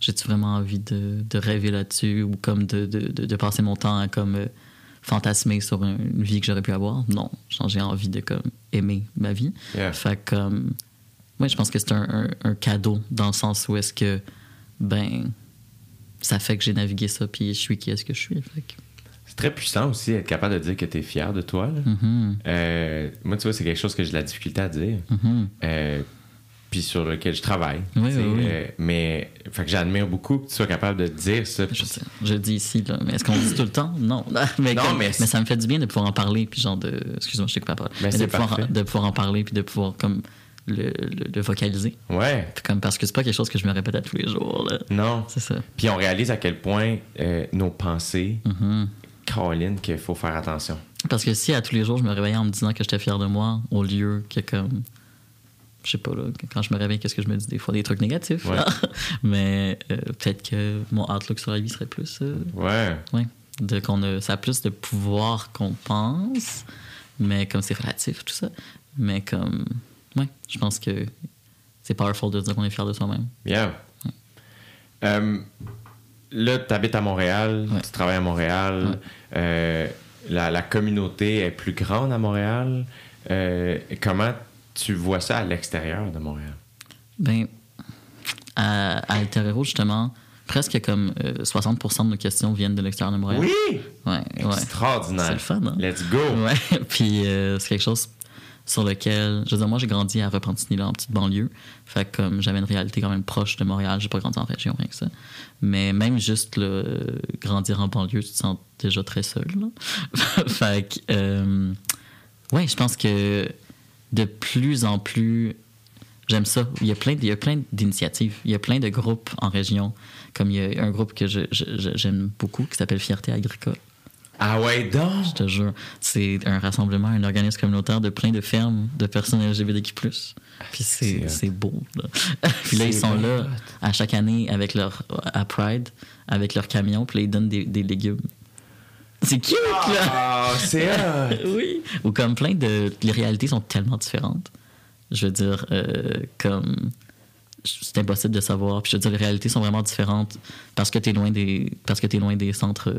j'ai-tu vraiment envie de, de rêver là-dessus ou comme de, de, de, passer mon temps à comme euh, fantasmer sur un- une vie que j'aurais pu avoir? Non. J'ai envie de comme aimer ma vie.
Yeah.
Fait comme ouais, je pense que c'est un, un- un cadeau dans le sens où est-ce que ben ça fait que j'ai navigué ça puis je suis qui est-ce que je suis. Fait que,
C'est très puissant aussi être capable de dire que tu es fier de toi. là.
Mhm,
Euh, moi, tu vois, c'est quelque chose que j'ai de la difficulté à dire.
mhm.
Euh, puis sur lequel je travaille.
Oui,
euh, mais fait que j'admire beaucoup que tu sois capable de dire ça.
Je, sais, je le dis ici, là, mais est-ce qu'on le dit tout le temps? Non. mais,
Non,
comme-
mais
mais, ça me fait du bien de pouvoir en parler, puis genre de. Excuse-moi, je t'ai coupé la parole.
Ben,
Mais
c'est
de, pouvoir, de pouvoir en parler, puis de pouvoir comme le, le- le vocaliser.
Ouais.
Comme, parce que c'est pas quelque chose que je me répète à tous les jours. là.
Non.
C'est ça.
Puis on réalise à quel point euh, nos pensées,
Mhm.
Caroline, qu'il faut faire attention.
Parce que si à tous les jours je me réveillais en me disant que j'étais fier de moi, au lieu que comme. Je sais pas, là, quand je me réveille, qu'est-ce que je me dis des fois? Des trucs négatifs.
Ouais.
mais euh, peut-être que mon outlook sur la vie serait plus. euh,
Ouais.
Oui, de qu'on a, ça a plus de pouvoir qu'on pense, mais comme c'est relatif, tout ça. Mais comme, ouais, je pense que c'est powerful de dire qu'on est fier de soi-même.
Bien. Euh, là, tu habites à Montréal,
Ouais.
tu travailles à Montréal.
Ouais.
euh, la, la communauté est plus grande à Montréal. Euh, comment tu vois ça à l'extérieur de Montréal?
Ben, à, à Alterero, justement, presque comme euh, 60% de nos questions viennent de l'extérieur de Montréal.
Oui!
Ouais, ouais.
Extraordinaire.
C'est le fun, hein?
Let's go!
Ouais, puis euh, c'est quelque chose sur lequel. Je veux dire, moi, j'ai grandi à Repentigny, en petite banlieue. Fait que comme j'avais une réalité quand même proche de Montréal, j'ai pas grandi en région, rien que ça. Mais même juste euh, grandir en banlieue, tu te sens déjà très seul. Fait que. euh, ouais, je pense que de plus en plus. J'aime ça. Il y a plein, d'initiatives. Il y a plein de groupes en région. Comme il y a un groupe que j'aime beaucoup qui s'appelle Fierté Agricole.
Ah ouais,
Je
donc!
te jure. C'est un rassemblement, un organisme communautaire de plein de fermes de personnes LGBTQ. Puis
c'est
beau. Là. puis là, ils sont là à chaque année avec leur, à Pride, avec leur camion, puis là, ils donnent des, des légumes. C'est cute, là!
Ah, c'est!
Oui. Ou comme plein de. Les réalités sont tellement différentes. Je veux dire, euh, comme. C'est impossible de savoir. Puis je veux dire, les réalités sont vraiment différentes parce que tu es loin des, parce que es loin des centres.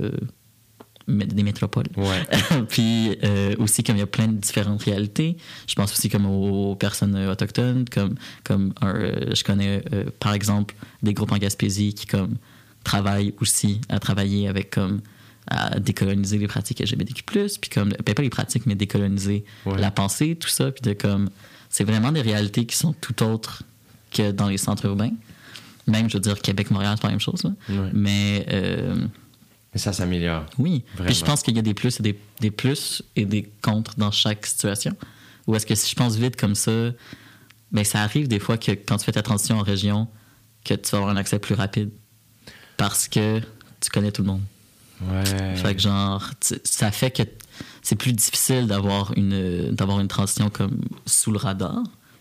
Des métropoles.
Ouais.
puis euh, aussi comme il y a plein de différentes réalités je pense aussi comme aux personnes euh, autochtones comme comme un, euh, je connais euh, par exemple des groupes en Gaspésie qui comme travaillent aussi à travailler avec comme à décoloniser les pratiques LGBTQ+, puis comme ben, pas les pratiques mais décoloniser
Ouais.
la pensée tout ça puis de comme c'est vraiment des réalités qui sont tout autres que dans les centres urbains même je veux dire Québec Montréal c'est pas la même chose là.
Ouais.
mais euh,
Mais ça s'améliore.
oui.
Vraiment.
Puis je pense qu'il y a des plus et des, des plus et des contre dans chaque situation. Ou est-ce que si je pense vite comme ça, ben ça arrive des fois que quand tu fais ta transition en région, que tu vas avoir un accès plus rapide parce que tu connais tout le monde.
Ouais.
Fait que genre, tu- ça fait que c'est plus difficile d'avoir une, d'avoir une transition comme sous le radar.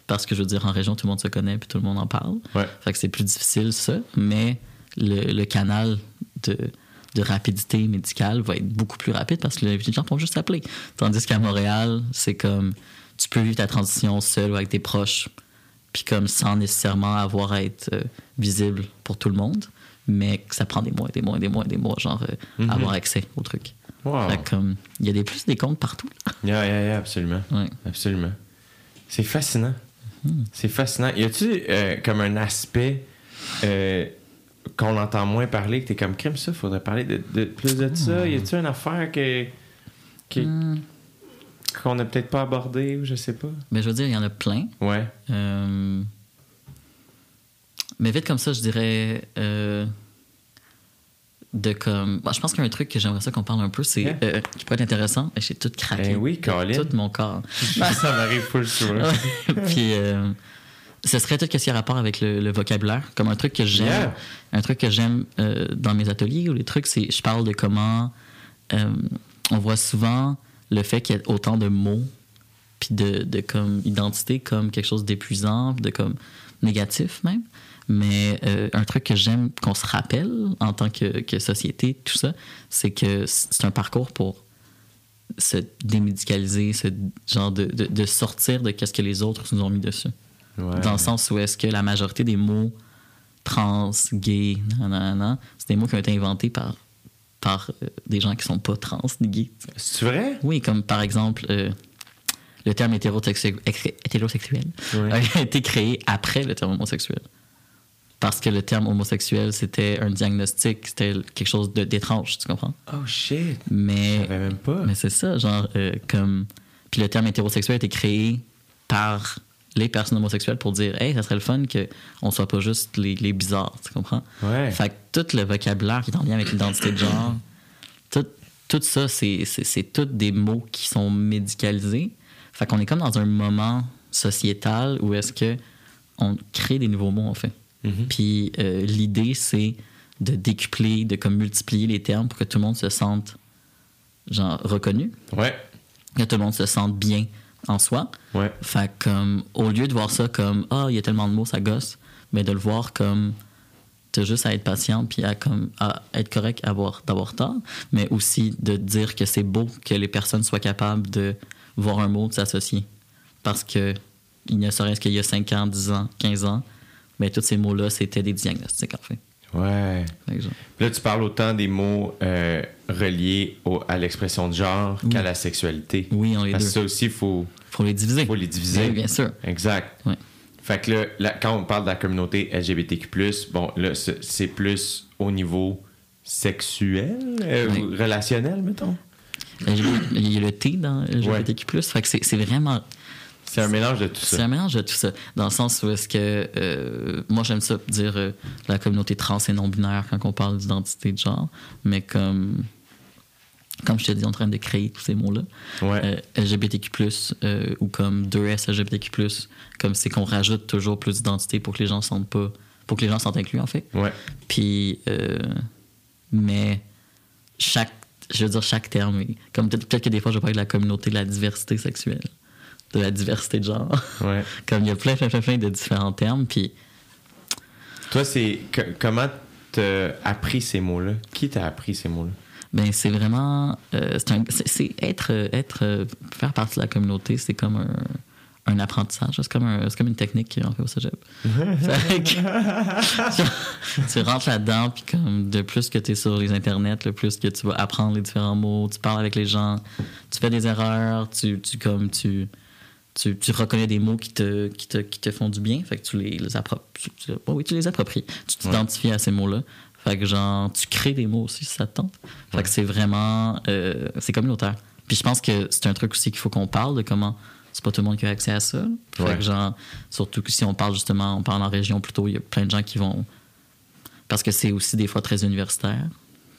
Parce que je veux dire, en région, tout le monde se connaît puis tout le monde en parle.
Ouais.
Fait que c'est plus difficile, ça. Mais le, le canal de, de rapidité médicale va être beaucoup plus rapide parce que les gens vont juste s'appeler. Tandis qu'à Montréal, c'est comme tu peux vivre ta transition seul ou avec tes proches, puis comme sans nécessairement avoir à être euh, visible pour tout le monde, mais que ça prend des mois, des mois, des mois, des mois, genre euh,
Mhm.
avoir accès au truc.
Wow.
Comme il y a des plus des comptes partout.
Yeah, yeah, yeah, absolument.
Ouais.
Absolument. C'est fascinant.
Hmm.
C'est fascinant. Y a-tu euh, comme un aspect euh, qu'on entend moins parler, que t'es comme crime, ça, faudrait parler de, de- plus de ça? Y a-tu une affaire que, que-
Hmm.
qu'on n'a peut-être pas abordée ou je sais pas?
Mais je veux dire, il y en a plein.
Ouais.
Euh, Mais vite comme ça, je dirais euh, de comme. Bon, je pense qu'il y a un truc que j'aimerais ça qu'on parle un peu, c'est
Yeah.
euh, qui pourrait être intéressant. J'ai tout craqué.
Eh oui, Colin.
Tout mon corps.
ça m'arrive full souvent.
Puis ce serait tout ce qui a rapport avec le, le vocabulaire, comme un truc que j'aime,
Yeah.
un truc que j'aime euh, dans mes ateliers ou les trucs, c'est je parle de comment euh, on voit souvent le fait qu'il y ait autant de mots puis de, de comme identité comme quelque chose d'épuisant, de comme négatif même. Mais euh, un truc que j'aime qu'on se rappelle en tant que, que société, tout ça, c'est que c'est un parcours pour se démédicaliser, ce genre de, de, de sortir de qu'est-ce que les autres nous ont mis dessus.
Ouais.
Dans le sens où est-ce que la majorité des mots trans, gay, nanana, c'est des mots qui ont été inventés par, par euh, des gens qui sont pas trans ni gays.
C'est vrai?
Oui, comme par exemple euh, le terme hétérosexuel, hétérosexuel
Ouais.
a été créé après le terme homosexuel. Parce que le terme homosexuel, c'était un diagnostic, c'était quelque chose d'étrange, tu comprends?
Oh shit. Je
Mais
savais même pas.
mais c'est ça, genre, euh, comme. Puis le terme hétérosexuel a été créé par les personnes homosexuelles pour dire, hey, ça serait le fun qu'on soit pas juste les, les bizarres, tu comprends?
Ouais.
Fait que tout le vocabulaire qui est en lien avec l'identité de genre, tout, tout ça, c'est, c'est, c'est tous des mots qui sont médicalisés. Fait qu'on est comme dans un moment sociétal où est-ce que on crée des nouveaux mots, en fait.
Mhm.
Puis euh, l'idée, c'est de décupler, de comme multiplier les termes pour que tout le monde se sente genre reconnu,
Ouais.
que tout le monde se sente bien en soi.
Ouais.
Fait comme au lieu de voir ça comme ah il y a tellement de mots ça gosse, mais de le voir comme t'as juste à être patient puis à comme à être correct à avoir d'avoir tort, mais aussi de dire que c'est beau que les personnes soient capables de voir un mot de s'associer parce que il ne serait-ce qu'il y a 5 ans, 10 ans, 15 ans, mais tous ces mots là c'était des diagnostics en fait.
Ouais. Là, tu parles autant des mots euh, reliés au- à l'expression de genre qu'à la sexualité.
oui on les
Parce
deux.
que ça aussi, il faut,
Faut les diviser.
faut les diviser.
Oui, bien sûr.
Exact. Fait que là, là, quand on parle de la communauté LGBTQ, bon, là, c'est c'est plus au niveau sexuel, euh,
Oui.
relationnel, mettons?
Il y a le T dans LGBTQ+. Fait que c'est c'est vraiment
C'est un mélange de tout
C'est
ça.
un mélange de tout ça. Dans le sens où est-ce que. euh, moi, j'aime ça dire euh, la communauté trans et non-binaire quand on parle d'identité de genre. Mais comme. Comme je te dis, en train de créer tous ces mots-là.
Ouais.
Euh, LGBTQ, euh, ou comme 2S LGBTQ, comme c'est qu'on rajoute toujours plus d'identité pour que les gens sentent pas. Pour que les gens sentent inclus, en fait.
Ouais.
Puis, euh, mais chaque, je veux dire chaque terme, comme peut-être peut-être que des fois je vais parler de la communauté de la diversité sexuelle, de la diversité de genre.
Ouais.
comme il y a plein, plein, plein, plein de différents termes. Puis,
Toi, c'est comment t'as appris ces mots-là? Qui t'a appris ces mots-là?
Ben c'est vraiment, euh, c'est être, être, euh, faire partie de la communauté, c'est comme un, un apprentissage, c'est comme, un- comme une technique qu'on fait au cégep. Que tu, rentres là-dedans, puis comme de plus que tu es sur les internets, le plus que tu vas apprendre les différents mots, tu parles avec les gens, tu fais des erreurs, tu, tu comme tu, tu, tu reconnais des mots qui te, qui te, qui te font du bien, fait que tu les, les appropries. Tu, tu- oui, tu les appropries. Tu t'identifies à ces mots-là. Fait que genre, tu crées des mots aussi si ça te tente. Fait que c'est vraiment, euh, c'est communautaire. Puis je pense que c'est un truc aussi qu'il faut qu'on parle de comment c'est pas tout le monde qui a accès à ça. Fait
Ouais.
que genre, surtout que si on parle justement, on parle en région plutôt, il y a plein de gens qui vont. Parce que c'est aussi des fois très universitaire.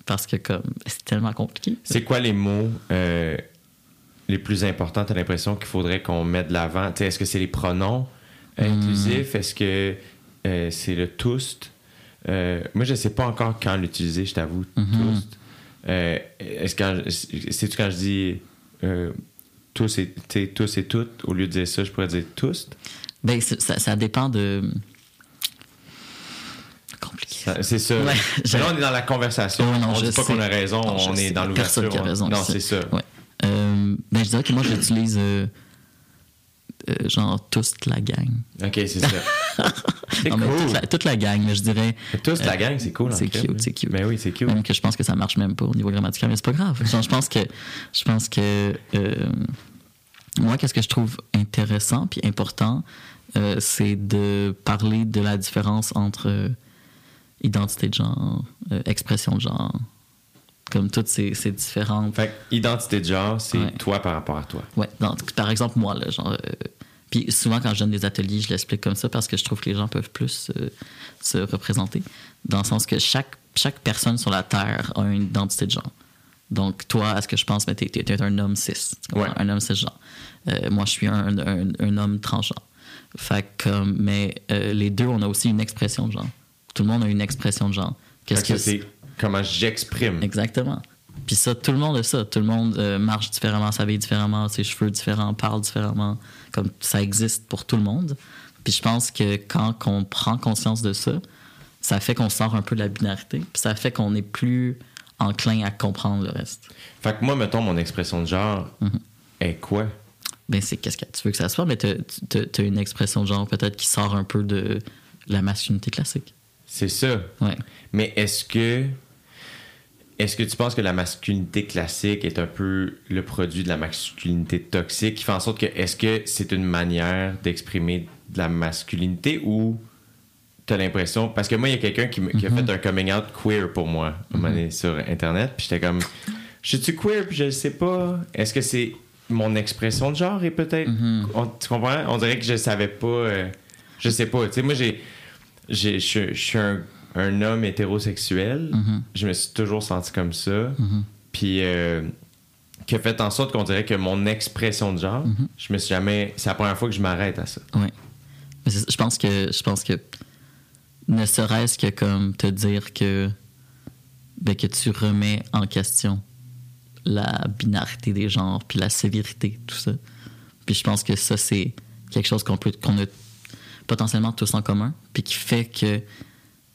Parce que comme c'est tellement compliqué.
C'est quoi les mots euh, les plus importants, tu as l'impression qu'il faudrait qu'on mette de l'avant? Est-ce que c'est les pronoms
Hmm.
inclusifs? Est-ce que euh, c'est le toust? Euh, moi, je sais pas encore quand l'utiliser, je t'avoue,
Mhm.
toust. Euh, est-ce quand je- c'est-tu quand je dis euh, tous et, tous et toutes, au lieu de dire ça, je pourrais dire tous?
Ben, ça, ça dépend de. Compliqué.
C'est ça.
Ouais,
là, on est dans la conversation.
Ouais, non,
on
je
dit pas qu'on a raison,
Non,
on est dans l'ouverture.
Personne qui a
on-
raison
Non, c'est ça.
Ouais. Euh, ben, je dirais que moi, j'utilise euh, genre tous la gang.
Ok, c'est ça.
Non, mais toute, la, toute la gang, mais je dirais.
Tous, la
euh,
gang, c'est cool. en
C'est cute, c'est cute.
Ben oui, c'est cute.
Même que je pense que ça marche même pas au niveau grammatical, mais c'est pas grave. Genre, je pense que, je pense que euh, moi, qu'est-ce que je trouve intéressant puis important, euh, c'est de parler de la différence entre identité de genre, expression de genre, comme toutes ces, ces différentes.
Fait que identité de genre, c'est
Ouais.
toi par rapport à toi.
Ouais, par exemple, moi, là, genre. euh, puis souvent, quand je donne des ateliers, je l'explique comme ça parce que je trouve que les gens peuvent plus euh, se représenter. Dans le sens que chaque, chaque personne sur la Terre a une identité de genre. Donc, toi, à ce que je pense, mais t'es, t'es- t'es un homme cis.
Ouais.
Un homme cisgenre. Euh, moi, je suis un, un, un homme transgenre. Fait que, mais euh, les deux, on a aussi une expression de genre. Tout le monde a une expression de genre. Qu'est-ce que
que c'est comment j'exprime.
Exactement. Puis ça, tout le monde a ça. Tout le monde euh, marche différemment, s'habille différemment, ses cheveux différents, parle différemment. Comme ça existe pour tout le monde. Puis je pense que quand on prend conscience de ça, ça fait qu'on sort un peu de la binarité. Puis ça fait qu'on est plus enclin à comprendre le reste.
Fait que moi, mettons, mon expression de genre
Mhm.
est quoi?
Ben c'est qu'est-ce que tu veux que ça soit, mais t'as as, une expression de genre peut-être qui sort un peu de la masculinité classique.
C'est ça.
Ouais.
Mais est-ce que. Est-ce que tu penses que la masculinité classique est un peu le produit de la masculinité toxique qui fait en sorte que est-ce que c'est une manière d'exprimer de la masculinité ou t'as l'impression? Parce que moi il y a quelqu'un qui, a fait un coming out queer pour moi moment donné sur internet puis j'étais comme je suis queer? Puis je le sais pas. Est-ce que c'est mon expression de genre et peut-être on- tu comprends? On dirait que je savais pas euh, je sais pas. Tu sais moi j'ai je suis un, un homme hétérosexuel.
Mhm.
Je me suis toujours senti comme ça.
Mhm.
Puis, euh, qui a fait en sorte qu'on dirait que mon expression de genre,
Mhm.
je me suis jamais. C'est la première fois que je m'arrête à ça.
C'est- Je pense que je pense que ne serait-ce que comme te dire que ben, que tu remets en question la binarité des genres puis la sévérité tout ça. Puis je pense que ça c'est quelque chose qu'on peut qu'on a potentiellement tous en commun puis qui fait que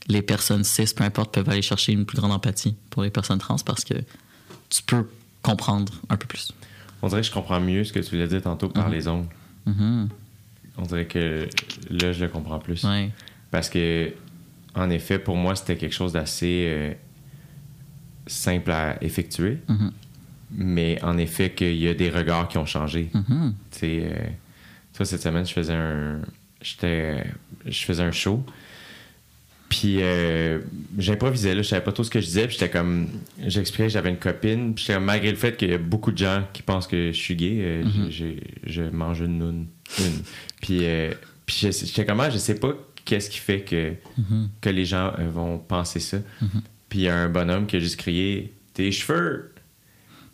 les personnes cis peu importe peuvent aller chercher une plus grande empathie pour les personnes trans parce que tu peux comprendre un peu plus.
On dirait que je comprends mieux ce que tu voulais dire tantôt par
Mhm.
les ongles.
Mhm.
On dirait que là, je le comprends plus.
Ouais.
Parce que, en effet, pour moi, c'était quelque chose d'assez euh, simple à effectuer.
Mhm.
Mais en effet, qu'il y a des regards qui ont changé. Tu sais, euh, cette semaine, je faisais un. Je faisais un show. Puis euh, j'improvisais, là, je savais pas trop ce que je disais. Puis j'étais comme. J'expliquais que j'avais une copine. Puis malgré le fait qu'il y a beaucoup de gens qui pensent que je suis gay, euh,
Mhm.
je mange une noune. Une. Puis, euh, puis j'étais comme, ah, je sais pas qu'est-ce qui fait que,
Mhm.
que les gens vont penser ça.
Mhm.
Puis il y a un bonhomme qui a juste crié Tes cheveux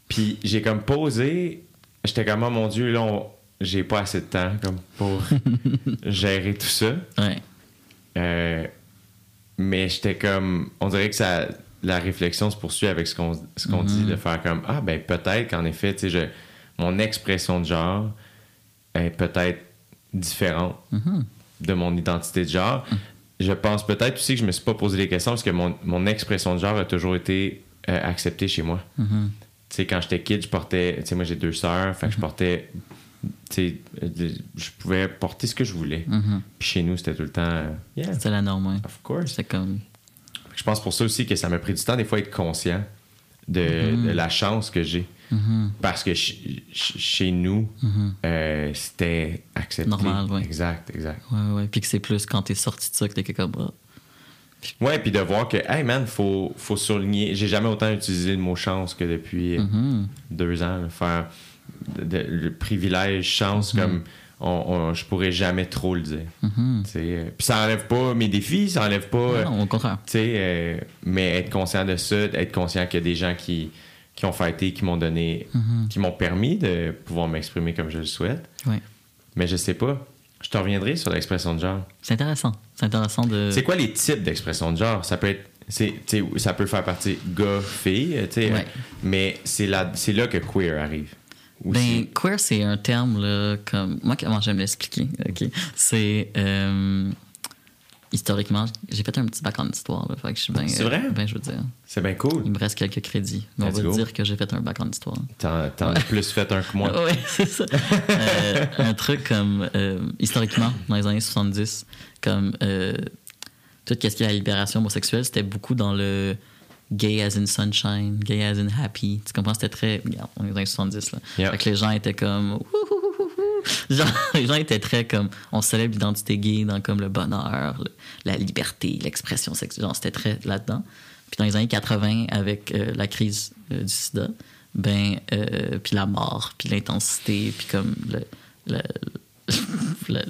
Puis j'ai comme posé. J'étais comme, oh mon Dieu, là, j'ai pas assez de temps comme pour gérer tout ça.
Ouais.
Mais j'étais comme. On dirait que ça. La réflexion se poursuit avec ce qu'on ce qu'on
Mhm.
dit, de faire comme Ah, ben peut-être qu'en effet, tu sais, je- mon expression de genre est peut-être différente
Mhm.
de mon identité de genre. Je pense peut-être aussi que je me suis pas posé les questions parce que mon, mon expression de genre a toujours été euh, acceptée chez moi.
Mhm.
Tu sais, quand j'étais kid, je portais. Tu sais, moi, j'ai deux sœurs, fait que
Mhm.
je portais. Euh, je pouvais porter ce que je voulais.
Mhm.
Puis chez nous, c'était tout le temps. euh, yeah,
C'est la norme, ouais.
of course.
C'est comme.
Je pense pour ça aussi que ça m'a pris du temps, des fois, être conscient de,
Mhm.
de la chance que j'ai.
Mhm.
Parce que ch- ch- chez nous, euh, c'était accepté.
Normal, ouais.
Exact, exact.
Ouais, ouais. Puis que c'est plus quand t'es sorti de ça que t'es comme. ah.
Ouais, puis de voir que, hey man, faut, faut souligner. J'ai jamais autant utilisé le mot chance que depuis deux ans. faire de- de- le privilège, chance,
Mhm.
comme on, on- je pourrais jamais trop le dire.
Mhm.
Euh, Puis ça enlève pas mes défis, ça enlève pas. euh,
Non, au contraire.
euh, mais être conscient de ça, être conscient qu'il y a des gens qui, qui ont fêté, qui m'ont donné,
Mhm.
qui m'ont permis de pouvoir m'exprimer comme je le souhaite. Mais je sais pas. Je te reviendrai sur l'expression de genre.
C'est intéressant. C'est intéressant de.
C'est quoi les types d'expression de genre? Ça peut être. ça peut faire partie gars, fille,
Ouais.
mais c'est là, là que queer arrive.
Ben, queer, c'est un terme, là, comme. Moi, comment j'aime l'expliquer? OK. C'est. euh, Historiquement, j'ai fait un petit bac en histoire, là. Fait que je suis bien.
C'est vrai?
Ben, je veux dire.
c'est bien cool.
Il me reste quelques crédits. Mais on va
go.
dire que j'ai fait un bac en histoire.
T'en, t'en as plus fait un que moi.
Oui, c'est ça. Euh, un truc comme, euh, historiquement, dans les années 70, comme tout ce qui est la libération homosexuelle, c'était beaucoup dans le gay as in sunshine, gay as in happy. Tu comprends? C'était très. Regarde, on est dans les années 70, là. Fait que les gens étaient comme. Genre, les gens étaient très comme. On célèbre l'identité gay dans comme le bonheur, le- la liberté, l'expression sexuelle. Genre, c'était très là-dedans. Puis dans les années 80, avec euh, la crise euh, du sida, ben, euh, puis la mort, puis l'intensité, puis comme le, le- la,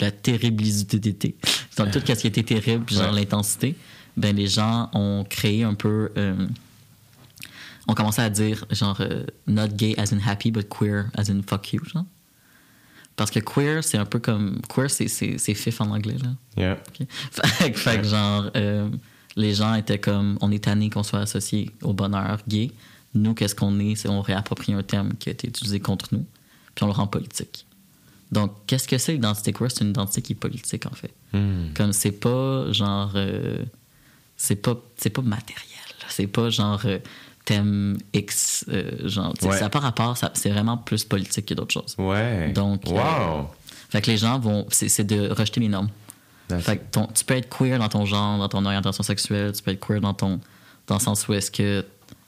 la terribilité, dans tout ce qui était terrible, puis genre
Ouais.
l'intensité, ben les gens ont créé un peu. euh, ont commencé à dire genre euh, not gay as in happy, but queer as in fuck you, genre. Parce que queer, c'est un peu comme. Queer, c'est- c'est c'est fif en anglais, là.
Yeah.
Fait, que- genre, euh, les gens étaient comme, on est tanné qu'on soit associé au bonheur gay. Nous, qu'est-ce qu'on est, c'est on réapproprie un terme qui a été utilisé contre nous, puis on le rend politique. Donc, qu'est-ce que c'est l'identité queer? C'est une identité qui est politique, en fait.
Hmm.
Comme c'est pas genre. euh, c'est pas, c'est pas matériel. C'est pas genre euh, thème X. euh, genre,
Ouais.
ça n'a pas rapport, ça- c'est vraiment plus politique que d'autres choses.
Ouais.
Donc, euh,
wow.
Fait que les gens vont. C'est de rejeter les normes. Fait que ton- tu peux être queer dans ton genre, dans ton orientation sexuelle, tu peux être queer dans ton dans le sens où est-ce que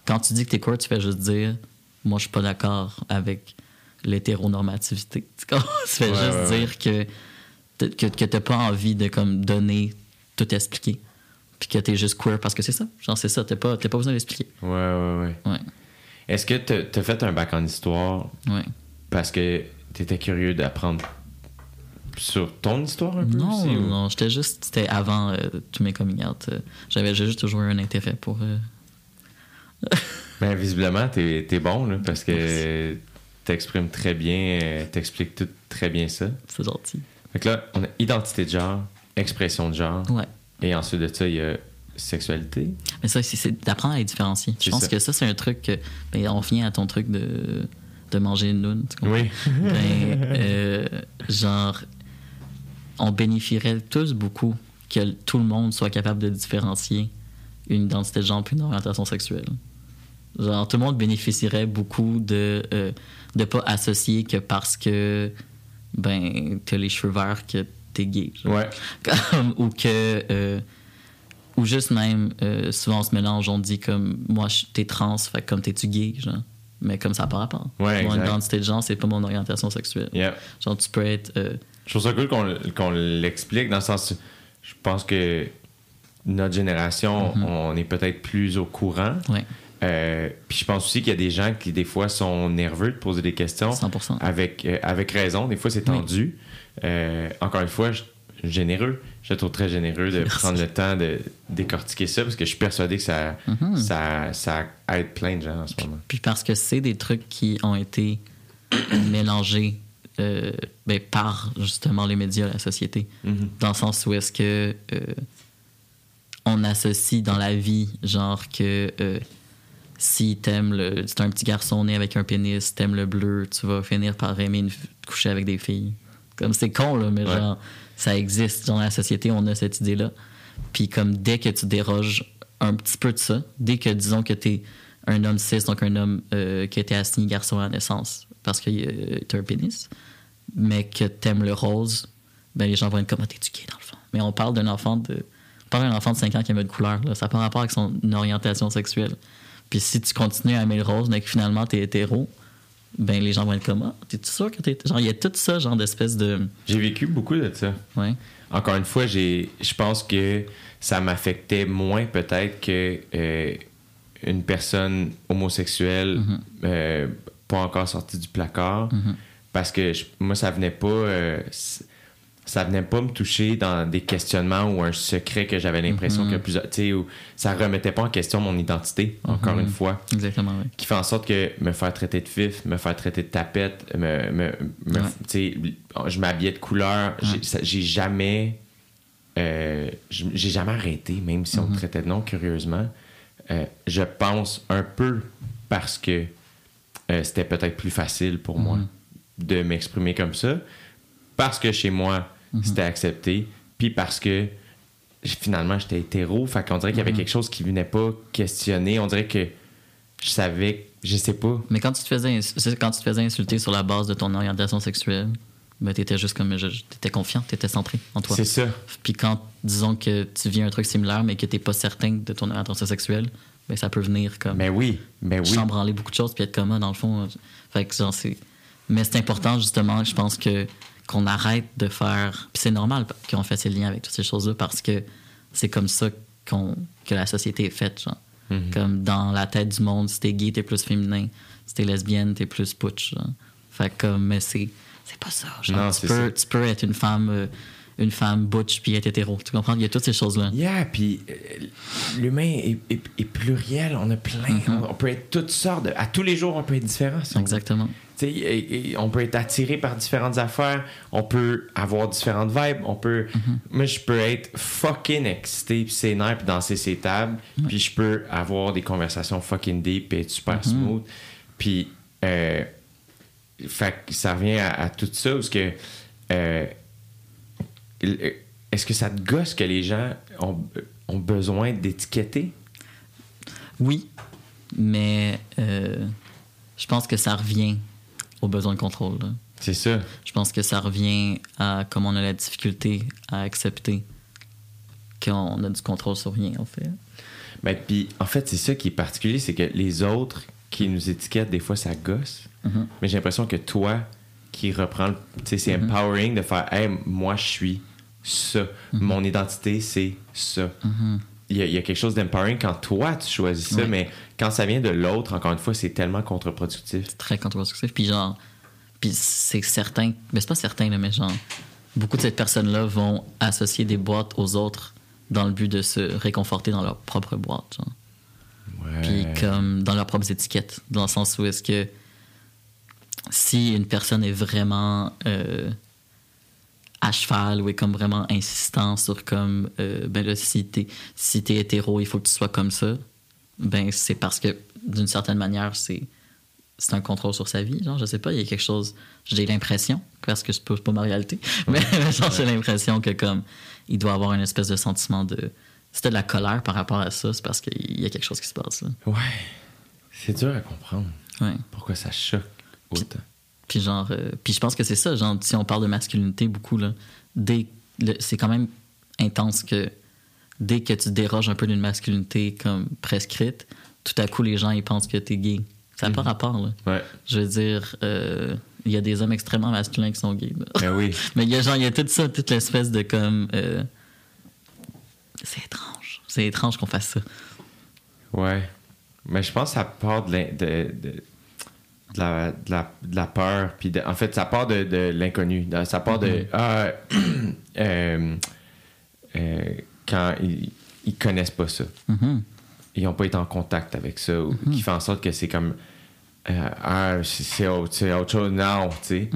quand tu dis que t'es queer, tu fais juste dire moi je suis pas d'accord avec l'hétéronormativité. Tu fais
Ouais,
juste
ouais,
dire que que, que t'as pas envie de comme donner tout expliquer. Puis que t'es juste queer parce que c'est ça. Genre c'est ça, t'as pas, t'as pas besoin d'expliquer.
Ouais, ouais, ouais.
Ouais.
Est-ce que t'as fait un bac en histoire
Ouais.
parce que t'étais curieux d'apprendre sur ton histoire un peu
Non,
aussi? ou-
non, j'étais juste. C'était avant euh, tous mes coming out. euh, J'avais juste toujours eu un intérêt pour. euh,
Ben, visiblement, t'es es bon, là, parce que t'exprimes très bien, euh, t'expliques tout très bien ça.
c'est gentil.
Fait que là, on a identité de genre, expression de genre,
Ouais.
Et ensuite de ça, il y a sexualité.
Mais ça, c'est- d'apprendre à les différencier. Je pense
ça.
que ça, c'est un truc que. Ben, on vient à ton truc de, de manger une tu comprends?
Oui.
Ben, euh, genre, on bénéficierait tous beaucoup que tout le monde soit capable de différencier une identité de genre puis une orientation sexuelle. Genre, tout le monde bénéficierait beaucoup de euh, de pas associer que parce que ben t'as les cheveux verts que t'es gay. genre.
Ouais.
Comme- ou que euh, ou juste même euh, souvent on se mélange on dit comme moi t'es trans fait comme t'es-tu gay genre? Mais comme ça n'a pas rapport
Ouais,
mon identité de genre c'est pas mon orientation sexuelle
Yeah.
genre tu peux être euh,
Je trouve ça cool qu'on qu'on l'explique dans le sens. Je pense que notre génération,
Mhm.
on est peut-être plus au courant.
ouais
Euh, puis je pense aussi qu'il y a des gens qui, des fois, sont nerveux de poser des questions.
100%
Avec, euh, avec raison. Des fois, c'est
Oui.
tendu. Euh, encore une fois, je- généreux. Je trouve très généreux de
Merci.
prendre le temps de décortiquer ça parce que je suis persuadé que ça,
Mhm.
ça, ça aide plein de gens en ce moment.
puis parce que c'est des trucs qui ont été mélangés ben, par justement les médias la société
Mhm.
dans le sens où est-ce que on associe dans la vie genre que si t'aimes le un petit garçon né avec un pénis t'aimes le bleu tu vas finir par aimer une, coucher avec des filles comme c'est con là mais
Ouais.
genre ça existe dans la société on a cette idée là puis comme dès que tu déroges un petit peu de ça dès que disons que t'es un homme cis donc un homme euh, qui a été assigné garçon à la naissance parce que euh, t'as un pénis mais que t'aimes le rose, ben les gens vont être comme, Ah, t'es-tu gay dans le fond? Mais on parle d'un enfant de. On parle d'un enfant de 5 ans qui aime de couleur. Là. Ça n'a pas rapport avec son orientation sexuelle. Puis si tu continues à aimer le rose, mais que finalement t'es hétéro, ben les gens vont être comme, ah, t'es-tu sûr que t'es. Genre, il y a tout ça, genre d'espèce de.
J'ai vécu beaucoup de ça.
Ouais.
Encore une fois, j'ai, je pense que ça m'affectait moins peut-être que euh, une personne homosexuelle
Mhm.
euh, pas encore sortie du placard.
Mhm.
Parce que je- moi, ça venait pas. euh, ça venait pas me toucher dans des questionnements ou un secret que j'avais l'impression
Mhm.
que plusieurs. Tu sais, ça remettait pas en question mon identité, encore
Mhm.
une fois.
Exactement, oui.
Qui fait en sorte que me faire traiter de fif, me faire traiter de tapette, me, me, me-
Ouais.
tu sais, je m'habillais de couleur. J'ai-
Ouais.
J'ai jamais. euh, j'ai jamais arrêté, même si on me
Mhm.
traitait de nom, curieusement. Euh, je pense un peu parce que euh, c'était peut-être plus facile pour moi
Mhm.
de m'exprimer comme ça. Parce que chez moi,
Mhm.
c'était accepté. Puis parce que finalement, j'étais hétéro. Fait qu'on dirait qu'il y avait
Mhm.
quelque chose qui venait pas questionner. On dirait que je savais, je sais pas.
Mais quand tu te faisais, quand tu te faisais insulter sur la base de ton orientation sexuelle, ben t'étais juste comme, t'étais confiant, t'étais centré en toi.
C'est ça.
Puis quand, disons que tu vis un truc similaire, mais que t'es pas certain de ton orientation sexuelle, ben ça peut venir comme
Mais oui, mais oui.
chambranler beaucoup de choses, puis être comme, ah, dans le fond, euh, fait que genre, c'est... Mais c'est important, justement, je pense que qu'on arrête de faire... Puis c'est normal qu'on fait ces liens avec toutes ces choses-là, parce que c'est comme ça qu'on, que la société est faite, genre.
Mhm.
Comme dans la tête du monde, si t'es gay, t'es plus féminin. Si t'es lesbienne, t'es plus putsch. genre. Fait comme, mais c'est, c'est pas ça. Genre,
Non,
tu,
c'est
peux,
ça.
tu peux être une femme, euh, une femme butch puis être hétéro. Tu comprends? Il y a toutes ces choses-là.
Yeah, puis euh, l'humain est, est- est pluriel. On a plein.
Mhm.
on, on peut être toutes sortes. de- à tous les jours, on peut être différent. si.
Exactement.
Et- et on peut être attiré par différentes affaires, on peut avoir différentes vibes, on peut...
Mhm.
Moi, je peux être fucking excité, puis ses nerfs, puis danser ses tables, puis je peux avoir des conversations fucking deep, puis être super
Mhm.
smooth. Puis, euh, fait que ça revient à, à tout ça, parce que... euh, il- Est-ce que ça te gosse que les gens ont, ont besoin d'étiqueter?
Oui, mais euh, je pense que ça revient au besoin de contrôle.
C'est ça.
Je pense que ça revient à comme on a la difficulté à accepter qu'on a du contrôle sur rien, en fait.
Ben, puis, en fait, c'est ça qui est particulier, c'est que les autres qui nous étiquettent, des fois, ça gosse.
Mhm.
Mais j'ai l'impression que toi, qui reprends, tu sais, c'est empowering de faire, hey, moi, je suis ça. Mon identité, c'est ça. Il y, a, il y a quelque chose d'empowering quand toi, tu choisis ça,
Ouais.
mais quand ça vient de l'autre, encore une fois, c'est tellement contre-productif.
très contre-productif. Puis genre, puis c'est certain, mais c'est pas certain, mais genre, beaucoup de ces personnes-là vont associer des boîtes aux autres dans le but de se réconforter dans leur propre boîte, genre.
Ouais.
Puis comme dans leurs propres étiquettes, dans le sens où est-ce que si une personne est vraiment euh, à cheval ou est comme vraiment insistant sur comme euh, ben là si t'es si hétéro il faut que tu sois comme ça ben c'est parce que d'une certaine manière c'est c'est un contrôle sur sa vie. Genre je sais pas il y a quelque chose j'ai l'impression parce que c'est pas, ma réalité mais genre j'ai l'impression que comme il doit avoir une espèce de sentiment de t'as de la colère par rapport à ça c'est parce qu'il y a quelque chose qui se passe là.
Ouais. C'est dur à comprendre.
Ouais.
Pourquoi ça choque autant?
Puis genre, euh, puis je pense que c'est ça, genre, si on parle de masculinité beaucoup, là, dès, c'est quand même intense que dès que tu déroges un peu d'une masculinité comme prescrite, tout à coup, les gens, ils pensent que t'es gay. Ça n'a pas rapport, là.
Ouais.
Je veux dire, euh, il y a des hommes extrêmement masculins qui sont gays.
Ben oui.
Mais il y a genre, il y a tout ça, toute l'espèce de comme... euh, c'est étrange. C'est étrange qu'on fasse ça.
Ouais. Mais je pense que ça part de, l'in- de, de, de la, de, la, de la peur. Puis de- en fait, ça part de, de l'inconnu. Ça part de. Ah, euh, euh, quand ils, ils connaissent pas ça.
Mhm.
Ils n'ont pas été en contact avec ça. ou Qui fait en sorte que c'est comme. euh, ah, c'est- autre, chose. Non, tu sais.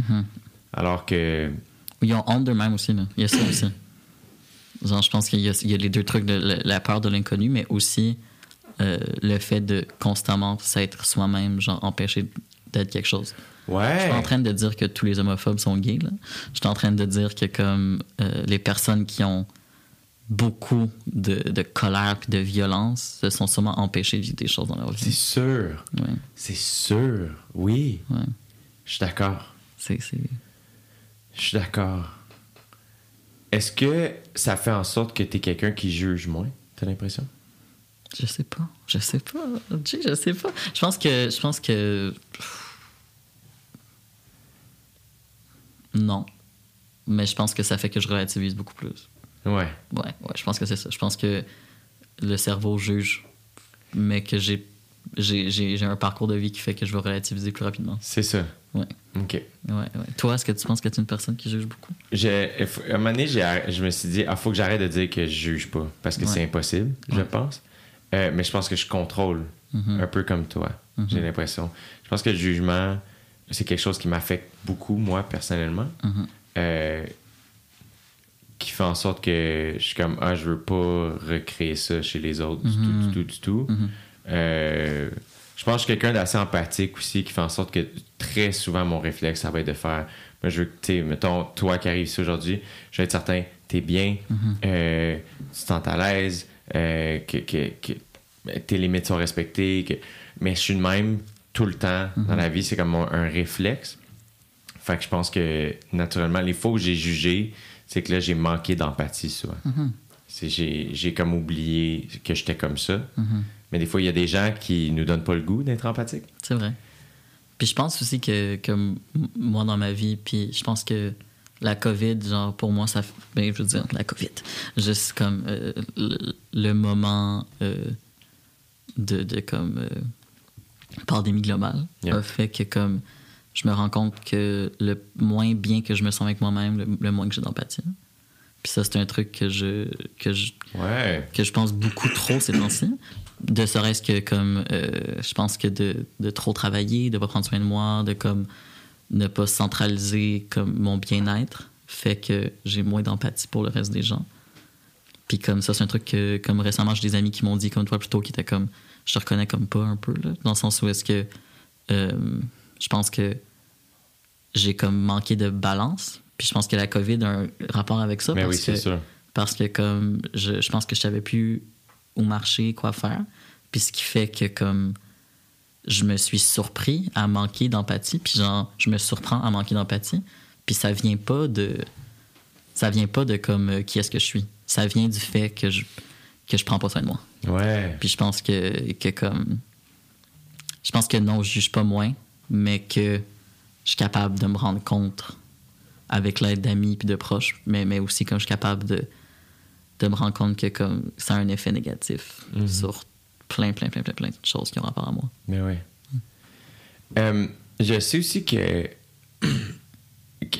Alors que.
Ils ont honte d'eux-mêmes aussi. Là. Il y a ça aussi. Genre, je pense qu'il y, a- il y a les deux trucs de la, la peur de l'inconnu, mais aussi euh, le fait de constamment s'être soi-même, genre empêcher d'être quelque chose. Je
Ouais.
suis pas en train de dire que tous les homophobes sont gays. Là. Je suis en train de dire que comme euh, les personnes qui ont beaucoup de, de colère et de violence se sont sûrement empêchées de vivre des choses dans leur
C'est
vie.
sûr.
Ouais,
C'est sûr. Oui.
ouais.
Je suis d'accord.
C'est, c'est...
Je suis d'accord. Est-ce que ça fait en sorte que tu es quelqu'un qui juge moins, t'as l'impression?
Je sais pas. Je sais pas. Je sais pas. Je pense que. Je pense que. Non. Mais je pense que ça fait que je relativise beaucoup plus.
Ouais.
Ouais, ouais, je pense que c'est ça. Je pense que le cerveau juge, mais que j'ai, j'ai, un parcours de vie qui fait que je vais relativiser plus rapidement.
C'est ça.
Ouais.
OK.
Ouais, ouais. Toi, est-ce que tu penses que tu es une personne qui juge beaucoup?
À un moment donné, je me suis dit, ah, faut que j'arrête de dire que je juge pas, parce que
Ouais.
c'est impossible, je pense. Euh, mais je pense que je contrôle,
Mhm.
un peu comme toi, j'ai l'impression. Je pense que le jugement, c'est quelque chose qui m'affecte beaucoup, moi, personnellement.
Mhm.
Euh, qui fait en sorte que je suis comme, ah, je veux pas recréer ça chez les autres du tout, du tout, du tout.
Mhm.
Euh, je pense que je suis quelqu'un d'assez empathique aussi, qui fait en sorte que très souvent, mon réflexe, ça va être de faire. Moi, je veux que, tu mettons, toi qui arrives ici aujourd'hui, je vais être certain, t'es bien, euh, tu te sens à l'aise, que, que, que tes limites sont respectées, que... mais je suis de même tout le temps dans la vie, c'est comme un, réflexe. Fait que je pense que, naturellement, les fois où j'ai jugé, c'est que là, j'ai manqué d'empathie souvent. C'est- J'ai j'ai comme oublié que j'étais comme ça. Mais des fois, il y a des gens qui nous donnent pas le goût d'être empathiques.
C'est vrai. Puis je pense aussi que, comme moi dans ma vie, puis je pense que la COVID, genre, pour moi, ça. Ben, je veux dire, la COVID. Juste comme euh, le, le moment euh, de, de comme. euh, pandémie globale
Yeah.
a fait que, comme. Je me rends compte que le moins bien que je me sens avec moi-même, le, le moins que j'ai d'empathie. Puis ça, c'est un truc que je, que je,
Ouais.
que je pense beaucoup trop ces temps-ci. De serait-ce que comme euh, je pense que de, de trop travailler, de pas prendre soin de moi, de comme ne pas centraliser comme mon bien-être fait que j'ai moins d'empathie pour le reste des gens. Puis comme ça, c'est un truc que comme récemment j'ai des amis qui m'ont dit comme toi plutôt qui étaient comme je te reconnais comme pas un peu là, dans le sens où est-ce que euh, je pense que j'ai comme manqué de balance. Puis je pense que la COVID a un rapport avec ça.
Mais
parce
oui, c'est
que-
sûr.
parce que comme je, je pense que je savais plus où marcher, quoi faire. Puis ce qui fait que comme je me suis surpris à manquer d'empathie, puis genre je me surprends à manquer d'empathie, puis ça vient pas de ça vient pas de comme euh, qui est-ce que je suis. Ça vient du fait que je que je prends pas soin de moi.
Ouais.
Puis je pense que, que comme. Je pense que non, je juge pas moins, mais que je suis capable de me rendre compte avec l'aide d'amis puis de proches, mais, mais aussi comme je suis capable de, de me rendre compte que comme ça a un effet négatif
Mhm.
sur plein, plein, plein, plein, plein de choses qui ont rapport à moi.
Mais ouais. Euh, je sais aussi que, que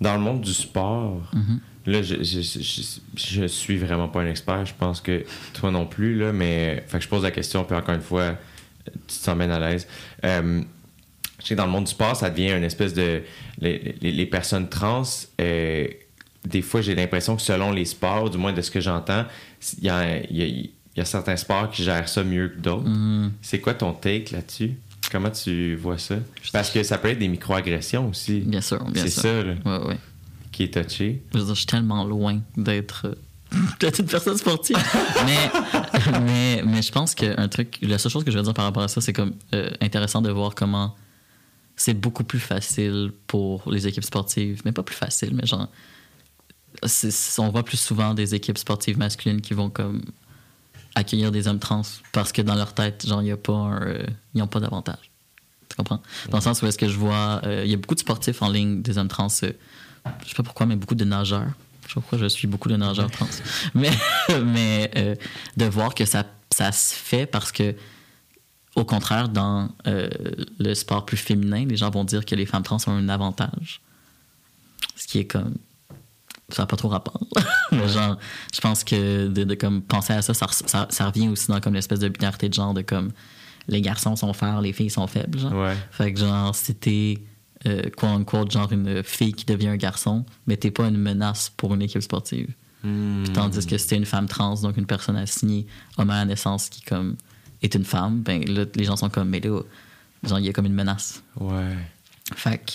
dans le monde du sport,
Mhm.
Là, je, je, je, je suis vraiment pas un expert. Je pense que toi non plus, là, mais fait que je pose la question, puis encore une fois, tu te sens bien à l'aise. Euh, je sais que dans le monde du sport, ça devient une espèce de. Les, les- les personnes trans, euh, des fois, j'ai l'impression que selon les sports, du moins de ce que j'entends, il y a, y a- y a certains sports qui gèrent ça mieux que d'autres.
Mhm.
C'est quoi ton take là-dessus? Comment tu vois ça? Parce que ça peut être des micro-agressions aussi.
Bien sûr, bien
C'est
sûr.
ça, là,
Ouais, ouais.
Qui est touché.
Je veux dire, je suis tellement loin d'être euh, une personne sportive. mais, mais, mais je pense qu'un truc, la seule chose que je veux dire par rapport à ça, c'est comme euh, intéressant de voir comment c'est beaucoup plus facile pour les équipes sportives. Mais pas plus facile, mais genre. on voit plus souvent des équipes sportives masculines qui vont comme accueillir des hommes trans parce que dans leur tête, genre, il y a pas un, euh, ils n'ont pas d'avantage. Tu comprends? Dans le sens où est-ce que je vois, euh, il y a beaucoup de sportifs en ligne, des hommes trans, je sais pas pourquoi, mais beaucoup de nageurs. Je sais pas pourquoi je suis beaucoup de nageurs trans. Mais, mais euh, de voir que ça, ça se fait parce que, au contraire, dans euh, le sport plus féminin, les gens vont dire que les femmes trans ont un avantage. Ce qui est comme. Ça n'a pas trop rapport. mais genre, je pense que de, de comme penser à ça ça, ça, ça revient aussi dans comme l'espèce de binarité de genre de comme les garçons sont forts, les filles sont faibles. Genre.
Ouais.
Fait que genre, si t'es euh, quote unquote, genre une fille qui devient un garçon, mais t'es pas une menace pour une équipe sportive.
Hmm.
Puis tandis que si t'es une femme trans, donc une personne assignée homme à la naissance qui comme est une femme, ben là, les gens sont comme, mais là, genre, il y a comme une menace.
Ouais.
Fait que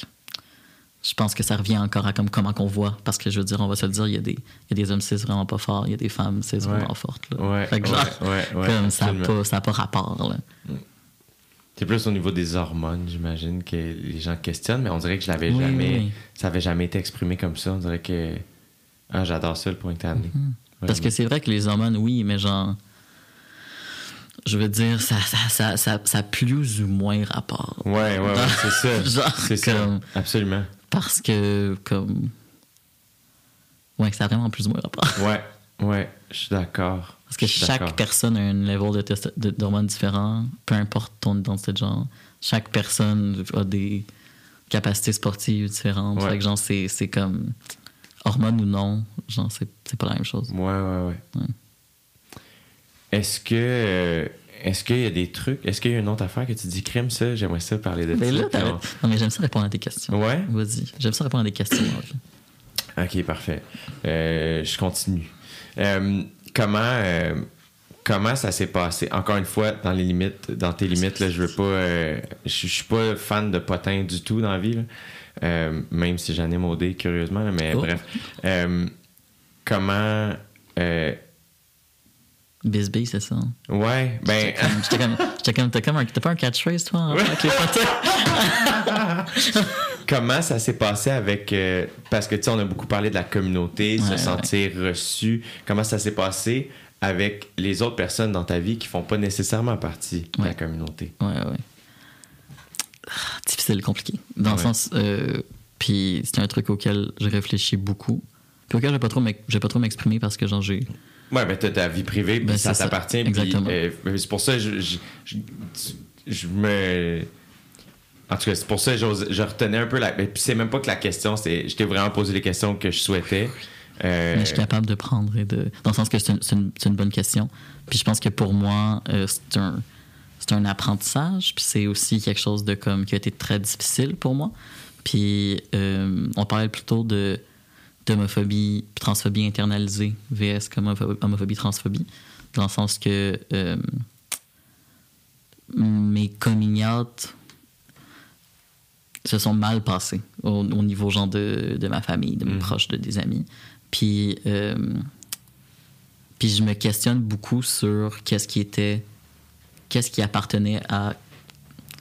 je pense que ça revient encore à comme comment qu'on voit. Parce que je veux dire, on va se le dire, il y a des, il y a des hommes cis vraiment pas forts, il y a des femmes cis
Ouais.
vraiment fortes. Là.
Ouais,
Fait que genre,
ouais,
comme ça n'a pas, pas rapport. Là.
C'est plus au niveau des hormones, j'imagine, que les gens questionnent, mais on dirait que je l'avais
Oui,
jamais.
oui.
Ça avait jamais été exprimé comme ça. On dirait que. Ah, j'adore ça, le point que t'as amené.
Parce que c'est vrai que les hormones, oui, mais genre. Je veux dire, ça, ça, ça, ça, plus ou moins rapport.
Ouais, ouais, ouais, c'est ça.
Genre,
c'est ça. Absolument.
Parce que, comme. Ouais, ça a vraiment plus ou moins rapport.
Ouais, ouais, je suis d'accord.
Parce que chaque personne a un level de d'hormones différent, peu importe ton identité de genre. Chaque personne a des, capacités sportives différentes.
Ouais.
Fait que genre, c'est, c'est comme hormones ou non, genre, c'est, c'est pas la même chose.
Ouais, ouais, ouais.
Ouais.
Est-ce que. euh, est-ce qu'il y a des trucs. Est-ce qu'il y a une autre affaire que tu dis crime, ça J'aimerais ça parler de
Mais
ça.
là. Non, mais j'aime ça répondre à tes questions.
on- Ouais?
Vas-y. J'aime ça répondre à des questions.
Ok, parfait. Euh, je continue. Euh, comment. euh, Comment ça s'est passé? Encore une fois, dans les limites, dans tes limites, là, je veux pas. euh, je suis pas fan de potin du tout dans la vie. là. Euh, même si j'en ai modé, curieusement, là, mais
Oh.
bref. Comment.
Bisbee, c'est ça.
ouais, ben.
J'étais comme- J'étais comme. T'as comme un. T'as pas un catchphrase, toi, en
Ouais.
avec les potins?
Comment ça s'est passé avec. euh, parce que, tu sais, on a beaucoup parlé de la communauté, se
Ouais,
sentir reçu. Comment ça s'est passé avec les autres personnes dans ta vie qui font pas nécessairement partie de la communauté?
Ouais, ouais. Ah, Difficile, compliqué. Dans le sens. euh, puis c'est un truc auquel j'ai réfléchi beaucoup. Puis auquel je vais pas trop m'ex- je vais pas trop m'exprimer parce que genre j'ai.
Ouais, ben, t'as ta vie privée, puis
Ben,
ça t'appartient.
Exactement.
euh, c'est pour ça que je, je, je, je me. En tout cas, c'est pour ça que je retenais un peu la. Puis c'est même pas que la question, c'est. Je t'ai vraiment posé les questions que je souhaitais. Euh,
Mais je suis capable de prendre et de. Dans le sens que c'est une, bonne question. Puis je pense que pour moi, euh, c'est un. C'est un apprentissage, puis c'est aussi quelque chose de comme qui a été très difficile pour moi. Puis euh, on parlait plutôt de d'homophobie, transphobie internalisée, VS comme homopho- homophobie, transphobie, dans le sens que mes coming out se sont mal passés au, au niveau genre de, de ma famille, de mes
Mhm.
proches, de des amis. Puis, euh, puis je me questionne beaucoup sur qu'est-ce qui était, qu'est-ce qui appartenait à,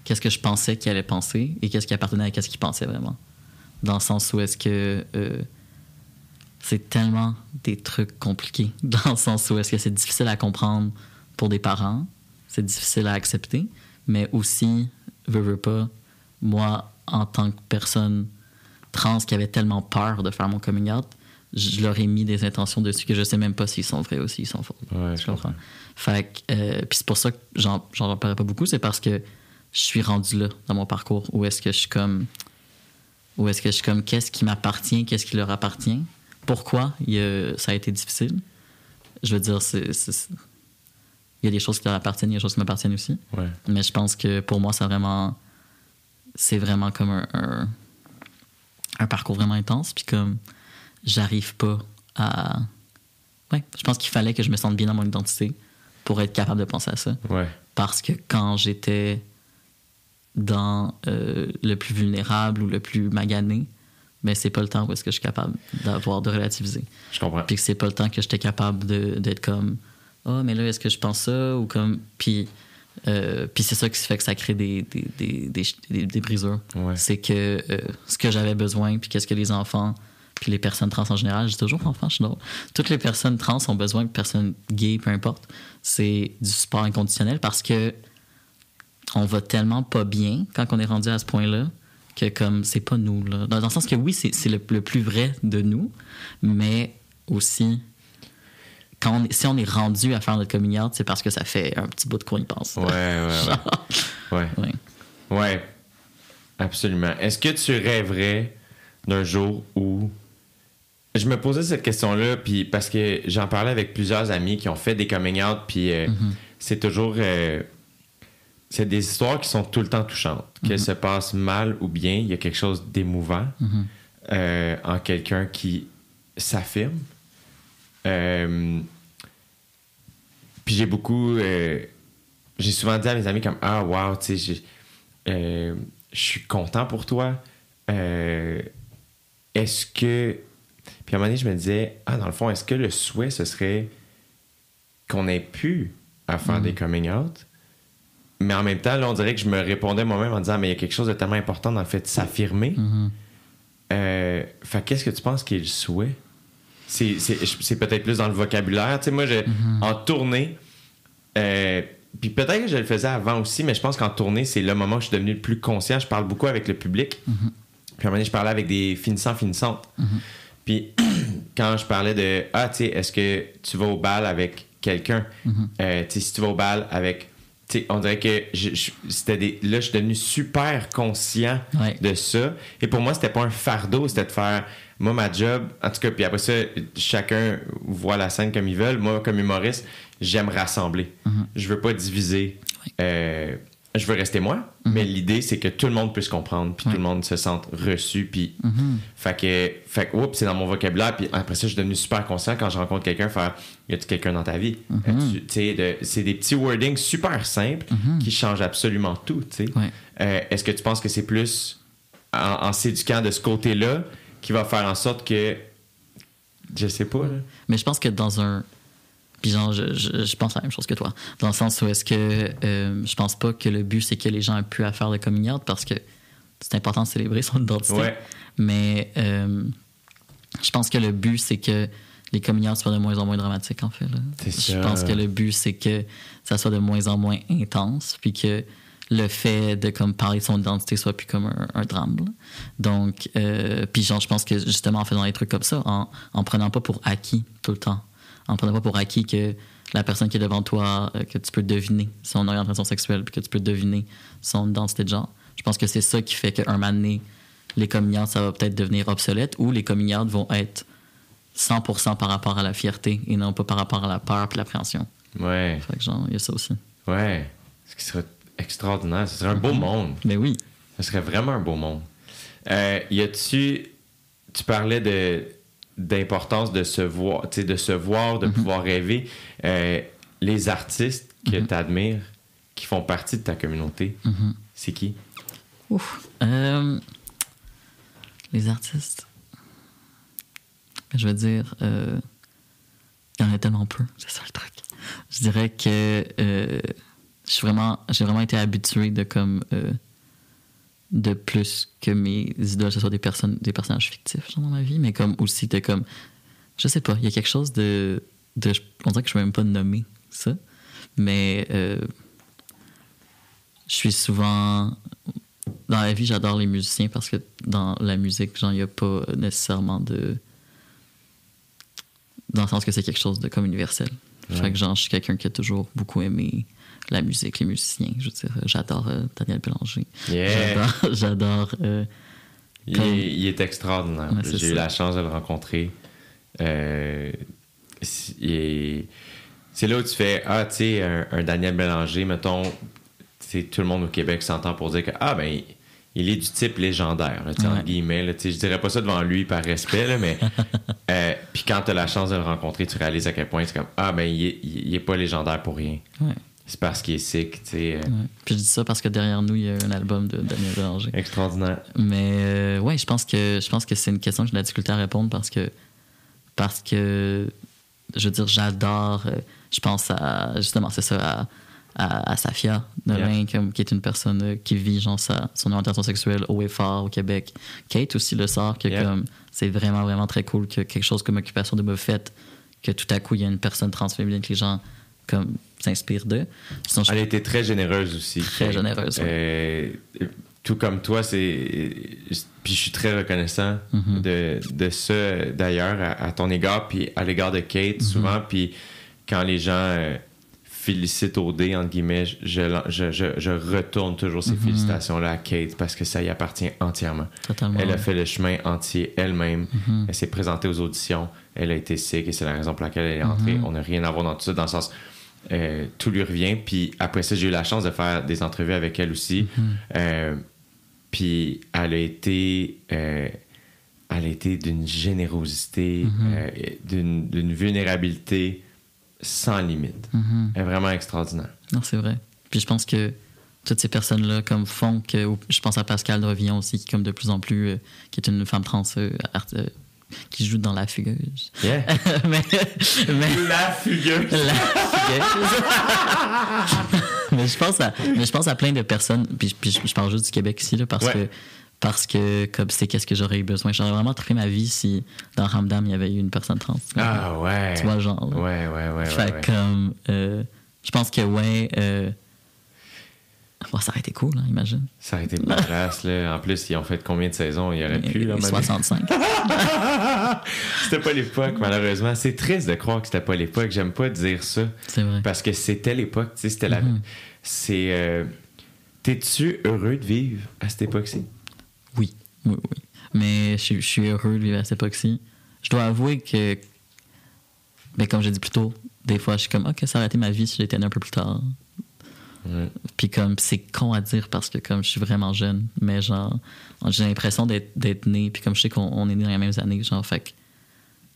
qu'est-ce que je pensais qu'il allait penser et qu'est-ce qui appartenait à qu'est-ce qu'il pensait vraiment. Dans le sens où est-ce que euh, c'est tellement des trucs compliqués. Dans le sens où est-ce que c'est difficile à comprendre pour des parents, c'est difficile à accepter, mais aussi, veux, veux pas, moi, en tant que personne trans qui avait tellement peur de faire mon coming out, je leur ai mis des intentions dessus que je sais même pas s'ils sont vrais ou s'ils sont faux.
Ouais,
tu comprends? Fait euh, puis c'est pour ça que j'en reparlerai pas beaucoup, c'est parce que je suis rendu là dans mon parcours où est-ce que je suis comme. Où est-ce que je suis comme, qu'est-ce qui m'appartient, qu'est-ce qui leur appartient? Pourquoi il a- ça a été difficile? Je veux dire, c'est. Il y a des choses qui leur appartiennent, il y a des choses qui m'appartiennent aussi.
Ouais.
Mais je pense que pour moi, c'est vraiment. C'est vraiment comme un, un, un parcours vraiment intense. Puis comme, j'arrive pas à. Ouais, je pense qu'il fallait que je me sente bien dans mon identité pour être capable de penser à ça.
Ouais.
Parce que quand j'étais dans euh, le plus vulnérable ou le plus magané, ben c'est pas le temps où est-ce que je suis capable d'avoir de relativiser.
Je comprends.
Puis que c'est pas le temps que j'étais capable de- d'être comme oh mais là est-ce que je pense ça ou comme puis euh, puis c'est ça qui fait que ça crée des des, des, des, des- brisures.
Ouais.
C'est que euh, ce que j'avais besoin puis qu'est-ce que les enfants puis les personnes trans en général, dis toujours enfants, je suis drôle. Toutes les personnes trans ont besoin personnes gays, peu importe. C'est du support inconditionnel parce que on va tellement pas bien quand on est rendu à ce point-là que comme c'est pas nous là. Dans, dans le sens que oui, c'est c'est le, le plus vrai de nous, mais aussi quand on est- si on est rendu à faire notre coming out, c'est parce que ça fait un petit bout de quoi il pense.
Ouais, ouais, ouais. Ouais. Absolument. Est-ce que tu rêverais d'un jour où. Je me posais cette question-là, puis parce que j'en parlais avec plusieurs amis qui ont fait des coming out, puis euh, c'est toujours. euh, c'est des histoires qui sont tout le temps touchantes. Qu'elles se passent mal ou bien, il y a quelque chose d'émouvant euh, en quelqu'un qui s'affirme. Puis j'ai beaucoup. euh, j'ai souvent dit à mes amis comme Ah, wow, tu sais, euh, je suis content pour toi. Euh, est-ce que. Puis à un moment donné, je me disais Ah, dans le fond, est-ce que le souhait, ce serait qu'on ait pu à faire des coming out? Mais en même temps, là, on dirait que je me répondais moi-même en disant Mais il y a quelque chose de tellement important dans le fait de s'affirmer.
Mhm.
Euh, fait qu'est-ce que tu penses qui est le souhait? C'est, peut-être plus dans le vocabulaire. Tu sais, moi, je, en tournée, euh, puis peut-être que je le faisais avant aussi, mais je pense qu'en tournée, c'est le moment où je suis devenu le plus conscient. Je parle beaucoup avec le public. Puis à un moment donné, je parlais avec des finissants, finissantes. Puis quand je parlais de Ah, tu sais, est-ce que tu vas au bal avec quelqu'un? Euh, tu sais, si tu vas au bal avec tu sais, on dirait que je- je- c'était des, là, je suis devenu super conscient
Ouais.
de ça. Et pour moi, c'était pas un fardeau, c'était de faire, moi, ma job, en tout cas, puis après ça, chacun voit la scène comme ils veulent. Moi, comme humoriste, j'aime rassembler. Je veux pas diviser. Euh, je veux rester moi, mais l'idée, c'est que tout le monde puisse comprendre, puis tout le monde se sente reçu, puis fait que, fait que, oups, c'est dans mon vocabulaire. Puis après ça, je suis devenu super conscient quand je rencontre quelqu'un, faire, y a-tu quelqu'un dans ta vie? Sais, de- C'est des petits wordings super simples qui changent absolument tout, tu sais.
Ouais.
Euh, Est-ce que tu penses que c'est plus en, en s'éduquant de ce côté-là qui va faire en sorte que, je sais pas, là.
Mais je pense que dans un. Puis genre, je, je, je pense la même chose que toi. Dans le sens où est-ce que euh, je pense pas que le but, c'est que les gens aient pu à faire le coming out parce que c'est important de célébrer son identité.
Ouais.
Mais euh, je pense que le but, c'est que les coming soient de moins en moins dramatiques, en fait. là. Je pense que le but, c'est que ça soit de moins en moins intense, puis que le fait de comme parler de son identité soit plus comme un, un drame. là. Donc, euh, puis genre, je pense que justement en faisant des trucs comme ça, en, en prenant pas pour acquis tout le temps, en prenant pas pour acquis que la personne qui est devant toi, euh, que tu peux deviner son orientation sexuelle, puis que tu peux deviner son identité de genre, je pense que c'est ça qui fait qu'un moment donné, les coming ça va peut-être devenir obsolète, ou les coming vont être 100% par rapport à la fierté et non pas par rapport à la peur et l'appréhension.
Ouais,
Fait que genre, il y a ça aussi.
ouais. Ce qui serait extraordinaire. Ce serait un beau monde.
Mais oui.
Ce serait vraiment un beau monde. Euh, y a-tu. Tu parlais de d'importance de se voir, tu sais, de se voir, de pouvoir rêver. Euh, les artistes que tu admires, qui font partie de ta communauté, c'est qui?
Ouf. Euh, les artistes. Je veux dire, euh, il y en a tellement peu, c'est ça le truc. Je dirais que suis vraiment, j'ai vraiment été habitué de comme euh, de plus que mes idoles, ce soit des personnes, des personnages fictifs genre, dans ma vie, mais comme aussi de comme, je sais pas, il y a quelque chose de, de on dirait que je peux même pas nommer ça, mais euh, je suis souvent dans la vie, j'adore les musiciens parce que dans la musique, genre, il n'y a pas nécessairement de. Dans le sens que c'est quelque chose de comme universel.
Ouais.
Fait que, genre, je suis quelqu'un qui a toujours beaucoup aimé la musique, les musiciens. Je veux dire, j'adore euh, Daniel Bélanger.
Yeah!
J'adore. j'adore euh,
Il, est, il est extraordinaire.
Ouais,
J'ai eu la chance de le rencontrer. Euh, c'est- là où tu fais Ah, tu sais, un, un Daniel Bélanger, mettons, tout le monde au Québec s'entend pour dire que Ah, ben, il est du type légendaire, là,
Ouais.
entre guillemets. Là, je dirais pas ça devant lui par respect, là, mais. euh, Puis quand tu as la chance de le rencontrer, tu réalises à quel point c'est comme Ah, ben, il est, il est pas légendaire pour rien.
ouais,
C'est parce qu'il est sick, tu sais. euh,
ouais. Puis je dis ça parce que derrière nous, il y a un album de Daniel Bélanger.
Extraordinaire.
Mais euh, ouais, je pense que je pense que c'est une question que j'ai de la difficulté à répondre parce que parce que je veux dire j'adore euh, je pense à justement c'est ça à, à, à Safia Nolin, qui est une personne euh, qui vit genre sa, son orientation sexuelle haut et fort au Québec Kate aussi le sort que
Yeah.
comme c'est vraiment vraiment très cool que quelque chose comme occupation de Buffett que tout à coup il y a une personne transféminine que les gens comme s'inspirent d'eux Sinon, je-
Elle a été très généreuse aussi.
Très généreuse,
Euh, tout comme toi, c'est. Puis je suis très reconnaissant
Mhm.
de, de ça, d'ailleurs, à, à ton égard, puis à l'égard de Kate,
Mhm.
souvent. Puis quand les gens euh, félicitent au dé, entre guillemets, je, je, je, je retourne toujours ces
Mhm.
félicitations-là à Kate parce que ça y appartient entièrement.
totalement
Elle a
ouais.
fait le chemin entier elle-même. Elle s'est présentée aux auditions. Elle a été sick et c'est la raison pour laquelle elle est entrée. On n'a rien à voir dans tout ça, dans le sens. Euh, tout lui revient. Puis après ça, j'ai eu la chance de faire des entrevues avec elle aussi.
Mhm.
Euh, puis elle a été. euh, elle a été d'une générosité, euh, d'une d'une vulnérabilité sans limite.
Mhm.
Elle est vraiment extraordinaire.
Non, c'est vrai. Puis je pense que toutes ces personnes-là comme font que je pense à Pascal Revillon aussi qui comme de plus en plus euh, qui est une femme trans euh, art- euh, qui joue dans la fugueuse.
Yeah.
mais, mais
La fugueuse.
la fugueuse. mais je pense à mais je pense à plein de personnes puis, puis je, je parle juste du Québec ici là parce
Ouais.
que parce que comme c'est qu'est-ce que j'aurais eu besoin. J'aurais vraiment trié ma vie si dans Ramdam il y avait eu une personne trans.
Ah ouais.
Tu vois genre. là.
Ouais, ouais, ouais.
fait
ouais, ouais.
comme euh, je pense que ouais euh, Bon, ça aurait été cool, hein, imagine.
Ça aurait été badass, là. En plus, ils ont fait combien de saisons? Il y aurait pu, là, à un moment donné.
65.
c'était pas l'époque, malheureusement. C'est triste de croire que c'était pas l'époque. J'aime pas dire ça.
C'est vrai.
Parce que c'était l'époque, tu sais, c'était la.
Mhm.
C'est. euh, T'es-tu heureux de vivre à cette époque-ci?
Oui, oui, oui. Mais je, suis- je suis heureux de vivre à cette époque-ci. Je dois avouer que, ben, comme j'ai dit plus tôt, des fois, je suis comme, OK, ça aurait été ma vie si j'étais né un peu plus tard.
Ouais.
Puis comme, c'est con à dire parce que comme je suis vraiment jeune, mais genre, j'ai l'impression d'être né, puis comme je sais qu'on on est né dans les mêmes années, genre, fait que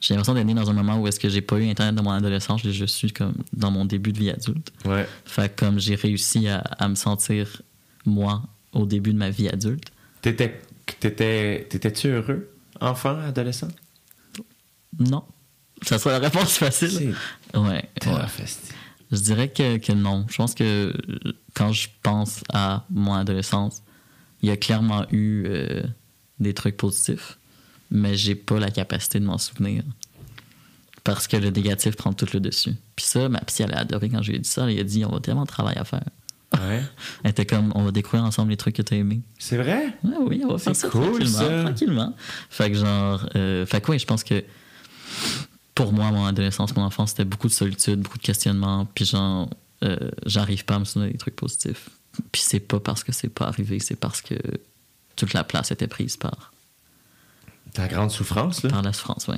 j'ai l'impression d'être né dans un moment où est-ce que j'ai pas eu Internet dans mon adolescence, je, je suis comme dans mon début de vie adulte.
Ouais.
Fait que comme j'ai réussi à, à me sentir, moi, au début de ma vie adulte,
T'étais. T'étais. T'étais-tu heureux, enfant, adolescent?
non. Ça serait la réponse facile. Ouais. ouais. Je dirais que, que non. Je pense que euh, quand je pense à mon adolescence, il y a clairement eu euh, des trucs positifs, mais j'ai pas la capacité de m'en souvenir. Parce que le négatif prend tout le dessus. Puis ça, ma psy, elle a adoré quand je lui ai dit ça. Elle a dit on va tellement de travail à faire.
Ouais.
Elle était comme on va découvrir ensemble les trucs que tu as aimés.
C'est vrai?
Ouais, oui, on va faire
C'est
ça
cool,
tranquillement,
ça.
tranquillement. Fait que genre, euh, fait que oui, je pense que pour moi, mon adolescence, mon enfance, c'était beaucoup de solitude, beaucoup de questionnements, puis genre, euh, j'arrive pas à me souvenir des trucs positifs. Puis c'est pas parce que c'est pas arrivé, c'est parce que toute la place était prise par,
Ta grande souffrance, là?
par la souffrance, ouais.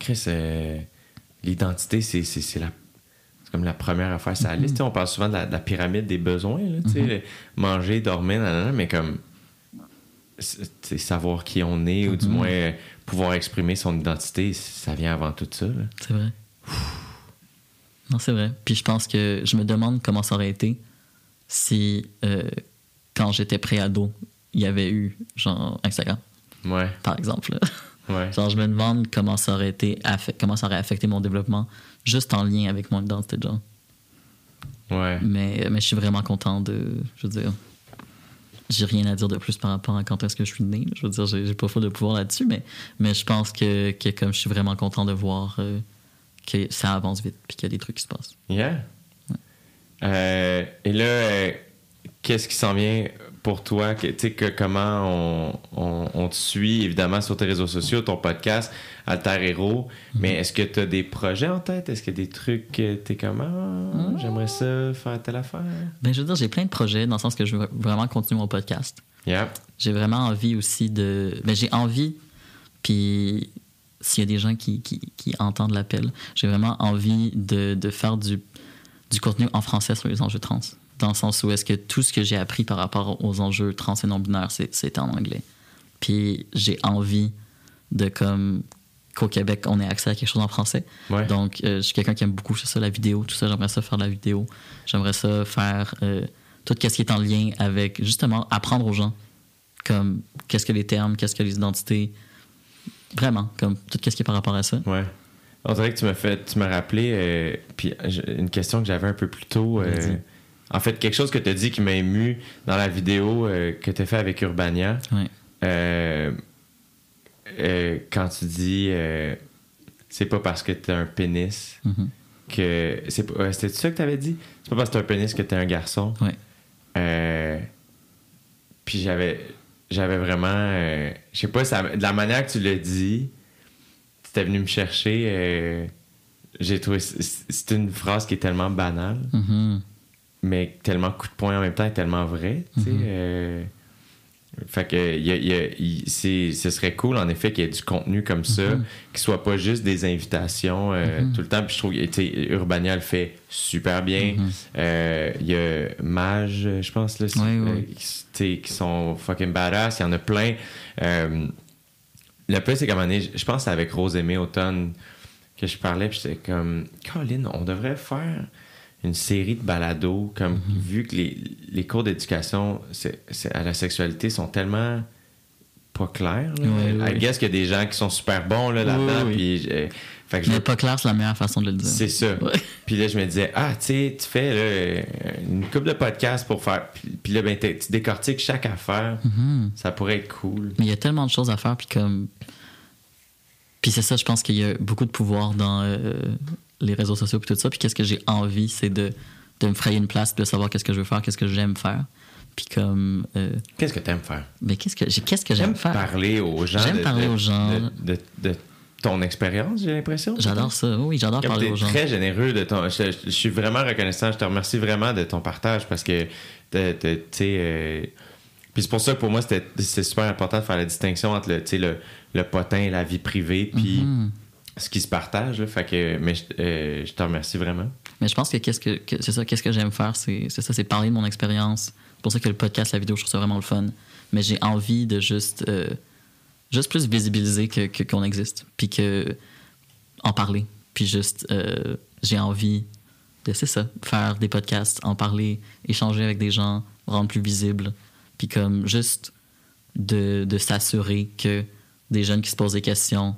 Chris, euh, l'identité, c'est, c'est, c'est la. c'est comme la première affaire sur la liste. Sais, On parle souvent de la, de la pyramide des besoins, là, tu sais, le- manger, dormir, nanana, mais comme savoir qui on est, ou du moins euh, pouvoir exprimer son identité, ça vient avant tout ça.
C'est vrai. Non, c'est vrai. Puis je pense que je me demande comment ça aurait été si, euh, quand j'étais pré-ado, il y avait eu, genre, Instagram,
Ouais,
par exemple. là.
ouais.
Genre, je me demande comment ça aurait été, comment ça aurait affecté mon développement, juste en lien avec mon identité de genre.
Ouais.
Mais, mais je suis vraiment content de, je veux dire, j'ai rien à dire de plus par rapport à quand est-ce que je suis né. Je veux dire, j'ai pas faux de pouvoir là-dessus, mais, mais je pense que, que comme je suis vraiment content de voir euh, que ça avance vite, puis qu'il y a des trucs qui se passent.
Yeah. Euh, et là, euh, qu'est-ce qui s'en vient pour toi? Que- Tu sais, que, comment on, on, on te suit, évidemment, sur tes réseaux sociaux, ton podcast, Alter Hero. Mais est-ce que tu as des projets en tête? Est-ce qu'il y a des trucs que tu es comme, Ah, j'aimerais ça faire telle affaire?
Ben, je veux dire, j'ai plein de projets dans le sens que je veux vraiment continuer mon podcast.
Yeah.
J'ai vraiment envie aussi de. Ben, j'ai envie, puis s'il y a des gens qui, qui, qui entendent l'appel, j'ai vraiment envie de, de faire du, du contenu en français sur les enjeux trans. Dans le sens où est-ce que tout ce que j'ai appris par rapport aux enjeux trans et non-binaires, c'est c'est en anglais. Puis j'ai envie de comme qu'au Québec, on ait accès à quelque chose en français.
Ouais.
Donc, euh, je suis quelqu'un qui aime beaucoup ça, la vidéo, tout ça. J'aimerais ça faire de la vidéo. J'aimerais ça faire euh, tout ce qui est en lien avec, justement, apprendre aux gens, comme qu'est-ce que les termes, qu'est-ce que les identités. Vraiment, comme tout ce qui est par rapport à ça.
Ouais. On dirait que tu m'as fait, tu m'as rappelé euh, puis je- une question que j'avais un peu plus tôt. euh. En fait, quelque chose que tu as dit qui m'a ému dans la vidéo euh, que tu as fait avec Urbania. Euh, euh, quand tu dis c'est pas parce que t'as un pénis que. c'est pas- ouais, C'était ça que t'avais dit? C'est pas parce que t'as un pénis que t'es un garçon? Puis j'avais j'avais vraiment. je sais pas, ça- de la manière que tu l'as dit, tu venu me chercher. j'ai trouvé. c'est- une phrase qui est tellement banale,
Mhm.
Mais tellement coup de poing en même temps et tellement vrai. euh, fait que y a- y ce serait cool en effet qu'il y ait du contenu comme ça,
Mhm.
qui soit pas juste des invitations euh,
Mhm.
tout le temps. Puis je trouve que Urbania le fait super bien.
Mhm.
Euh, Il y a Mage, je pense, là,
Oui, oui.
qui, sont fucking badass. Il y en a plein. Le plus, c'est moment donné, je pense que c'est avec Rose Aimée Automne que je parlais, puis j'étais comme, Colin, on devrait faire une série de balados, comme
Mhm.
vu que les, les cours d'éducation c'est- c'est- à la sexualité sont tellement pas clairs. Là.
Oui,
I
oui.
guess qu'il y a des gens qui sont super bons là, là-dedans.
Oui, oui.
puis, euh, fait que je
Mais pas clair, c'est la meilleure façon de le dire.
c'est ça.
Ouais.
Puis là, je me disais, ah, tu sais, tu fais là, une couple de podcasts pour faire. Puis, puis là, ben, tu décortiques chaque affaire.
Mhm.
Ça pourrait être cool.
Mais il y a tellement de choses à faire, puis comme. Puis c'est ça, je pense qu'il y a beaucoup de pouvoir dans euh, les réseaux sociaux, puis tout ça. Puis qu'est-ce que j'ai envie, c'est de, de me frayer une place, de savoir qu'est-ce que je veux faire, qu'est-ce que j'aime faire. Puis comme. euh,
Qu'est-ce que t'aimes faire?
ben, qu'est-ce que, qu'est-ce que j'aime faire?
parler aux gens.
J'aime parler
de-
aux gens.
De, de- ton expérience, j'ai l'impression.
J'adore ça. Oui, j'adore parler aux gens.
très généreux de ton. Je, je suis vraiment reconnaissant. Je te remercie vraiment de ton partage parce que, tu sais. euh, puis c'est pour ça que pour moi, c'était c'est super important de faire la distinction entre le, tu sais, le, le potin et la vie privée, puis
Mhm.
Ce qui se partage. là. Mais je, euh, je te remercie vraiment.
Mais je pense que qu'est-ce que, c'est ça, qu'est-ce que j'aime faire, c'est, ça, c'est parler de mon expérience. C'est pour ça que le podcast, la vidéo, je trouve ça vraiment le fun. Mais j'ai envie de juste, euh, juste plus visibiliser que- qu'on existe, puis que en parler, puis juste, euh, j'ai envie de, c'est ça, faire des podcasts, en parler, échanger avec des gens, rendre plus visible, puis comme juste de, de s'assurer que des jeunes qui se posent des questions,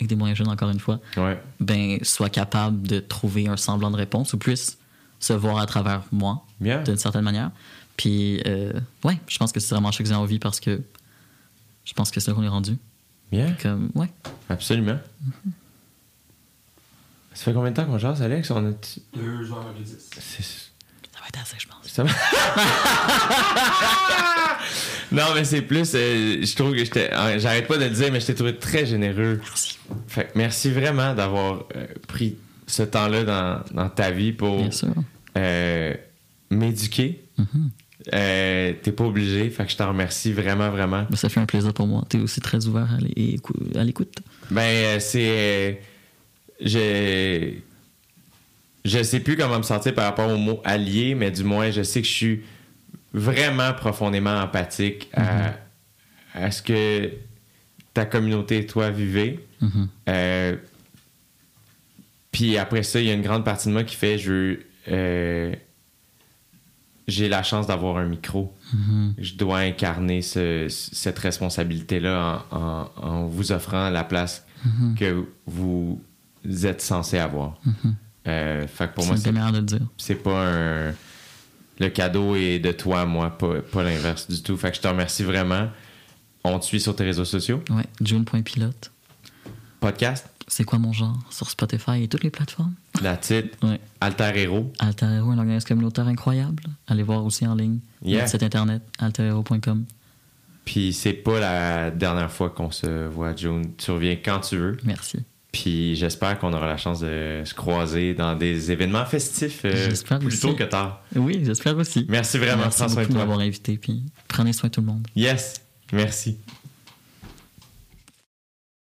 et des moyens jeunes encore une fois,
Ouais.
ben, soit capable de trouver un semblant de réponse ou puisse se voir à travers moi, d'une certaine manière. Puis, euh, ouais, je pense que c'est vraiment ça que j'ai envie parce que je pense que c'est là qu'on est rendu.
Bien.
Comme, ouais,
Absolument. Ça fait combien de temps qu'on jase, Alex? On a...
2h10.
C'est-
ça va être assez, je pense.
Ça va? non, mais c'est plus. euh, je trouve que j'étais. euh, J'arrête pas de le dire, mais je t'ai trouvé très généreux.
Merci.
Fait que merci vraiment d'avoir euh, pris ce temps-là dans, dans ta vie pour euh, m'éduquer.
Mhm.
Euh, T'es pas obligé. Fait que je t'en remercie vraiment, vraiment.
Ben, ça fait un plaisir pour moi. Tu es aussi très ouvert à l'écou- à l'écoute.
Ben, c'est. euh, je. Sais plus comment me sentir par rapport au mot allié, mais du moins, je sais que je suis vraiment profondément empathique à, à ce que ta communauté et toi vivez.
Mhm.
Euh, puis après ça, il y a une grande partie de moi qui fait je euh, j'ai la chance d'avoir un micro.
Mhm.
Je dois incarner ce- cette responsabilité-là en, en- en vous offrant la place que vous êtes censé avoir. Euh, fait que pour
C'est
moi,
une
c'est,
de le dire.
c'est pas un. Le cadeau est de toi, moi, pas, pas l'inverse du tout. Fait que je te remercie vraiment. On te suit sur tes réseaux sociaux.
Ouais, June.pilote.
Podcast,
C'est quoi mon genre sur Spotify et toutes les plateformes?
la titre,
Ouais.
Alter Hero.
Alter Hero, un organisme communautaire incroyable. Allez voir aussi en ligne.
Yeah.
Notre site internet, alterhero.com.
Puis c'est pas la dernière fois qu'on se voit, June. Tu reviens quand tu veux.
Merci.
Puis j'espère qu'on aura la chance de se croiser dans des événements festifs euh, plus
aussi.
tôt que tard.
Oui, j'espère aussi.
Merci vraiment.
Merci beaucoup
de
m'avoir invité. Puis prenez soin de tout le monde.
Yes. Merci.